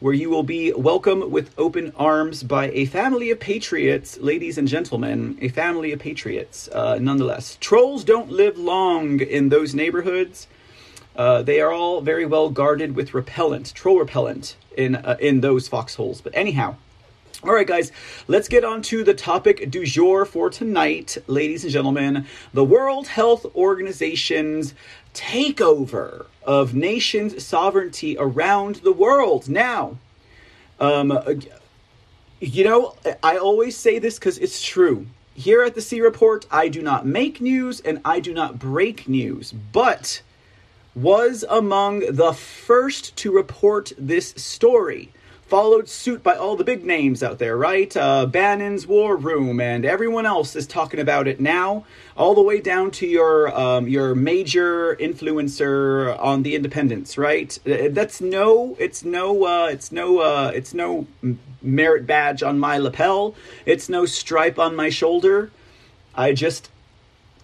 where you will be welcomed with open arms by a family of patriots, ladies and gentlemen, a family of patriots, uh, nonetheless. Trolls don't live long in those neighborhoods. Uh, they are all very well guarded with repellent, troll repellent, in uh, in those foxholes. But anyhow, all right, guys, let's get on to the topic du jour for tonight, ladies and gentlemen. The World Health Organization's takeover of nations' sovereignty around the world. Now, um, you know, I always say this because it's true. Here at the C Report, I do not make news and I do not break news, but was among the first to report this story. Followed suit by all the big names out there, right? Uh, Bannon's War Room, and everyone else is talking about it now, all the way down to your um, your major influencer on the Independents, right? Uh, that's no, it's no, uh, it's no, uh, it's no merit badge on my lapel. It's no stripe on my shoulder. I just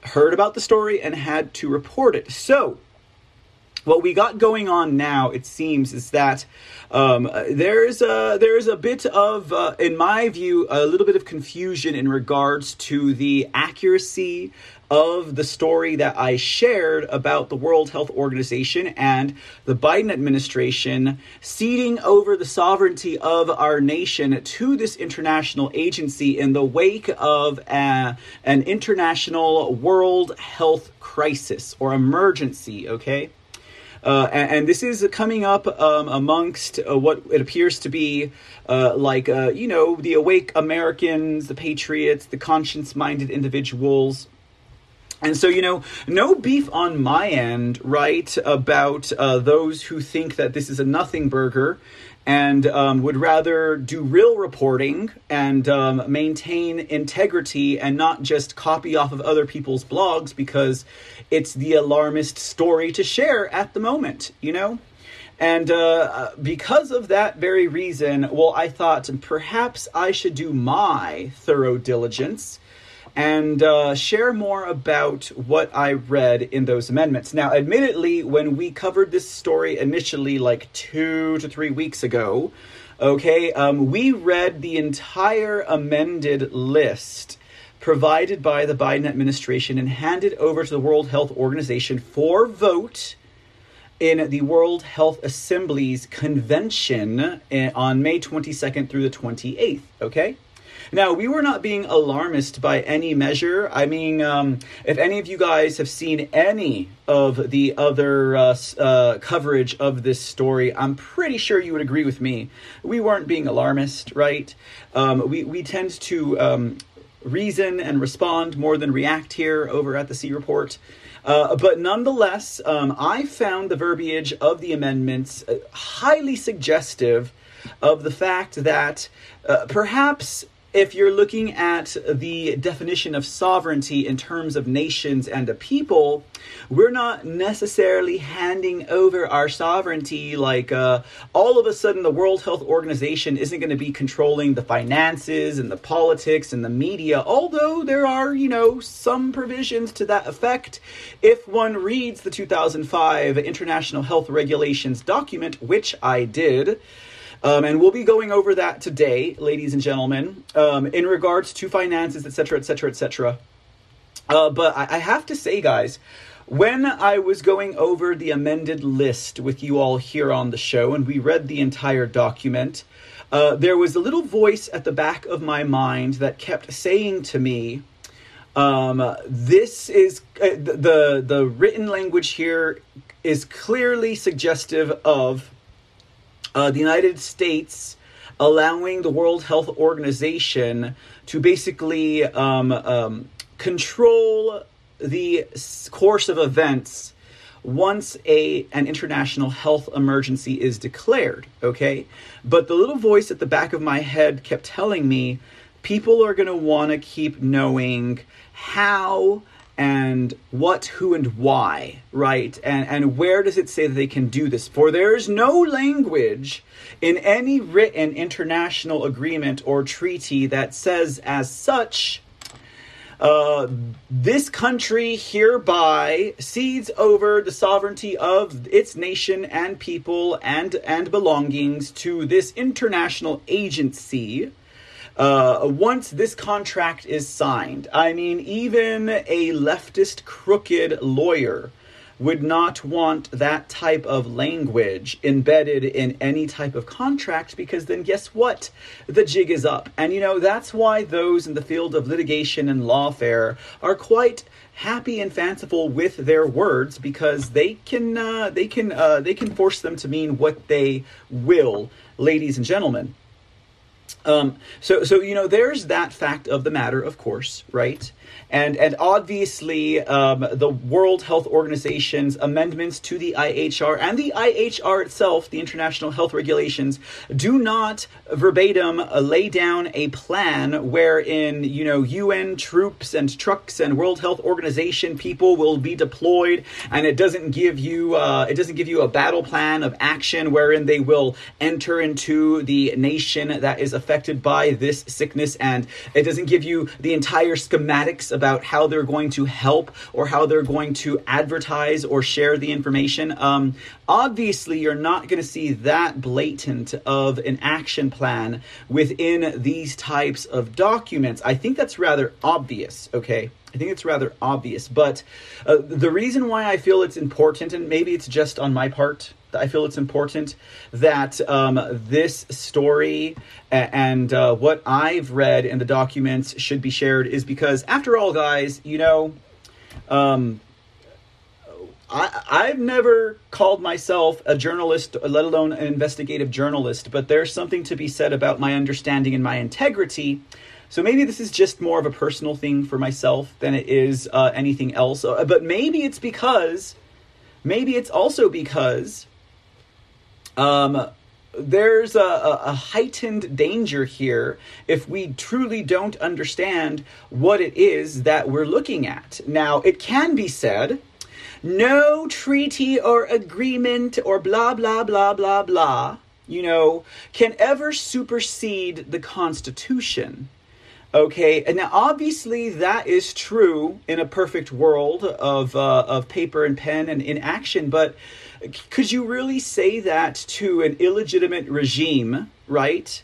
heard about the story and had to report it. So what we got going on now, it seems, is that um, there's a there's a bit of, uh, in my view, a little bit of confusion in regards to the accuracy of the story that I shared about the World Health Organization and the Biden administration ceding over the sovereignty of our nation to this international agency in the wake of a, an international world health crisis or emergency. Okay. Uh, and, and, this is coming up um, amongst uh, what it appears to be uh, like, uh, you know, the awake Americans, the patriots, the conscience minded individuals. And so, you know, no beef on my end, right, about uh, those who think that this is a nothing burger and um, would rather do real reporting and um, maintain integrity and not just copy off of other people's blogs because it's the alarmist story to share at the moment, you know? And uh, because of that very reason, well, I thought perhaps I should do my thorough diligence and uh, share more about what I read in those amendments. Now, admittedly, when we covered this story initially, like two to three weeks ago, okay, um, we read the entire amended list provided by the Biden administration and handed over to the World Health Organization for vote in the World Health Assembly's convention eh, on May 22nd through the 28th, okay? Now, we were not being alarmist by any measure. I mean, um, if any of you guys have seen any of the other uh, uh, coverage of this story, I'm pretty sure you would agree with me. We weren't being alarmist, right? Um, we, we tend to um, reason and respond more than react here over at the C Report. Uh, but nonetheless, um, I found the verbiage of the amendments uh, highly suggestive of the fact that uh, perhaps if you're looking at the definition of sovereignty in terms of nations and a people, we're not necessarily handing over our sovereignty like uh, all of a sudden the World Health Organization isn't going to be controlling the finances and the politics and the media, although there are, you know, some provisions to that effect if one reads the 2005 International Health Regulations document, which I did. Um, and we'll be going over that today, ladies and gentlemen, um, in regards to finances, etc., etc., etc. But I, I have to say, guys, when I was going over the amended list with you all here on the show, and we read the entire document, uh, there was a little voice at the back of my mind that kept saying to me, um, "This is uh, the the written language here is clearly suggestive of uh, the United States allowing the World Health Organization to basically um, um, control the course of events once a an international health emergency is declared, okay? But the little voice at the back of my head kept telling me people are going to want to keep knowing how and what, who, and why, right? And and where does it say that they can do this? For there is no language in any written international agreement or treaty that says as such. Uh, this country hereby cedes over the sovereignty of its nation and people and and belongings to this international agency uh, once this contract is signed. I mean, even a leftist crooked lawyer would not want that type of language embedded in any type of contract because then guess what? The jig is up. And you know, that's why those in the field of litigation and lawfare are quite happy and fanciful with their words because they can uh, they can uh, they can force them to mean what they will, ladies and gentlemen. Um, so, so you know, there's that fact of the matter, of course, right? And and obviously, um, the World Health Organization's amendments to the IHR and the IHR itself, the International Health Regulations, do not verbatim uh, lay down a plan wherein you know UN troops and trucks and World Health Organization people will be deployed, and it doesn't give you uh, it doesn't give you a battle plan of action wherein they will enter into the nation that is affected by this sickness, and it doesn't give you the entire schematics about how they're going to help or how they're going to advertise or share the information. Um, obviously, you're not going to see that blatant of an action plan within these types of documents. I think that's rather obvious, okay? I think it's rather obvious, but uh, the reason why I feel it's important, and maybe it's just on my part, I feel it's important that um, this story and uh, what I've read in the documents should be shared is because, after all, guys, you know, um, I, I've never called myself a journalist, let alone an investigative journalist, but there's something to be said about my understanding and my integrity. So maybe this is just more of a personal thing for myself than it is uh, anything else. Uh, but maybe it's because, maybe it's also because um, there's a, a, heightened danger here if we truly don't understand what it is that we're looking at. Now, it can be said no treaty or agreement or blah, blah, blah, blah, blah, you know, can ever supersede the Constitution. Okay, and now obviously that is true in a perfect world of uh, of paper and pen and in action, but could you really say that to an illegitimate regime, right?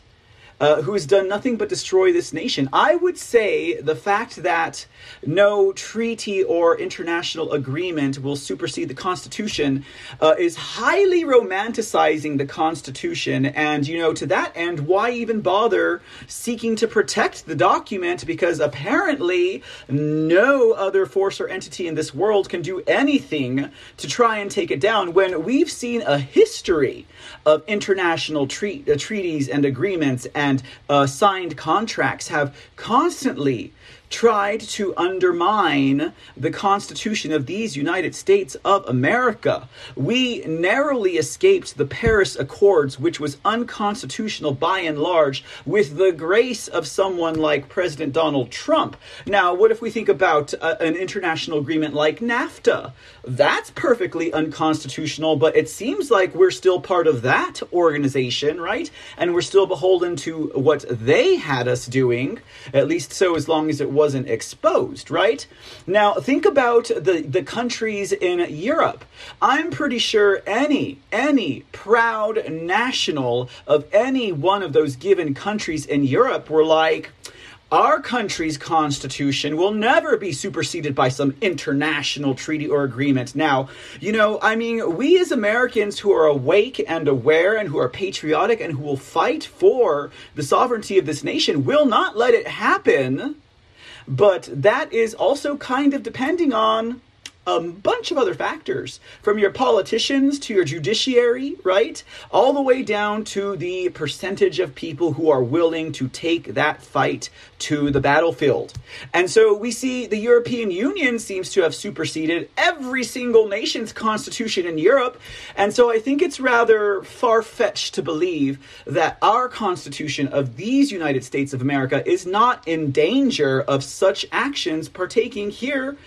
Uh, who has done nothing but destroy this nation. I would say the fact that no treaty or international agreement will supersede the Constitution uh, is highly romanticizing the Constitution. And, you know, to that end, why even bother seeking to protect the document? Because apparently no other force or entity in this world can do anything to try and take it down when we've seen a history of international uh, treaties and agreements and uh, signed contracts have constantly tried to undermine the Constitution of these United States of America. We narrowly escaped the Paris Accords, which was unconstitutional by and large, with the grace of someone like President Donald Trump. Now, what if we think about uh, an international agreement like NAFTA? That's perfectly unconstitutional, but it seems like we're still part of that organization, right? And we're still beholden to what they had us doing, at least so as long as it wasn't exposed, right? Now, think about the, the countries in Europe. I'm pretty sure any, any proud national of any one of those given countries in Europe were like, our country's constitution will never be superseded by some international treaty or agreement. Now, you know, I mean, we as Americans who are awake and aware and who are patriotic and who will fight for the sovereignty of this nation will not let it happen. But that is also kind of depending on a bunch of other factors from your politicians to your judiciary, right? All the way down to the percentage of people who are willing to take that fight to the battlefield. And so we see the European Union seems to have superseded every single nation's constitution in Europe. And so I think it's rather far fetched to believe that our constitution of these United States of America is not in danger of such actions partaking here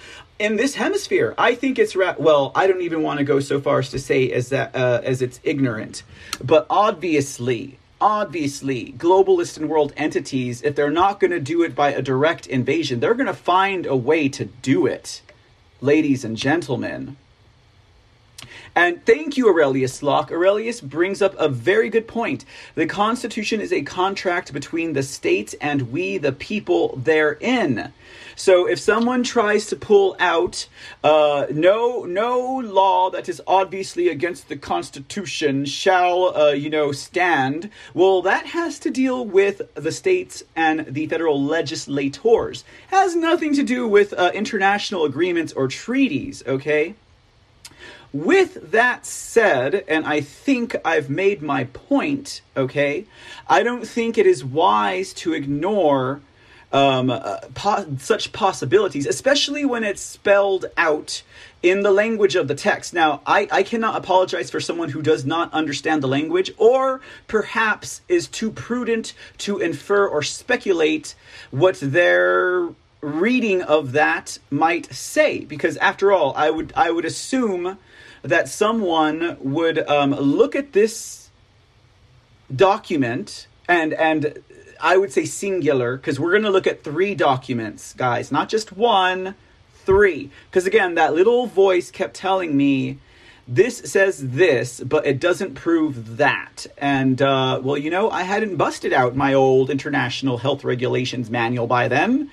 in this hemisphere. I think it's ra- well. I don't even want to go so far as to say as that uh, as it's ignorant, but obviously, obviously, globalist and world entities, if they're not going to do it by a direct invasion, they're going to find a way to do it, ladies and gentlemen. And thank you, Aurelius Locke. Aurelius brings up a very good point. The Constitution is a contract between the state and we, the people therein. So if someone tries to pull out uh, no no law that is obviously against the Constitution shall uh, you know stand, well that has to deal with the states and the federal legislators. Has nothing to do with uh, international agreements or treaties. Okay. With that said, and I think I've made my point, okay, I don't think it is wise to ignore um, uh, po- such possibilities, especially when it's spelled out in the language of the text. Now, I, I cannot apologize for someone who does not understand the language or perhaps is too prudent to infer or speculate what their reading of that might say because after all i would i would assume that someone would um, look at this document and and I would say singular because we're going to look at three documents, guys, not just one, three. Because again, that little voice kept telling me this says this, but it doesn't prove that. And, uh, well, you know, I hadn't busted out my old international health regulations manual by then.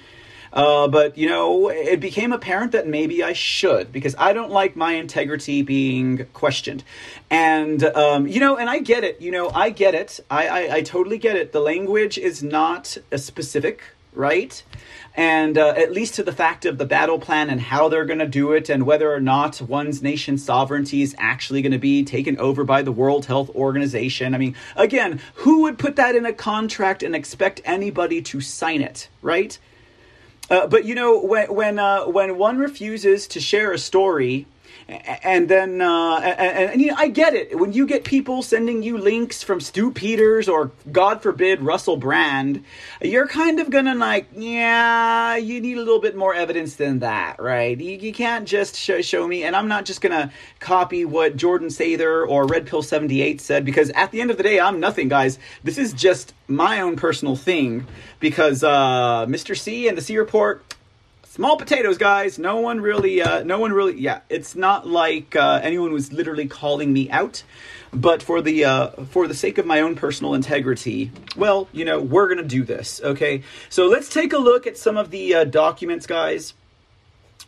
Uh, but, you know, it became apparent that maybe I should because I don't like my integrity being questioned. And, um, you know, and I get it. You know, I get it. I, I, I totally get it. The language is not specific, right? and uh, at least to the fact of the battle plan and how they're going to do it and whether or not one's nation's sovereignty is actually going to be taken over by the World Health Organization. I mean, again, who would put that in a contract and expect anybody to sign it, right? Uh, but you know, when when uh, when one refuses to share a story and then uh, and, and, you know I get it when you get people sending you links from Stu Peters or God forbid Russell Brand, you're kind of gonna like yeah you need a little bit more evidence than that, right? You, you can't just show, show me, and I'm not just gonna copy what Jordan Sather or Red Pill 78 said because at the end of the day I'm nothing, guys. This is just my own personal thing because uh, Mr. C and the C report small potatoes, guys. No one really, uh, no one really. Yeah, it's not like uh, anyone was literally calling me out, but for the uh, for the sake of my own personal integrity, well, you know, we're gonna do this. Okay, so let's take a look at some of the uh, documents, guys.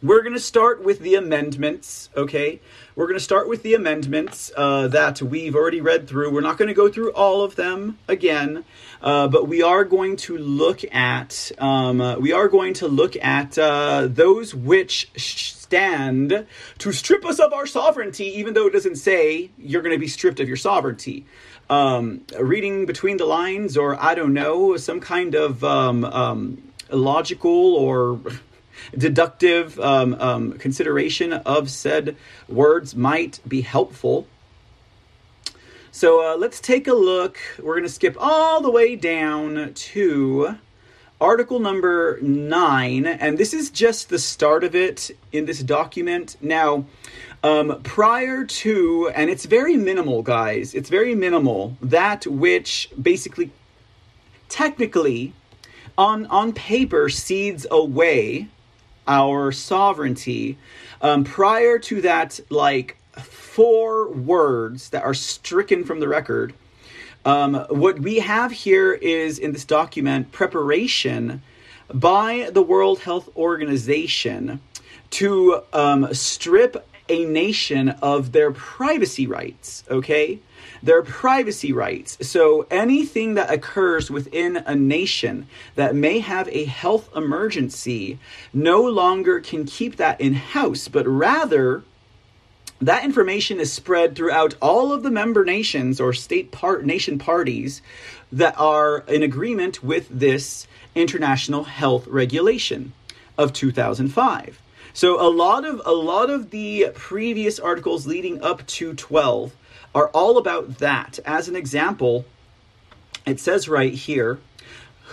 We're to start with the amendments, okay? We're going to start with the amendments uh, that we've already read through. We're not going to go through all of them again, uh, but we are going to look at um, uh, we are going to look at uh, those which stand to strip us of our sovereignty, even though it doesn't say you're going to be stripped of your sovereignty. Um, reading between the lines, or I don't know, some kind of um, um logical or deductive um, um, consideration of said words might be helpful. So uh, let's take a look. We're going to skip all the way down to article number nine, and this is just the start of it in this document. Now, um, prior to, and it's very minimal, guys, it's very minimal, that which basically, technically, on, on paper, cedes away our sovereignty. Um, prior to that, like four words that are stricken from the record, um, what we have here is in this document preparation by the World Health Organization to um, strip a nation of their privacy rights, okay? Their privacy rights. So anything that occurs within a nation that may have a health emergency no longer can keep that in house, but rather that information is spread throughout all of the member nations or state part nation parties that are in agreement with this international health regulation of 2005. So a lot of a lot of the previous articles leading up to 12 are all about that. As an example, it says right here,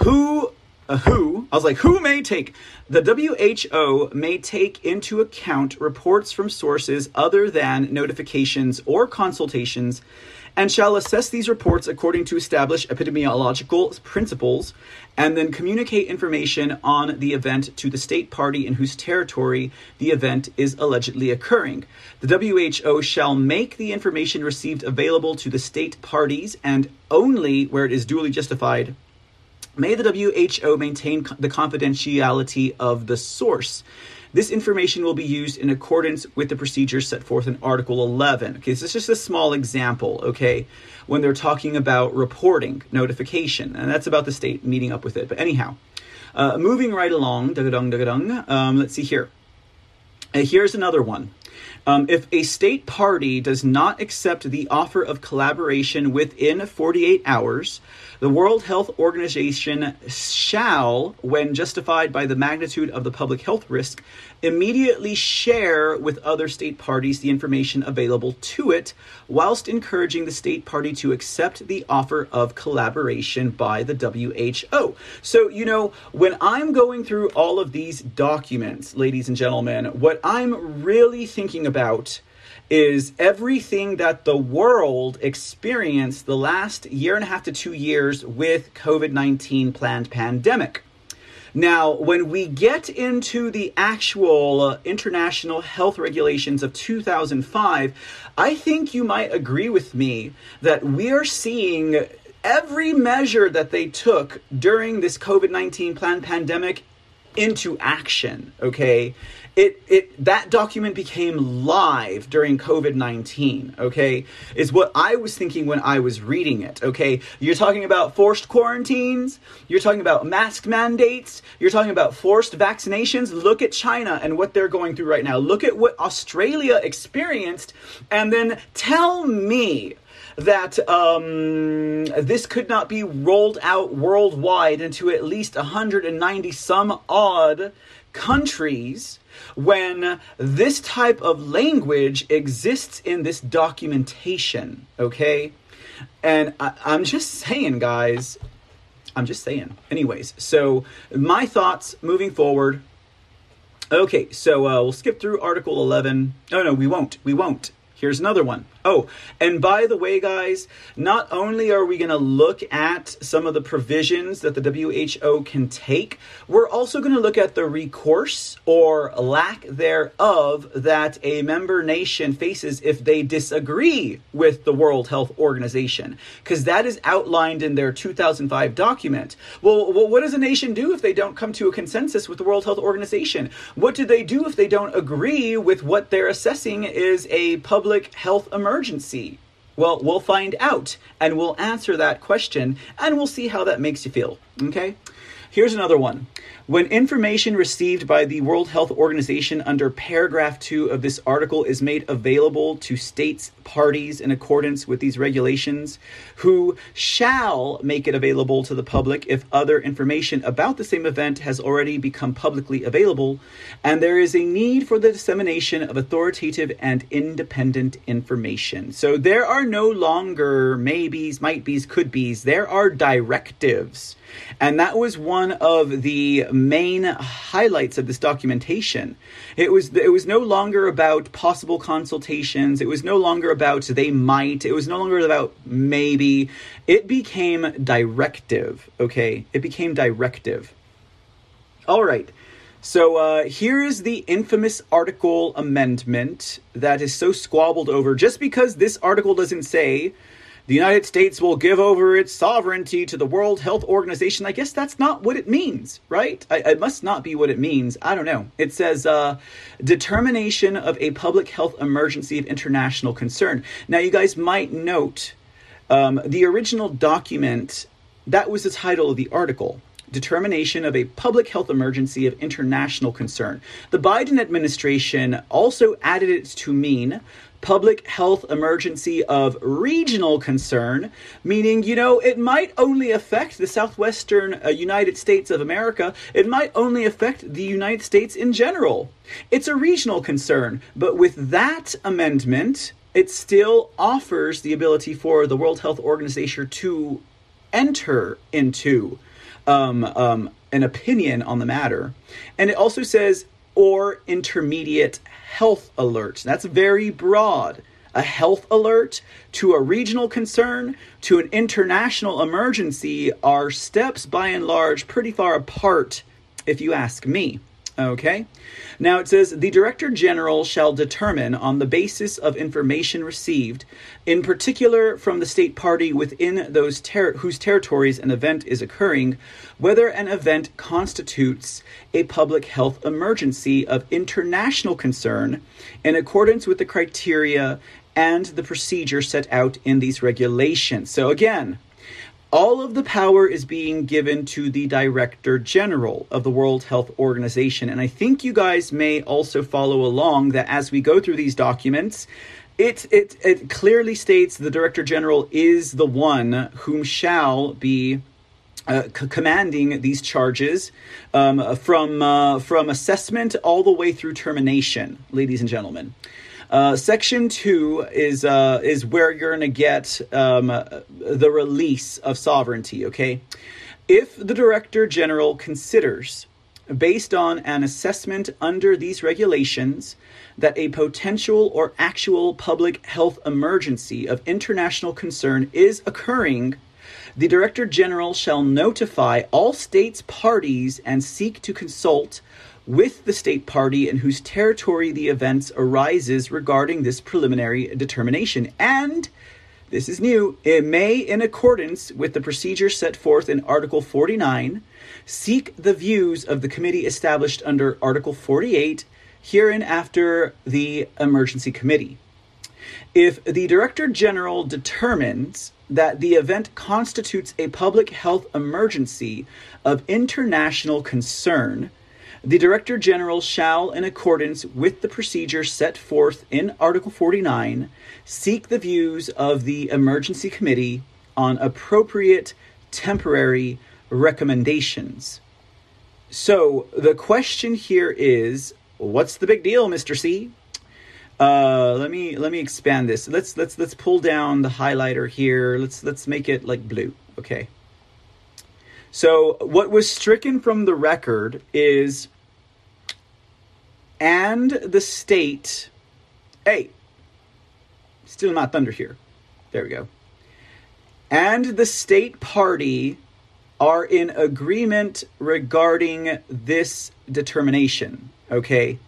who uh, who I was like, who may take the WHO may take into account reports from sources other than notifications or consultations and shall assess these reports according to established epidemiological principles and then communicate information on the event to the state party in whose territory the event is allegedly occurring. The WHO shall make the information received available to the state parties and only where it is duly justified May the WHO maintain the confidentiality of the source. This information will be used in accordance with the procedures set forth in Article 11. Okay, this is just a small example, okay, when they're talking about reporting, notification, and that's about the state meeting up with it. But anyhow, uh, moving right along, um, let's see here. Uh, here's another one. Um, if a state party does not accept the offer of collaboration within 48 hours, the World Health Organization shall, when justified by the magnitude of the public health risk, immediately share with other state parties the information available to it, whilst encouraging the state party to accept the offer of collaboration by the WHO. So, you know, when I'm going through all of these documents, ladies and gentlemen, what I'm really thinking about is everything that the world experienced the last year and a half to two years with COVID 19 planned pandemic. Now, when we get into the actual uh, international health regulations of 2005, I think you might agree with me that we are seeing every measure that they took during this COVID 19 planned pandemic into action, okay? It it that document became live during COVID-19, okay? Is what I was thinking when I was reading it, okay? You're talking about forced quarantines, you're talking about mask mandates, you're talking about forced vaccinations. Look at China and what they're going through right now. Look at what Australia experienced and then tell me that um, this could not be rolled out worldwide into at least 190 some odd countries when this type of language exists in this documentation, okay? And I, am just saying, guys, I'm just saying. Anyways, so my thoughts moving forward. Okay, so uh, we'll skip through Article 11. Oh, no, we won't. We won't. Here's another one. Oh, and by the way, guys, not only are we going to look at some of the provisions that the WHO can take, we're also going to look at the recourse or lack thereof that a member nation faces if they disagree with the World Health Organization, because that is outlined in their 2005 document. Well, what does a nation do if they don't come to a consensus with the World Health Organization? What do they do if they don't agree with what they're assessing is a public health emergency? Emergency? Well, we'll find out and we'll answer that question and we'll see how that makes you feel. Okay? Here's another one. When information received by the World Health Organization under paragraph 2 of this article is made available to states parties in accordance with these regulations, who shall make it available to the public if other information about the same event has already become publicly available, and there is a need for the dissemination of authoritative and independent information. So there are no longer maybes, might be's, could be's, there are directives. And that was one of the main highlights of this documentation. It was it was no longer about possible consultations. It was no longer about they might. It was no longer about maybe. It became directive. Okay, it became directive. All right. So uh, here is the infamous article amendment that is so squabbled over just because this article doesn't say the United States will give over its sovereignty to the World Health Organization. I guess that's not what it means, right? I, it must not be what it means. I don't know. It says uh, determination of a public health emergency of international concern. Now, you guys might note um, the original document, that was the title of the article determination of a public health emergency of international concern. The Biden administration also added it to mean public health emergency of regional concern, meaning, you know, it might only affect the southwestern uh, United States of America. It might only affect the United States in general. It's a regional concern. But with that amendment, it still offers the ability for the World Health Organization to enter into um, um, an opinion on the matter. And it also says, or intermediate health alert. That's very broad. A health alert to a regional concern to an international emergency are steps by and large pretty far apart, if you ask me. Okay. Now it says the Director General shall determine, on the basis of information received, in particular from the state party within those ter- whose territories an event is occurring, whether an event constitutes a public health emergency of international concern in accordance with the criteria and the procedure set out in these regulations. So again, all of the power is being given to the director general of the World Health Organization. And I think you guys may also follow along that as we go through these documents, it, it, it clearly states the director general is the one whom shall be uh, c- commanding these charges um, from uh, from assessment all the way through termination, ladies and gentlemen. Uh, section two is uh, is where you're going to get um, the release of sovereignty. Okay, if the director general considers, based on an assessment under these regulations, that a potential or actual public health emergency of international concern is occurring. The Director General shall notify all states parties and seek to consult with the state party in whose territory the events arises regarding this preliminary determination. And this is new. It may, in accordance with the procedure set forth in Article 49, seek the views of the committee established under Article 48, hereinafter the Emergency Committee. If the Director General determines that the event constitutes a public health emergency of international concern, the Director General shall, in accordance with the procedure set forth in Article 49, seek the views of the Emergency Committee on appropriate temporary recommendations. So the question here is what's the big deal, Mr. C? Uh, let me let me expand this. Let's let's let's pull down the highlighter here. Let's let's make it like blue. Okay. So what was stricken from the record is and the state hey still not thunder here. There we go. And the state party are in agreement regarding this determination. Okay.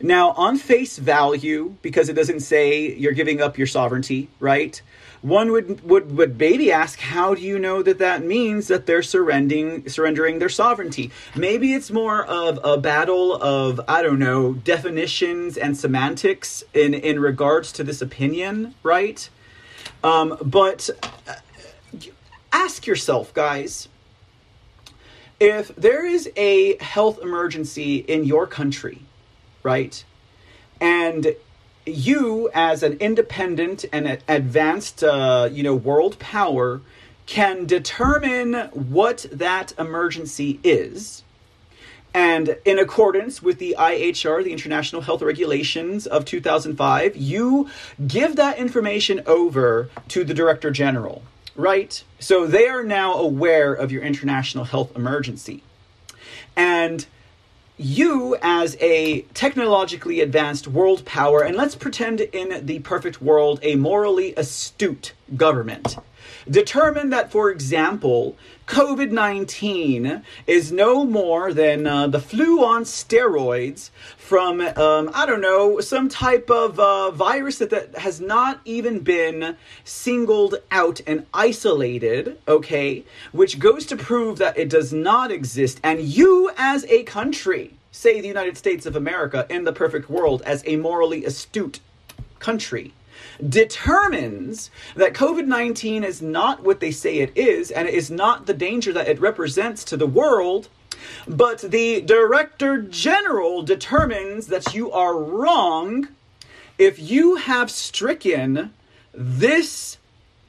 Now, on face value, because it doesn't say you're giving up your sovereignty, right? One would would would maybe ask, how do you know that that means that they're surrendering surrendering their sovereignty? Maybe it's more of a battle of I don't know definitions and semantics in in regards to this opinion, right? Um, but uh, ask yourself, guys, if there is a health emergency in your country, right? And you, as an independent and advanced, uh, you know, world power, can determine what that emergency is. And in accordance with the IHR, the International Health Regulations of 2005, you give that information over to the Director General, right? So they are now aware of your international health emergency. And you as a technologically advanced world power, and let's pretend in the perfect world a morally astute government, determine that, for example, COVID 19 is no more than uh, the flu on steroids from, um, I don't know, some type of uh, virus that, that has not even been singled out and isolated, okay, which goes to prove that it does not exist. And you, as a country, say the United States of America in the perfect world, as a morally astute country, determines that COVID 19 is not what they say it is, and it is not the danger that it represents to the world, but the Director General determines that you are wrong if you have stricken this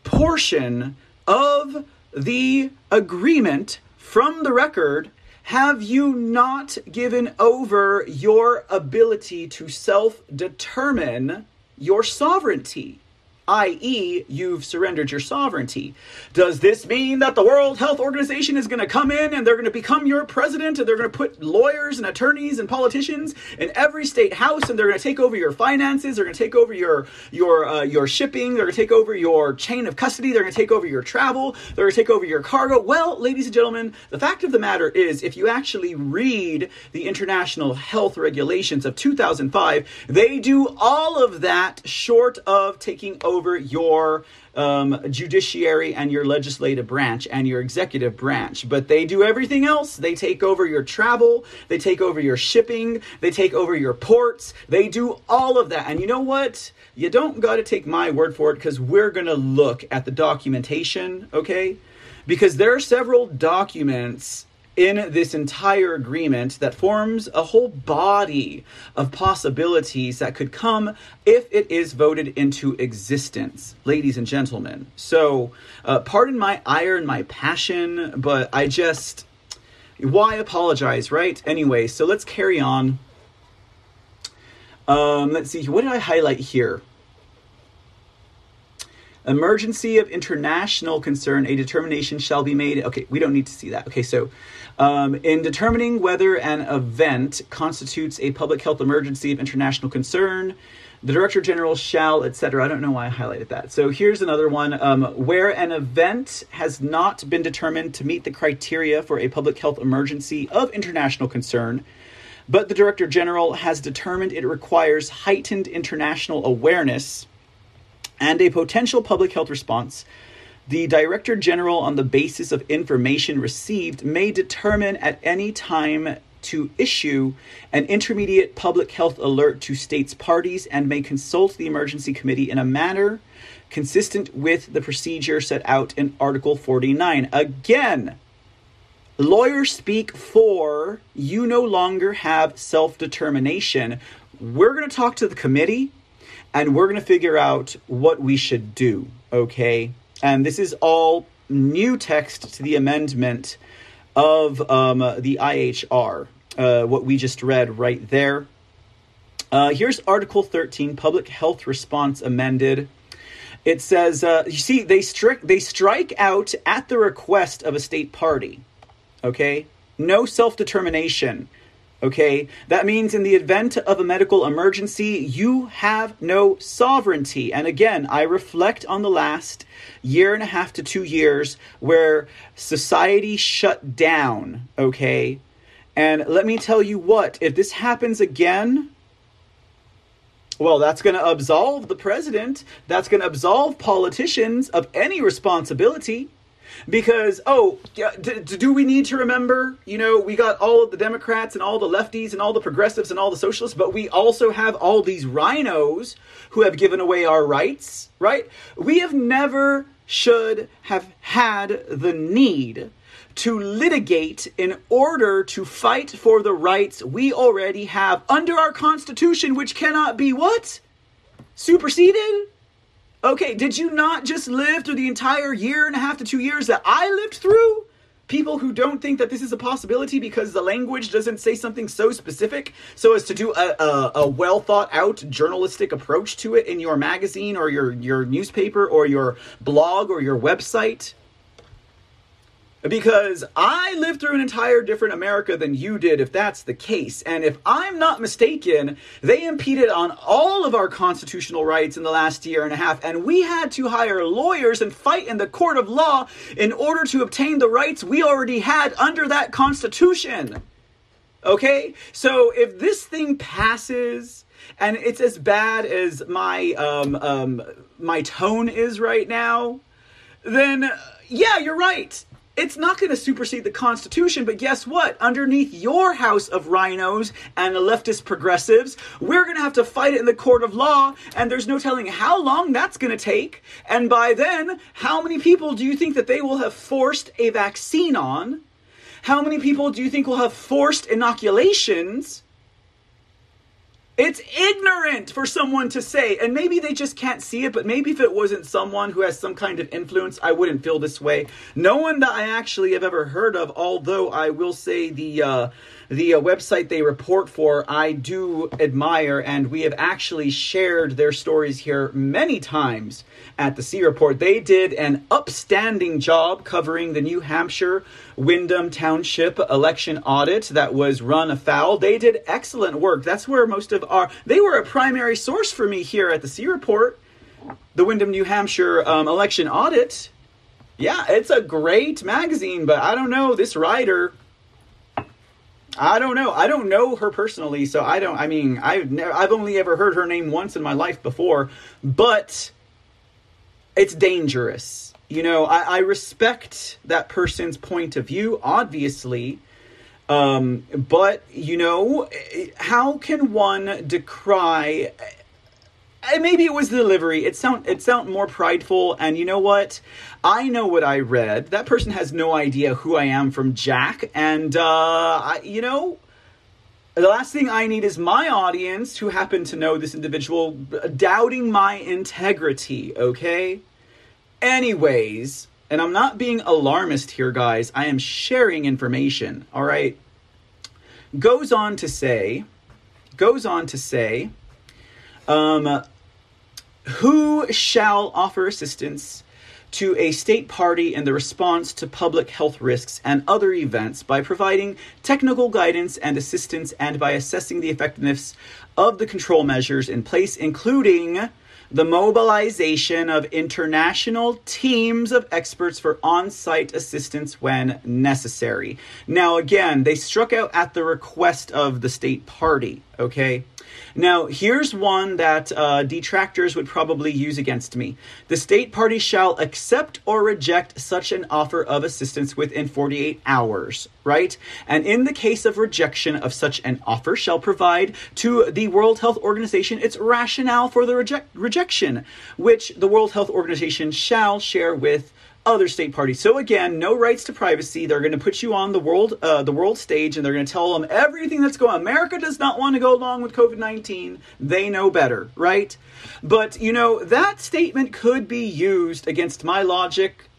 portion of the agreement from the record. Have you not given over your ability to self determine your sovereignty? i.e., you've surrendered your sovereignty. Does this mean that the World Health Organization is going to come in and they're going to become your president and they're going to put lawyers and attorneys and politicians in every state house and they're going to take over your finances, they're going to take over your your uh, your shipping, they're going to take over your chain of custody, they're going to take over your travel, they're going to take over your cargo? Well, ladies and gentlemen, the fact of the matter is if you actually read the international health regulations of 2005, they do all of that short of taking over over your um, judiciary and your legislative branch and your executive branch. But they do everything else. They take over your travel, they take over your shipping, they take over your ports, they do all of that. And you know what? You don't got to take my word for it because we're going to look at the documentation, okay? Because there are several documents in this entire agreement that forms a whole body of possibilities that could come if it is voted into existence, ladies and gentlemen. So, uh, pardon my ire and my passion, but I just. Why apologize, right? Anyway, so let's carry on. Um, let's see, what did I highlight here? Emergency of international concern, a determination shall be made. Okay, we don't need to see that. Okay, so um, in determining whether an event constitutes a public health emergency of international concern, the director general shall, etc. I don't know why I highlighted that. So here's another one um, where an event has not been determined to meet the criteria for a public health emergency of international concern, but the director general has determined it requires heightened international awareness and a potential public health response, the Director General, on the basis of information received, may determine at any time to issue an intermediate public health alert to states parties and may consult the emergency committee in a manner consistent with the procedure set out in Article 49. Again, lawyers speak for you no longer have self determination. We're going to talk to the committee and we're going to figure out what we should do, okay? And this is all new text to the amendment of um, the IHR, uh, what we just read right there. Uh, here's Article 13, Public Health Response amended. It says, uh, you see, they, stri- they strike out at the request of a state party, okay? No self determination Okay, that means in the event of a medical emergency, you have no sovereignty. And again, I reflect on the last year and a half to two years where society shut down. Okay, and let me tell you what, if this happens again, well, that's going to absolve the president, that's going to absolve politicians of any responsibility because oh d- do we need to remember you know we got all of the democrats and all the lefties and all the progressives and all the socialists but we also have all these rhinos who have given away our rights right? We have never should have had the need to litigate in order to fight for the rights we already have under our constitution which cannot be what? Superseded Okay, did you not just live through the entire year and a half to two years that I lived through? People who don't think that this is a possibility because the language doesn't say something so specific so as to do a, a, a well thought out journalistic approach to it in your magazine or your, your newspaper or your blog or your website. Because I lived through an entire different America than you did, if that's the case. And if I'm not mistaken, they impeded on all of our constitutional rights in the last year and a half, and we had to hire lawyers and fight in the court of law in order to obtain the rights we already had under that Constitution. Okay? So if this thing passes, and it's as bad as my um, um, my tone is right now, then yeah, you're right it's not going to supersede the Constitution, but guess what? Underneath your house of rhinos and the leftist progressives, we're going to have to fight it in the court of law, and there's no telling how long that's going to take. And by then, how many people do you think that they will have forced a vaccine on? How many people do you think will have forced inoculations? It's ignorant for someone to say, and maybe they just can't see it, but maybe if it wasn't someone who has some kind of influence, I wouldn't feel this way. No one that I actually have ever heard of, although I will say the uh, the uh, website they report for, I do admire, and we have actually shared their stories here many times at the C Report. They did an upstanding job covering the New Hampshire Windham Township election audit that was run afoul. They did excellent work. That's where most of our, they were a primary source for me here at the C Report. The Windham, New Hampshire um, election audit. Yeah, it's a great magazine, but I don't know, this writer I don't know. I don't know her personally, so I don't. I mean, I've never, I've only ever heard her name once in my life before, but it's dangerous. You know, I, I respect that person's point of view, obviously, um, but you know, how can one decry? maybe it was the delivery. It sound it sound more prideful. And you know what? I know what I read. That person has no idea who I am from Jack. And uh, I, you know, the last thing I need is my audience who happen to know this individual doubting my integrity. Okay. Anyways, and I'm not being alarmist here, guys. I am sharing information. All right. Goes on to say, goes on to say, um, who shall offer assistance to a state party in the response to public health risks and other events by providing technical guidance and assistance and by assessing the effectiveness of the control measures in place, including the mobilization of international teams of experts for on site assistance when necessary. Now, again, they struck out at the request of the state party, okay? Now, here's one that uh, detractors would probably use against me. The state party shall accept or reject such an offer of assistance within 48 hours, right? And in the case of rejection of such an offer, shall provide to the World Health Organization its rationale for the reject- rejection, which the World Health Organization shall share with other state parties. So again, no rights to privacy. They're going to put you on the world uh, the world stage, and they're going to tell them everything that's going. on. America does not want to go along with COVID nineteen. They know better, right? But you know that statement could be used against my logic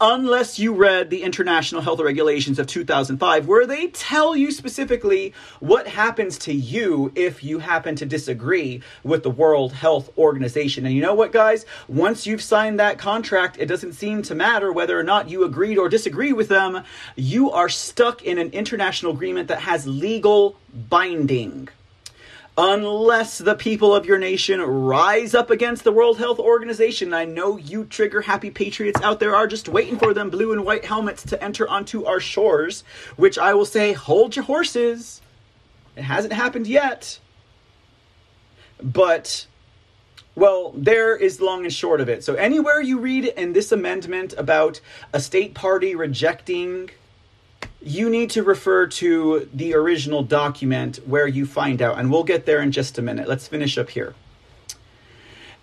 unless you read the International Health Regulations of 2005, where they tell you specifically what happens to you if you happen to disagree with the World Health Organization. And you know what, guys? Once you've signed that contract, it doesn't seem to matter whether or not you agreed or disagree with them. You are stuck in an international agreement that has legal binding unless the people of your nation rise up against the World Health Organization. I know you trigger happy patriots out there are just waiting for them blue and white helmets to enter onto our shores, which I will say, hold your horses. It hasn't happened yet. But well, there is long and short of it. So, anywhere you read in this amendment about a state party rejecting you need to refer to the original document where you find out, and we'll get there in just a minute. Let's finish up here.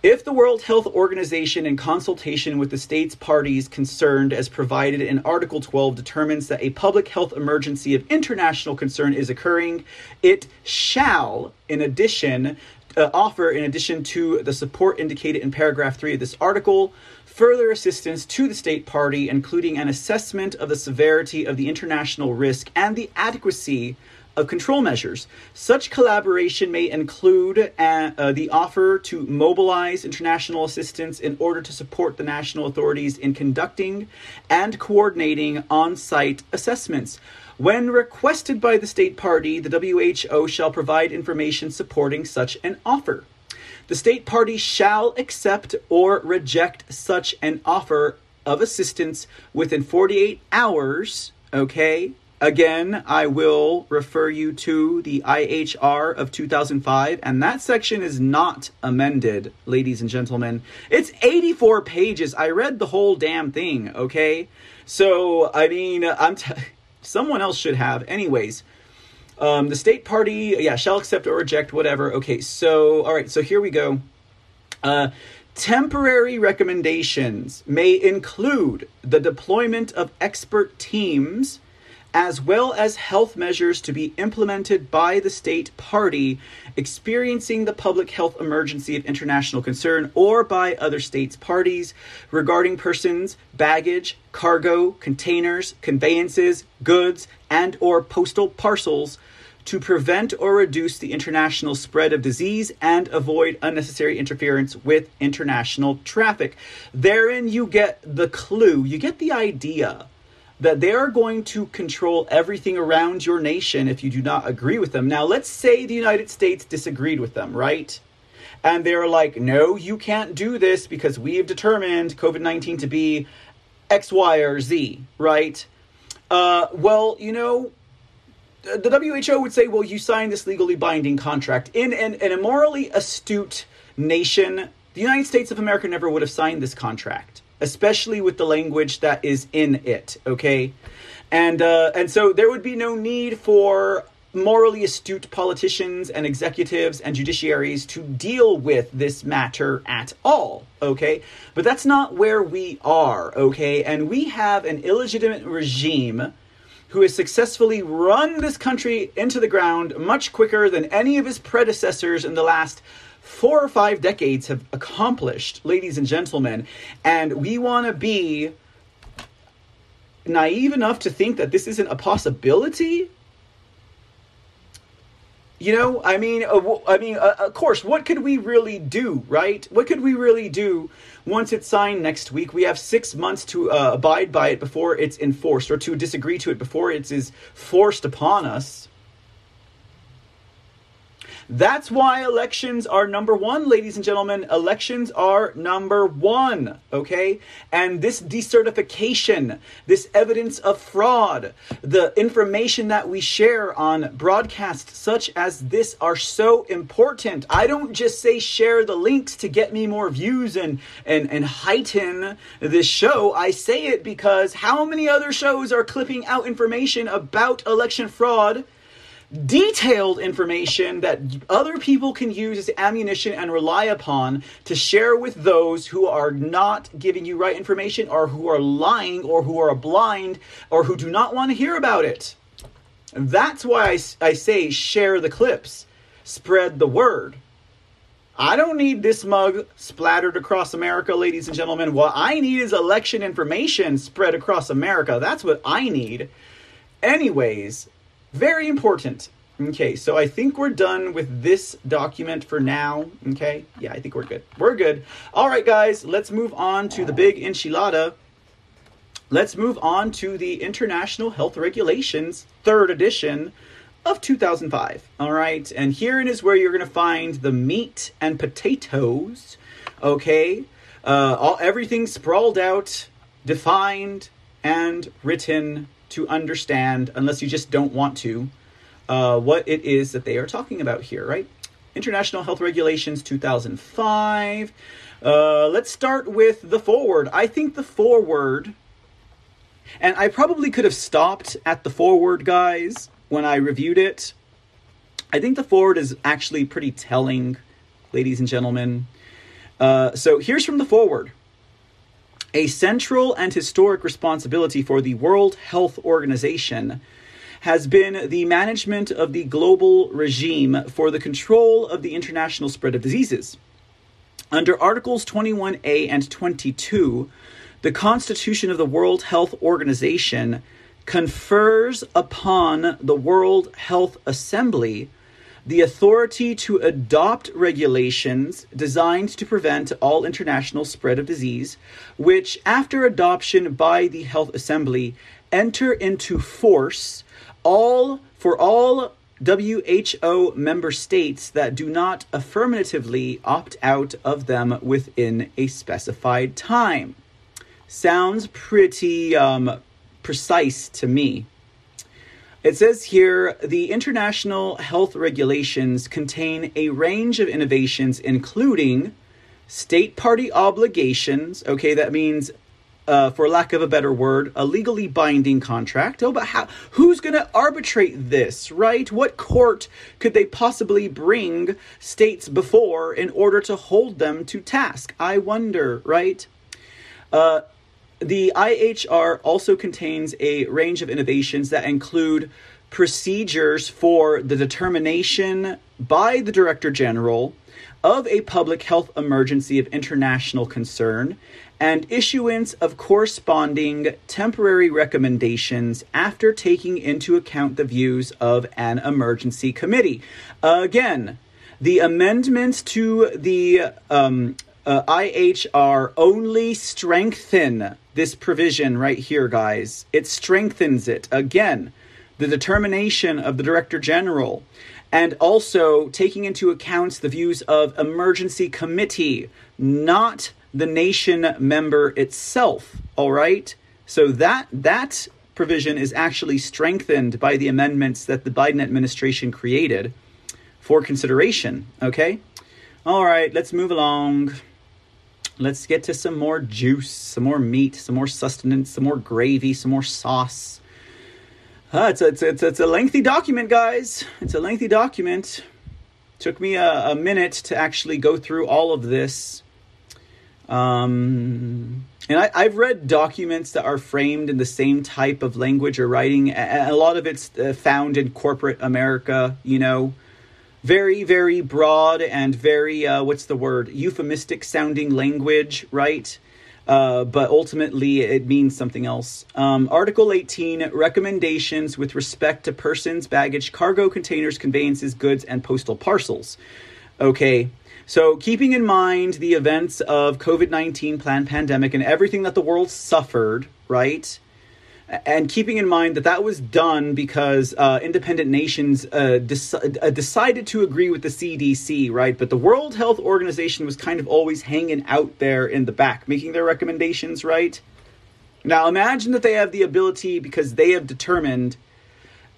If the World Health Organization, in consultation with the states parties concerned as provided in Article 12, determines that a public health emergency of international concern is occurring, it shall, in addition, uh, offer, in addition to the support indicated in paragraph 3 of this article, further assistance to the state party, including an assessment of the severity of the international risk and the adequacy of control measures. Such collaboration may include uh, uh, the offer to mobilize international assistance in order to support the national authorities in conducting and coordinating on site assessments. When requested by the state party, the WHO shall provide information supporting such an offer. The state party shall accept or reject such an offer of assistance within 48 hours, okay? Again, I will refer you to the IHR of 2005, and that section is not amended, ladies and gentlemen. It's 84 pages. I read the whole damn thing, okay? So, I mean, I'm t- someone else should have. Anyways, um, the state party, yeah, shall accept or reject whatever. Okay, so, all right, so here we go. Uh, temporary recommendations may include the deployment of expert teams as well as health measures to be implemented by the state party experiencing the public health emergency of international concern or by other states parties regarding persons baggage cargo containers conveyances goods and or postal parcels to prevent or reduce the international spread of disease and avoid unnecessary interference with international traffic therein you get the clue you get the idea that they are going to control everything around your nation if you do not agree with them. Now, let's say the United States disagreed with them, right? And they're like, no, you can't do this because we have determined COVID 19 to be X, Y, or Z, right? Uh, well, you know, the WHO would say, well, you signed this legally binding contract. In an, in a morally astute nation, the United States of America never would have signed this contract especially with the language that is in it. Okay, and uh, and so there would be no need for morally astute politicians and executives and judiciaries to deal with this matter at all. Okay, but that's not where we are. Okay, and we have an illegitimate regime who has successfully run this country into the ground much quicker than any of his predecessors in the last four or five decades have accomplished, ladies and gentlemen. And we want to be naive enough to think that this isn't a possibility. You know, I mean, uh, I mean, uh, of course, what could we really do, right? What could we really do once it's signed next week? We have six months to uh, abide by it before it's enforced, or to disagree to it before it is forced upon us. That's why elections are number one, ladies and gentlemen. Elections are number one, okay? And this decertification, this evidence of fraud, the information that we share on broadcasts such as this are so important. I don't just say share the links to get me more views and, and, and heighten this show. I say it because how many other shows are clipping out information about election fraud? Detailed information that other people can use as ammunition and rely upon to share with those who are not giving you right information or who are lying or who are blind or who do not want to hear about it. That's why I, I say share the clips, spread the word. I don't need this mug splattered across America, ladies and gentlemen. What I need is election information spread across America. That's what I need. Anyways, very important. Okay, so I think we're done with this document for now. Okay, yeah, I think we're good. We're good. All right, guys, let's move on to the big enchilada. Let's move on to the International Health Regulations, third edition of 2005. All right, and herein is where you're going to find the meat and potatoes. Okay, uh, all everything sprawled out, defined, and written to understand, unless you just don't want to, uh, what it is that they are talking about here, right? International Health Regulations 2005. Uh, let's start with the foreword. I think the foreword, and I probably could have stopped at the foreword, guys, when I reviewed it. I think the foreword is actually pretty telling, ladies and gentlemen. Uh, so here's from the foreword. A central and historic responsibility for the World Health Organization has been the management of the global regime for the control of the international spread of diseases. Under Articles 21A and 22, the Constitution of the World Health Organization confers upon the World Health Assembly the authority to adopt regulations designed to prevent all international spread of disease, which, after adoption by the Health Assembly, enter into force all for all WHO member states that do not affirmatively opt out of them within a specified time. Sounds pretty um, precise to me. It says here the international health regulations contain a range of innovations, including state party obligations. Okay, that means, uh, for lack of a better word, a legally binding contract. Oh, but how? Who's going to arbitrate this, right? What court could they possibly bring states before in order to hold them to task? I wonder, right? Uh, the IHR also contains a range of innovations that include procedures for the determination by the Director General of a public health emergency of international concern and issuance of corresponding temporary recommendations after taking into account the views of an emergency committee. Again, the amendments to the um, uh, IHR only strengthen this provision right here, guys. It strengthens it. Again, the determination of the Director General, and also taking into account the views of emergency committee, not the nation member itself. All right? So that that provision is actually strengthened by the amendments that the Biden administration created for consideration. Okay? All right, let's move along. Let's get to some more juice, some more meat, some more sustenance, some more gravy, some more sauce. Uh, it's, a, it's, a, it's, a, lengthy document, guys. It's a lengthy document. Took me a, a minute to actually go through all of this. Um, and I, have read documents that are framed in the same type of language or writing. A, a lot of it's uh, found in corporate America, you know very very broad and very uh, what's the word? Euphemistic sounding language right? Uh, but ultimately it means something else. Um, article 18 recommendations with respect to persons baggage cargo containers conveyances goods and postal parcels. Okay so keeping in mind the events of covid-19 planned pandemic and everything that the world suffered right and keeping in mind that that was done because uh, independent nations uh, uh, decided to agree with the CDC, right? But the World Health Organization was kind of always hanging out there in the back, making their recommendations, right? Now imagine that they have the ability because they have determined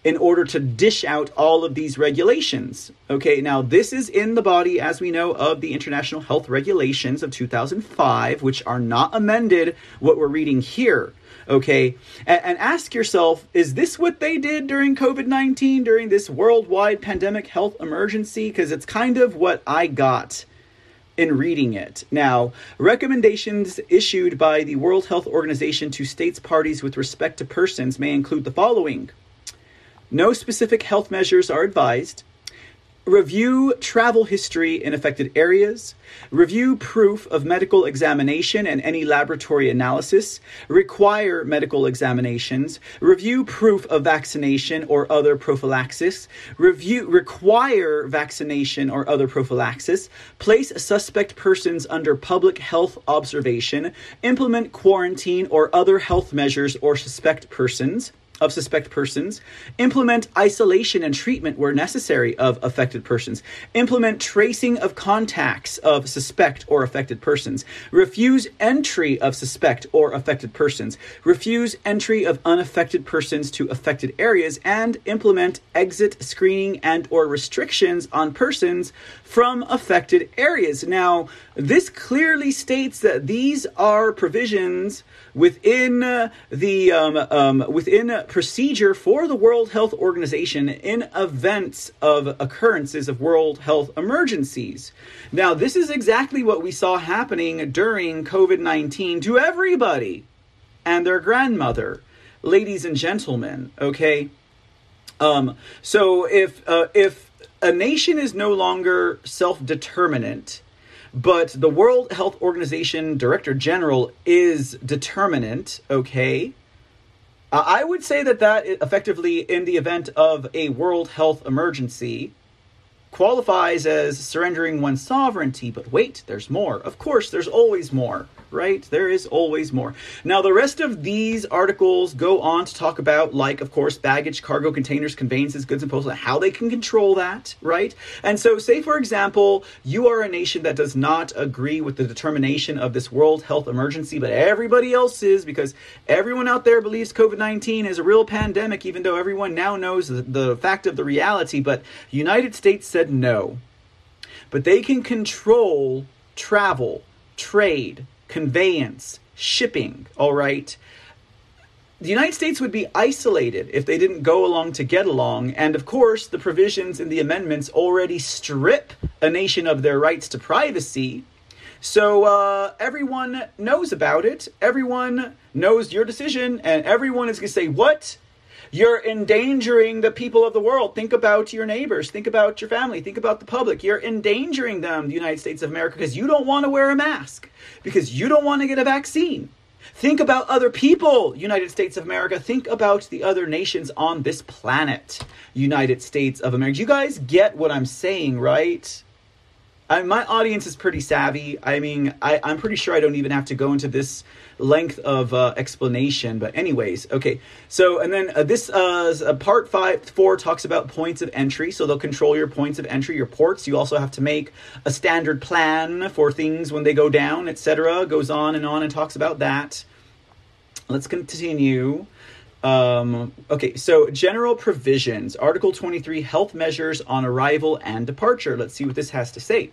in order to dish out all of these regulations. Okay, now this is in the body, as we know, of the International Health Regulations of 2005, which are not amended, what we're reading here okay? And, and ask yourself is this what they did during COVID 19, during this worldwide pandemic health emergency? Because it's kind of what I got in reading it. Now, recommendations issued by the World Health Organization to states parties with respect to persons may include the following No specific health measures are advised. Review travel history in affected areas. Review proof of medical examination and any laboratory analysis. Require medical examinations. Review proof of vaccination or other prophylaxis. Review require vaccination or other prophylaxis. Place suspect persons under public health observation. Implement quarantine or other health measures or suspect persons of suspect persons, implement isolation and treatment where necessary of affected persons, implement tracing of contacts of suspect or affected persons, refuse entry of suspect or affected persons, refuse entry of unaffected persons to affected areas, and implement exit screening and or restrictions on persons from affected areas. Now, this clearly states that these are provisions within uh, the um, um, within procedure for the World Health Organization in events of occurrences of World Health emergencies. Now, this is exactly what we saw happening during COVID nineteen to everybody and their grandmother, ladies and gentlemen. Okay, um, so if uh, if a nation is no longer self determinant but the World Health Organization Director General is determinant, okay? I would say that that effectively, in the event of a world health emergency, qualifies as surrendering one's sovereignty. But wait, there's more. Of course, there's always more right? There is always more. Now, the rest of these articles go on to talk about, like, of course, baggage, cargo, containers, conveyances, goods, and postal, how they can control that, right? And so, say, for example, you are a nation that does not agree with the determination of this world health emergency, but everybody else is because everyone out there believes COVID 19 is a real pandemic, even though everyone now knows the, the fact of the reality. But United States said no. But they can control travel, trade, conveyance, shipping, all right? The United States would be isolated if they didn't go along to get along. And of course, the provisions in the amendments already strip a nation of their rights to privacy. So uh, everyone knows about it. Everyone knows your decision, and everyone is going to say, What? You're endangering the people of the world. Think about your neighbors. Think about your family. Think about the public. You're endangering them, the United States of America, because you don't want to wear a mask, because you don't want to get a vaccine. Think about other people, United States of America. Think about the other nations on this planet, United States of America. You guys get what I'm saying, right? I, my audience is pretty savvy. I mean, I, I'm pretty sure I don't even have to go into this length of uh, explanation. But anyways, okay. So and then uh, this uh, part five four talks about points of entry. So they'll control your points of entry, your ports. You also have to make a standard plan for things when they go down, etc. Goes on and on and talks about that. Let's continue. Um, okay, so general provisions, Article 23, health measures on arrival and departure. Let's see what this has to say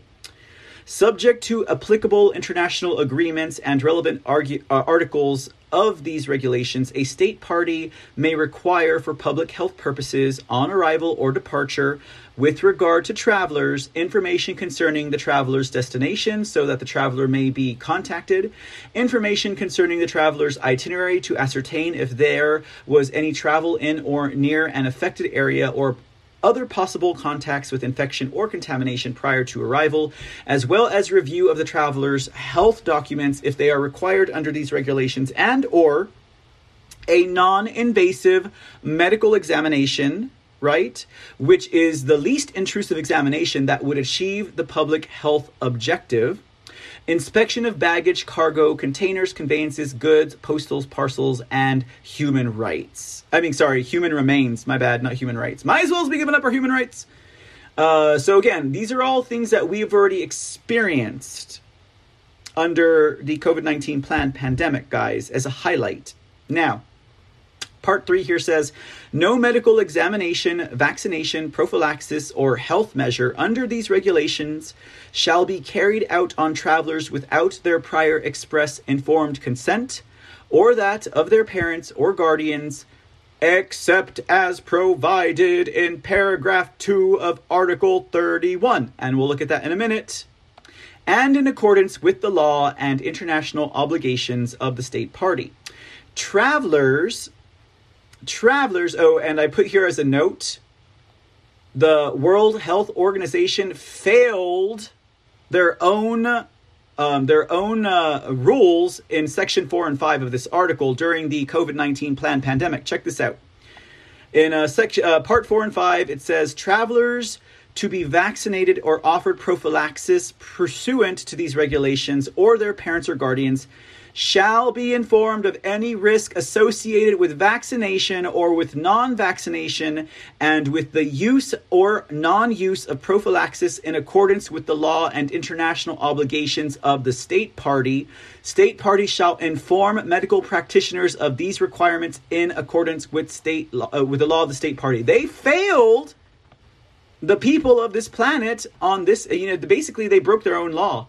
subject to applicable international agreements and relevant uh, articles of these regulations, a state party may require for public health purposes on arrival or departure with regard to travelers information concerning the traveler's destination so that the traveler may be contacted, information concerning the traveler's itinerary to ascertain if there was any travel in or near an affected area or other possible contacts with infection or contamination prior to arrival, as well as review of the traveler's health documents if they are required under these regulations and or a non-invasive medical examination right which is the least intrusive examination that would achieve the public health objective inspection of baggage, cargo, containers, conveyances, goods, postals, parcels, and human rights. I mean, sorry, human remains. My bad, not human rights. Might as well be giving up our human rights. Uh, so again, these are all things that we've already experienced under the COVID 19 plan pandemic, guys, as a highlight. Now, Part 3 here says no medical examination, vaccination, prophylaxis, or health measure under these regulations shall be carried out on travelers without their prior express informed consent or that of their parents or guardians, except as provided in paragraph 2 of Article 31. And we'll look at that in a minute. And in accordance with the law and international obligations of the state party. Travelers travelers, oh, and I put here as a note the World Health Organization failed their own um, their own uh, rules in section four and five of this article during the COVID nineteen plan pandemic. Check this out. In uh, section uh, part four and five, it says travelers to be vaccinated or offered prophylaxis pursuant to these regulations or their parents or guardians shall be informed of any risk associated with vaccination or with non vaccination and with the use or non use of prophylaxis in accordance with the law and international obligations of the state party. State party shall inform medical practitioners of these requirements in accordance with state uh, with the law of the state party. They failed the people of this planet on this you know basically they broke their own law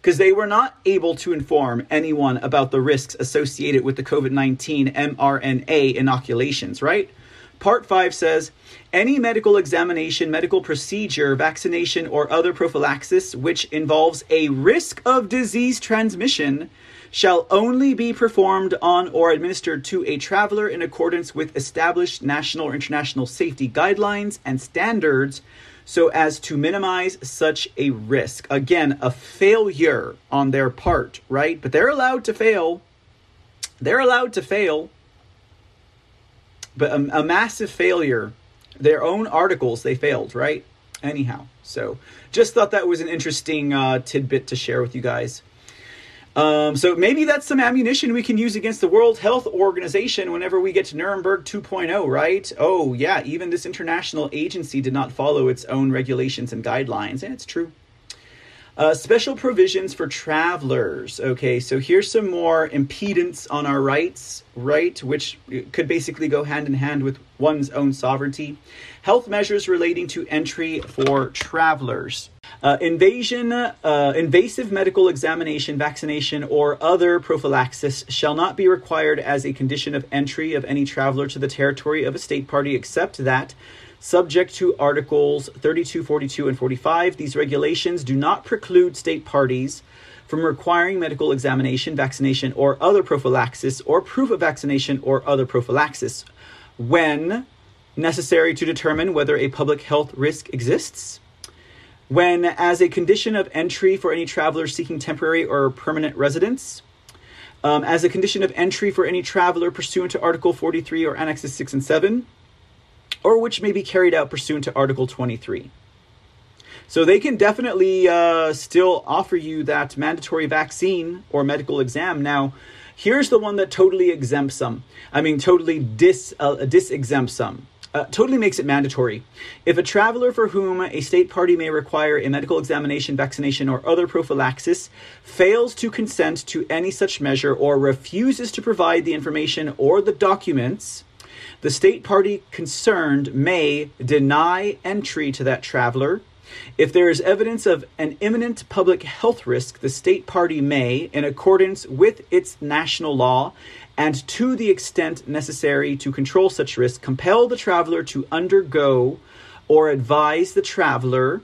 because they were not able to inform anyone about the risks associated with the COVID 19 mRNA inoculations, right? Part 5 says any medical examination, medical procedure, vaccination, or other prophylaxis which involves a risk of disease transmission shall only be performed on or administered to a traveler in accordance with established national or international safety guidelines and standards so as to minimize such a risk. Again, a failure on their part, right? But they're allowed to fail. They're allowed to fail. but a, a massive failure. Their own articles they failed, right? Anyhow, so just thought that was an interesting uh, tidbit to share with you guys. Um, so maybe that's some ammunition we can use against the World Health Organization whenever we get to Nuremberg 2.0, right? Oh, yeah, even this international agency did not follow its own regulations and guidelines, and it's true. Uh, special provisions for travelers. Okay, so here's some more impedance on our rights, right, which could basically go hand in hand with one's own sovereignty. Health measures relating to entry for travelers. Uh, invasion, uh, invasive medical examination, vaccination, or other prophylaxis shall not be required as a condition of entry of any traveler to the territory of a state party, except that subject to Articles 32, 42, and 45. These regulations do not preclude state parties from requiring medical examination, vaccination, or other prophylaxis, or proof of vaccination or other prophylaxis when necessary to determine whether a public health risk exists. When, as a condition of entry for any traveler seeking temporary or permanent residence, um, as a condition of entry for any traveler pursuant to Article 43 or Annexes 6 and 7, or which may be carried out pursuant to Article 23. So they can definitely uh, still offer you that mandatory vaccine or medical exam. Now, here's the one that totally exempts some. I mean, totally dis uh, disexempts some. Uh, totally makes it mandatory. If a traveler for whom a state party may require a medical examination, vaccination, or other prophylaxis fails to consent to any such measure or refuses to provide the information or the documents the state party concerned may deny entry to that traveler. If there is evidence of an imminent public health risk, the state party may, in accordance with its national law, and to the extent necessary to control such risk, compel the traveler to undergo or advise the traveler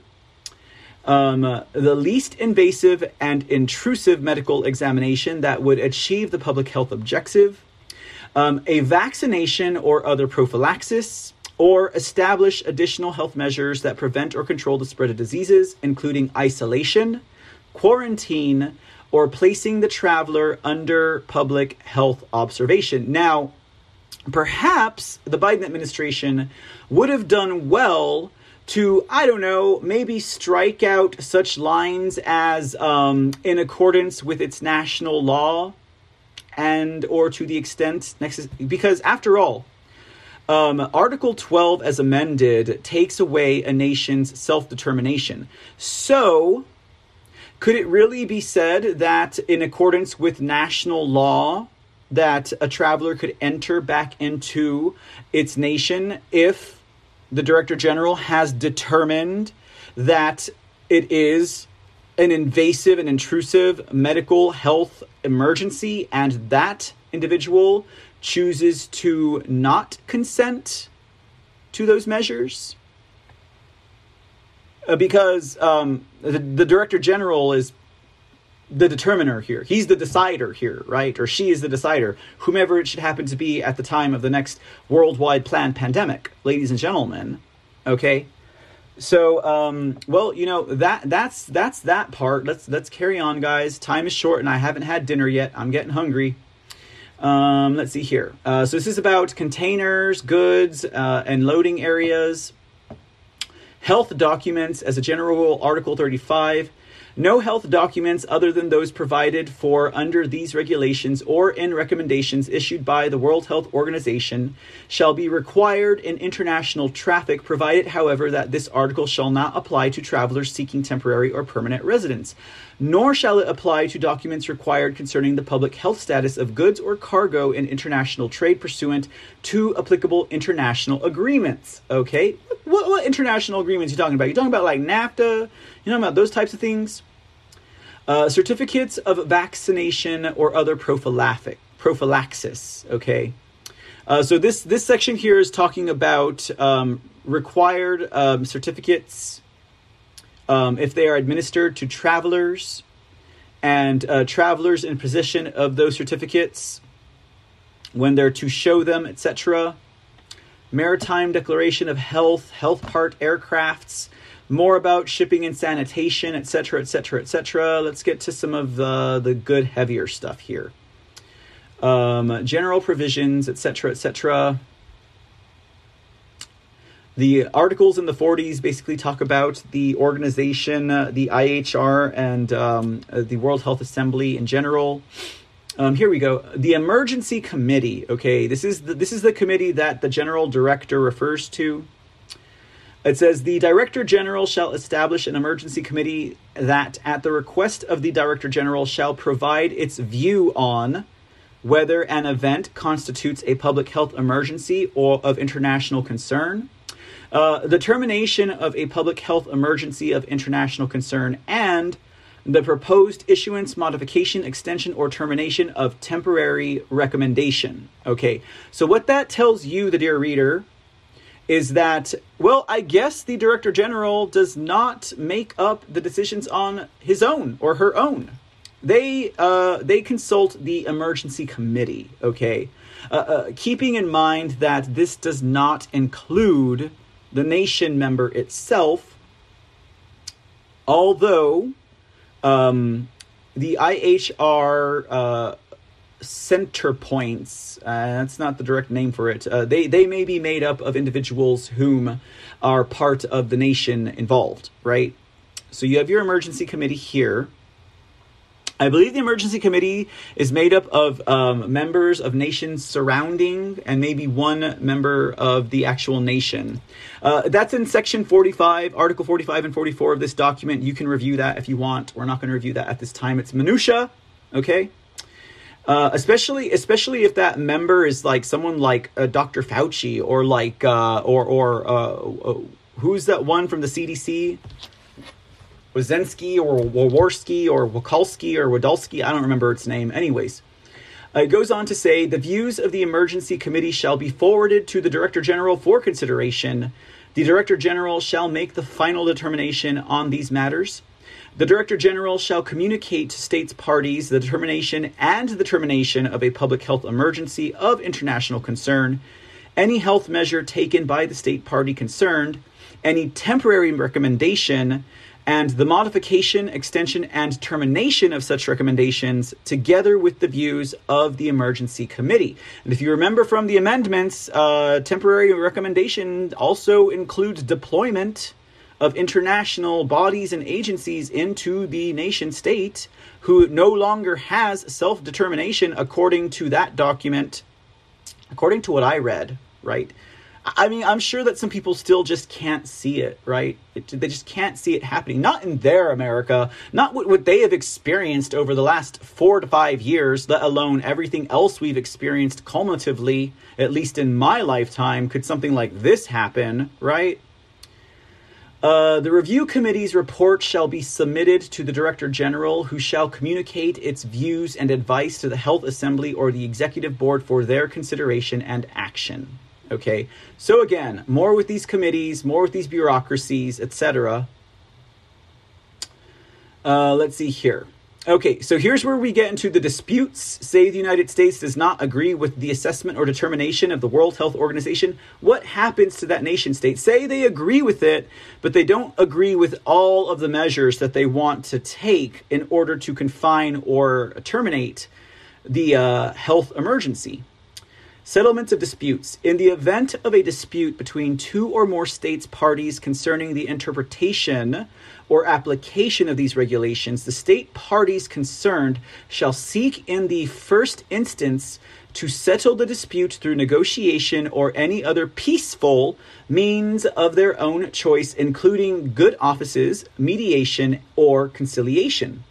um, the least invasive and intrusive medical examination that would achieve the public health objective um, a vaccination or other prophylaxis, or establish additional health measures that prevent or control the spread of diseases, including isolation, quarantine, or placing the traveler under public health observation. Now, perhaps the Biden administration would have done well to, I don't know, maybe strike out such lines as um, in accordance with its national law and or to the extent because after all um, article 12 as amended takes away a nation's self-determination. So could it really be said that in accordance with national law that a traveler could enter back into its nation if the director general has determined that it is an invasive and intrusive medical health emergency and that individual chooses to not consent to those measures uh, because um, the, the director general is the determiner here. He's the decider here, right? Or she is the decider, whomever it should happen to be at the time of the next worldwide planned pandemic, ladies and gentlemen. Okay? So, um, well, you know that that's that's that part. Let's let's carry on, guys. Time is short, and I haven't had dinner yet. I'm getting hungry. Um, let's see here. Uh, so this is about containers, goods, uh, and loading areas. Health documents, as a general rule, Article 35 no health documents other than those provided for under these regulations or in recommendations issued by the World Health Organization shall be required in international traffic, provided, however, that this article shall not apply to travelers seeking temporary or permanent residence, nor shall it apply to documents required concerning the public health status of goods or cargo in international trade pursuant to applicable international agreements. Okay? What, what international agreements are you talking about? You're talking about like NAFTA? You know about those types of things? Uh, certificates of vaccination or other prophylactic prophylaxis. Okay, uh, so this this section here is talking about um, required um, certificates um, if they are administered to travelers and uh, travelers in possession of those certificates when they're to show them, etc. Maritime Declaration of Health, health part aircrafts, more about shipping and sanitation, etc., etc., etc. Let's get to some of the, the good, heavier stuff here. Um, general provisions, etc., etc. The articles in the 40s basically talk about the organization, uh, the IHR, and um, uh, the World Health Assembly in general. Um, here we go. The Emergency Committee. Okay, this is the, this is the committee that the General Director refers to. It says the Director General shall establish an emergency committee that, at the request of the Director General, shall provide its view on whether an event constitutes a public health emergency or of international concern, uh, the termination of a public health emergency of international concern, and the proposed issuance, modification, extension, or termination of temporary recommendation. Okay, so what that tells you, the dear reader, is that, well, I guess the Director General does not make up the decisions on his own or her own. They uh, they consult the emergency committee. Okay, uh, uh, keeping in mind that this does not include the nation member itself, although um, the IHR uh, center points. Uh, that's not the direct name for it. Uh, they they may be made up of individuals whom are part of the nation involved, right? So you have your emergency committee here. I believe the emergency committee is made up of um, members of nations surrounding and maybe one member of the actual nation. Uh, that's in section 45, article 45 and 44 of this document. You can review that if you want. We're not going to review that at this time. It's minutia, okay? Uh, especially, especially if that member is like someone like uh, Dr. Fauci or like uh, or or uh, uh, who's that one from the CDC? Wazensky or Waworski or Wakalski or Wadalski. I don't remember its name. Anyways, uh, it goes on to say the views of the emergency committee shall be forwarded to the director general for consideration. The director general shall make the final determination on these matters. The Director General shall communicate to states parties the determination and the termination of a public health emergency of international concern, any health measure taken by the state party concerned, any temporary recommendation, and the modification, extension, and termination of such recommendations, together with the views of the emergency committee. And if you remember from the amendments, uh, temporary recommendation also includes deployment of international bodies and agencies into the nation state who no longer has self determination according to that document, according to what I read, right? I mean, I'm sure that some people still just can't see it, right? It, they just can't see it happening. Not in their America, not what, what they have experienced over the last four to five years, let alone everything else we've experienced cumulatively, at least in my lifetime. Could something like this happen, right? Uh, the review committee's report shall be submitted to the Director General, who shall communicate its views and advice to the Health Assembly or the Executive Board for their consideration and action. Okay, so again, more with these committees, more with these bureaucracies, etc. Uh, let's see here. Okay, so here's where we get into the disputes. Say the United States does not agree with the assessment or determination of the World Health Organization. What happens to that nation state? Say they agree with it, but they don't agree with all of the measures that they want to take in order to confine or terminate the uh, health emergency. Settlements of disputes. In the event of a dispute between two or more states' parties concerning the interpretation or application of these regulations, the state parties concerned shall seek in the first instance to settle the dispute through negotiation or any other peaceful means of their own choice, including good offices, mediation, or conciliation.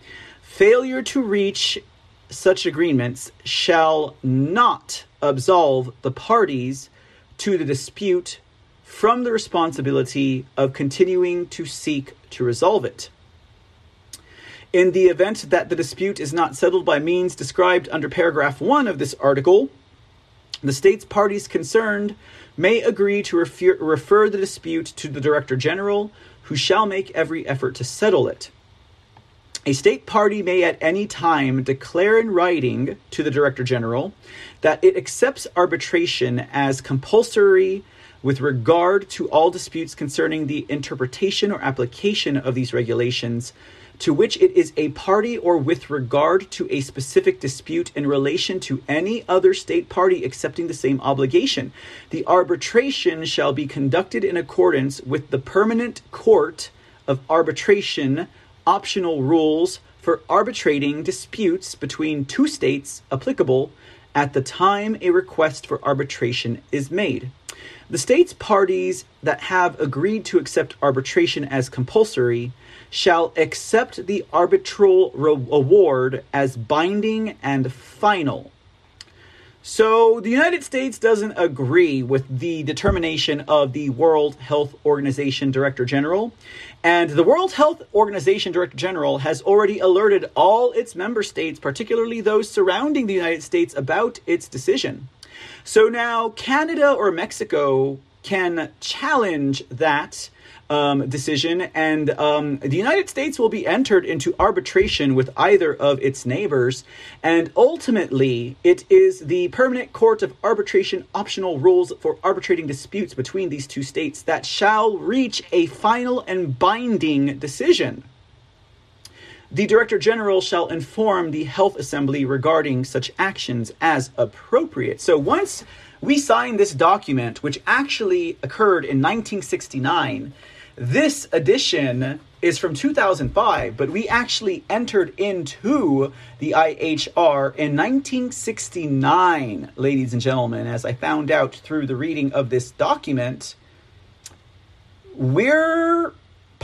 Failure to reach such agreements shall not absolve the parties to the dispute from the responsibility of continuing to seek to resolve it. In the event that the dispute is not settled by means described under paragraph 1 of this article, the state's parties concerned may agree to refer, refer the dispute to the Director General, who shall make every effort to settle it. A state party may at any time declare in writing to the Director General that it accepts arbitration as compulsory with regard to all disputes concerning the interpretation or application of these regulations to which it is a party or with regard to a specific dispute in relation to any other state party accepting the same obligation. The arbitration shall be conducted in accordance with the permanent court of arbitration optional rules for arbitrating disputes between two states applicable at the time a request for arbitration is made. The states parties that have agreed to accept arbitration as compulsory shall accept the arbitral re- award as binding and final. So the United States doesn't agree with the determination of the World Health Organization Director General. And the World Health Organization Director General has already alerted all its member states, particularly those surrounding the United States, about its decision. So now Canada or Mexico can challenge that um, decision, and um, the United States will be entered into arbitration with either of its neighbors. And ultimately, it is the Permanent Court of Arbitration optional rules for arbitrating disputes between these two states that shall reach a final and binding decision. The Director General shall inform the Health Assembly regarding such actions as appropriate. So once we sign this document, which actually occurred in 1969, this edition is from 2005, but we actually entered into the IHR in 1969, ladies and gentlemen, as I found out through the reading of this document. We're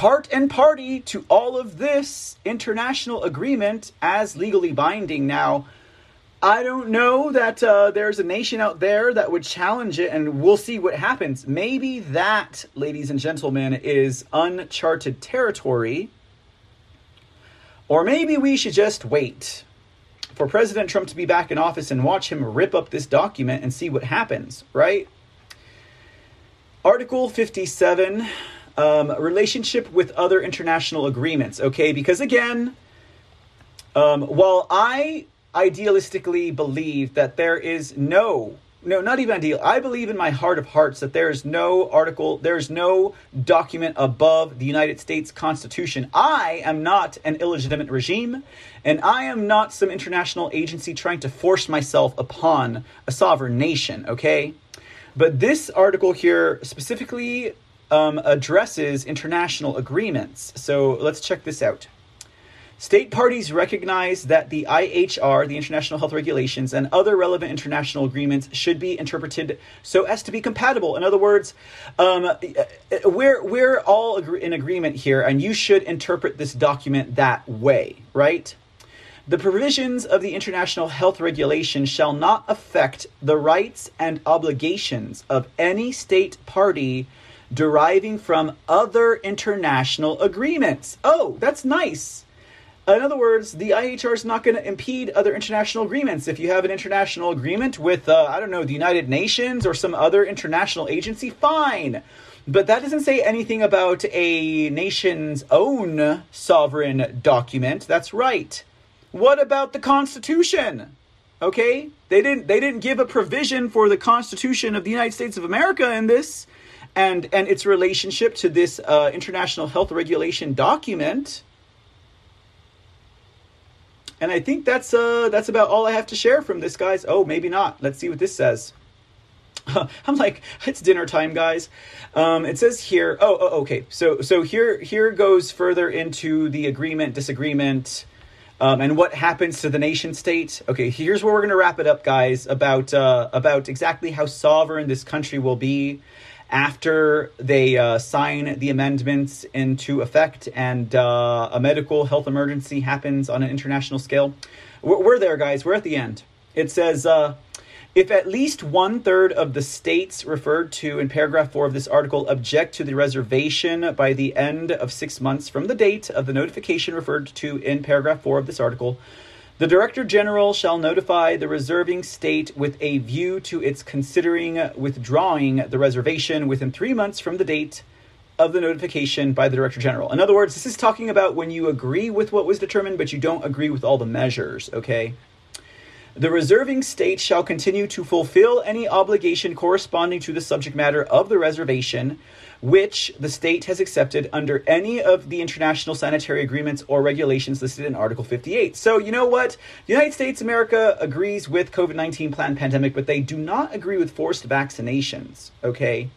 part and party to all of this international agreement as legally binding. Now, I don't know that uh, there's a nation out there that would challenge it, and we'll see what happens. Maybe that, ladies and gentlemen, is uncharted territory. Or maybe we should just wait for President Trump to be back in office and watch him rip up this document and see what happens, right? Article 57 um, relationship with other international agreements, okay? Because again, um, while I idealistically believe that there is no no not even ideal i believe in my heart of hearts that there is no article there is no document above the united states constitution i am not an illegitimate regime and i am not some international agency trying to force myself upon a sovereign nation okay but this article here specifically um, addresses international agreements so let's check this out State parties recognize that the IHR, the International Health Regulations, and other relevant international agreements should be interpreted so as to be compatible. In other words, um, we're we're all in agreement here, and you should interpret this document that way, right? The provisions of the International Health Regulation shall not affect the rights and obligations of any state party deriving from other international agreements. Oh, that's nice. In other words, the IHR is not going to impede other international agreements. If you have an international agreement with, uh, I don't know, the United Nations or some other international agency, fine. But that doesn't say anything about a nation's own sovereign document. That's right. What about the Constitution? Okay? They didn't they didn't give a provision for the Constitution of the United States of America in this and and its relationship to this uh, international health regulation document. And I think that's uh that's about all I have to share from this, guys. Oh, maybe not. Let's see what this says. I'm like, it's dinner time, guys. Um, it says here. Oh, oh, okay. So, so here, here goes further into the agreement, disagreement, um, and what happens to the nation state. Okay, here's where we're gonna wrap it up, guys. About uh, about exactly how sovereign this country will be after they uh, sign the amendments into effect and uh, a medical health emergency happens on an international scale. We're, we're there, guys. We're at the end. It says uh, if at least one third of the states referred to in paragraph four of this article object to the reservation by the end of six months from the date of the notification referred to in paragraph four of this article, the Director General shall notify the reserving state with a view to its considering withdrawing the reservation within three months from the date of the notification by the Director General. In other words, this is talking about when you agree with what was determined, but you don't agree with all the measures, okay? The reserving state shall continue to fulfill any obligation corresponding to the subject matter of the reservation, which the state has accepted under any of the international sanitary agreements or regulations listed in Article 58. So, you know what? United States America agrees with COVID 19 planned pandemic, but they do not agree with forced vaccinations, okay?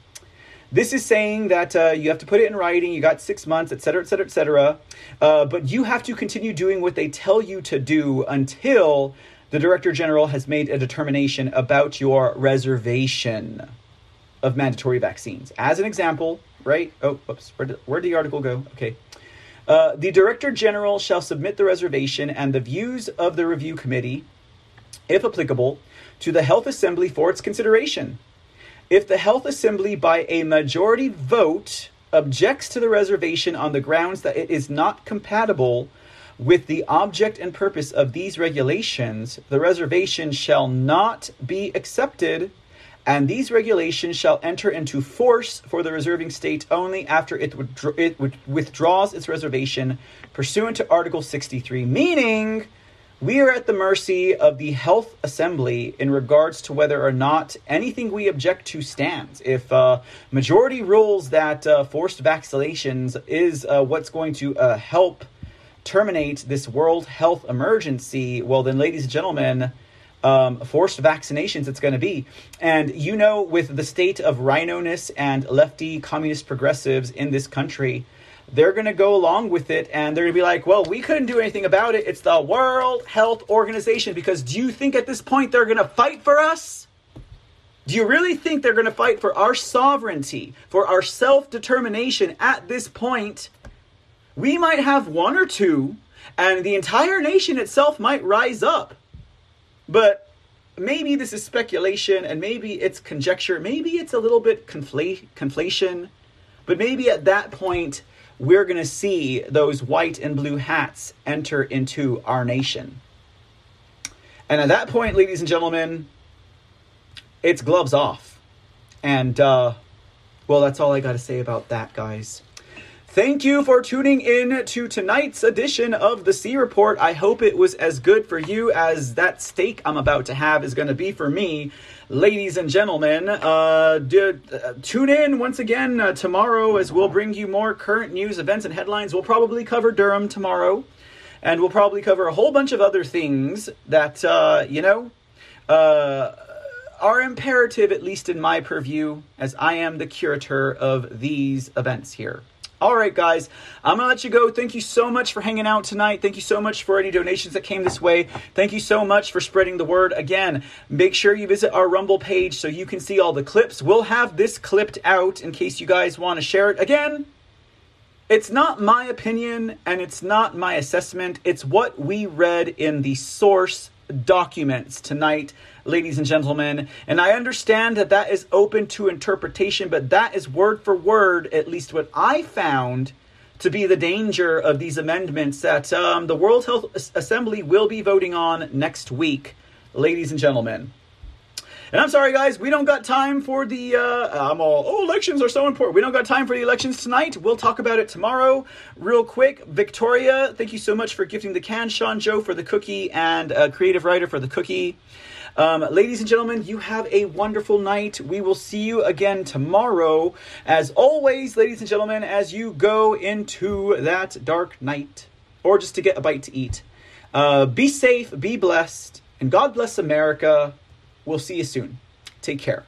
This is saying that uh, you have to put it in writing, you got six months, et cetera, et cetera, et cetera. Uh, but you have to continue doing what they tell you to do until the Director General has made a determination about your reservation of mandatory vaccines. As an example, right? Oh, whoops, where did, where did the article go? Okay. Uh, the Director General shall submit the reservation and the views of the review committee, if applicable, to the Health Assembly for its consideration. If the Health Assembly, by a majority vote, objects to the reservation on the grounds that it is not compatible with the object and purpose of these regulations, the reservation shall not be accepted, and these regulations shall enter into force for the reserving state only after it, withdraw- it withdraws its reservation pursuant to Article 63, meaning we are at the mercy of the Health Assembly in regards to whether or not anything we object to stands. If uh, majority rules that uh, forced vaccinations is uh, what's going to uh, help terminate this world health emergency, well, then, ladies and gentlemen, um, forced vaccinations it's going to be. And you know, with the state of RINO-ness and lefty communist progressives in this country, they're going to go along with it and they're going to be like, well, we couldn't do anything about it. It's the World Health Organization. Because do you think at this point they're going to fight for us? Do you really think they're going to fight for our sovereignty, for our self determination at this point? We might have one or two, and the entire nation itself might rise up. But maybe this is speculation, and maybe it's conjecture, maybe it's a little bit conflation. But maybe at that point, we're going to see those white and blue hats enter into our nation. And at that point, ladies and gentlemen, it's gloves off. And, uh, well, that's all I got to say about that, guys. Thank you for tuning in to tonight's edition of the C Report. I hope it was as good for you as that steak I'm about to have is going to be for me. Ladies and gentlemen, uh, uh, tune in once again uh, tomorrow as we'll bring you more current news, events, and headlines. We'll probably cover Durham tomorrow, and we'll probably cover a whole bunch of other things that, uh, you know, uh, are imperative, at least in my purview, as I am the curator of these events here. All right, guys, I'm going to let you go. Thank you so much for hanging out tonight. Thank you so much for any donations that came this way. Thank you so much for spreading the word. Again, make sure you visit our Rumble page so you can see all the clips. We'll have this clipped out in case you guys want to share it. Again, it's not my opinion and it's not my assessment. It's what we read in the source documents tonight, ladies and gentlemen. And I understand that that is open to interpretation, but that is word for word, at least what I found to be the danger of these amendments that um, the World Health Assembly will be voting on next week, ladies and gentlemen. And I'm sorry, guys, we don't got time for the. Uh, I'm all, oh, elections are so important. We don't got time for the elections tonight. We'll talk about it tomorrow. Real quick, Victoria, thank you so much for gifting the can. Sean Joe for the cookie and uh, creative writer for the cookie. Um, ladies and gentlemen, you have a wonderful night. We will see you again tomorrow. As always, ladies and gentlemen, as you go into that dark night or just to get a bite to eat, uh, be safe, be blessed, and God bless America. We'll see you soon. Take care.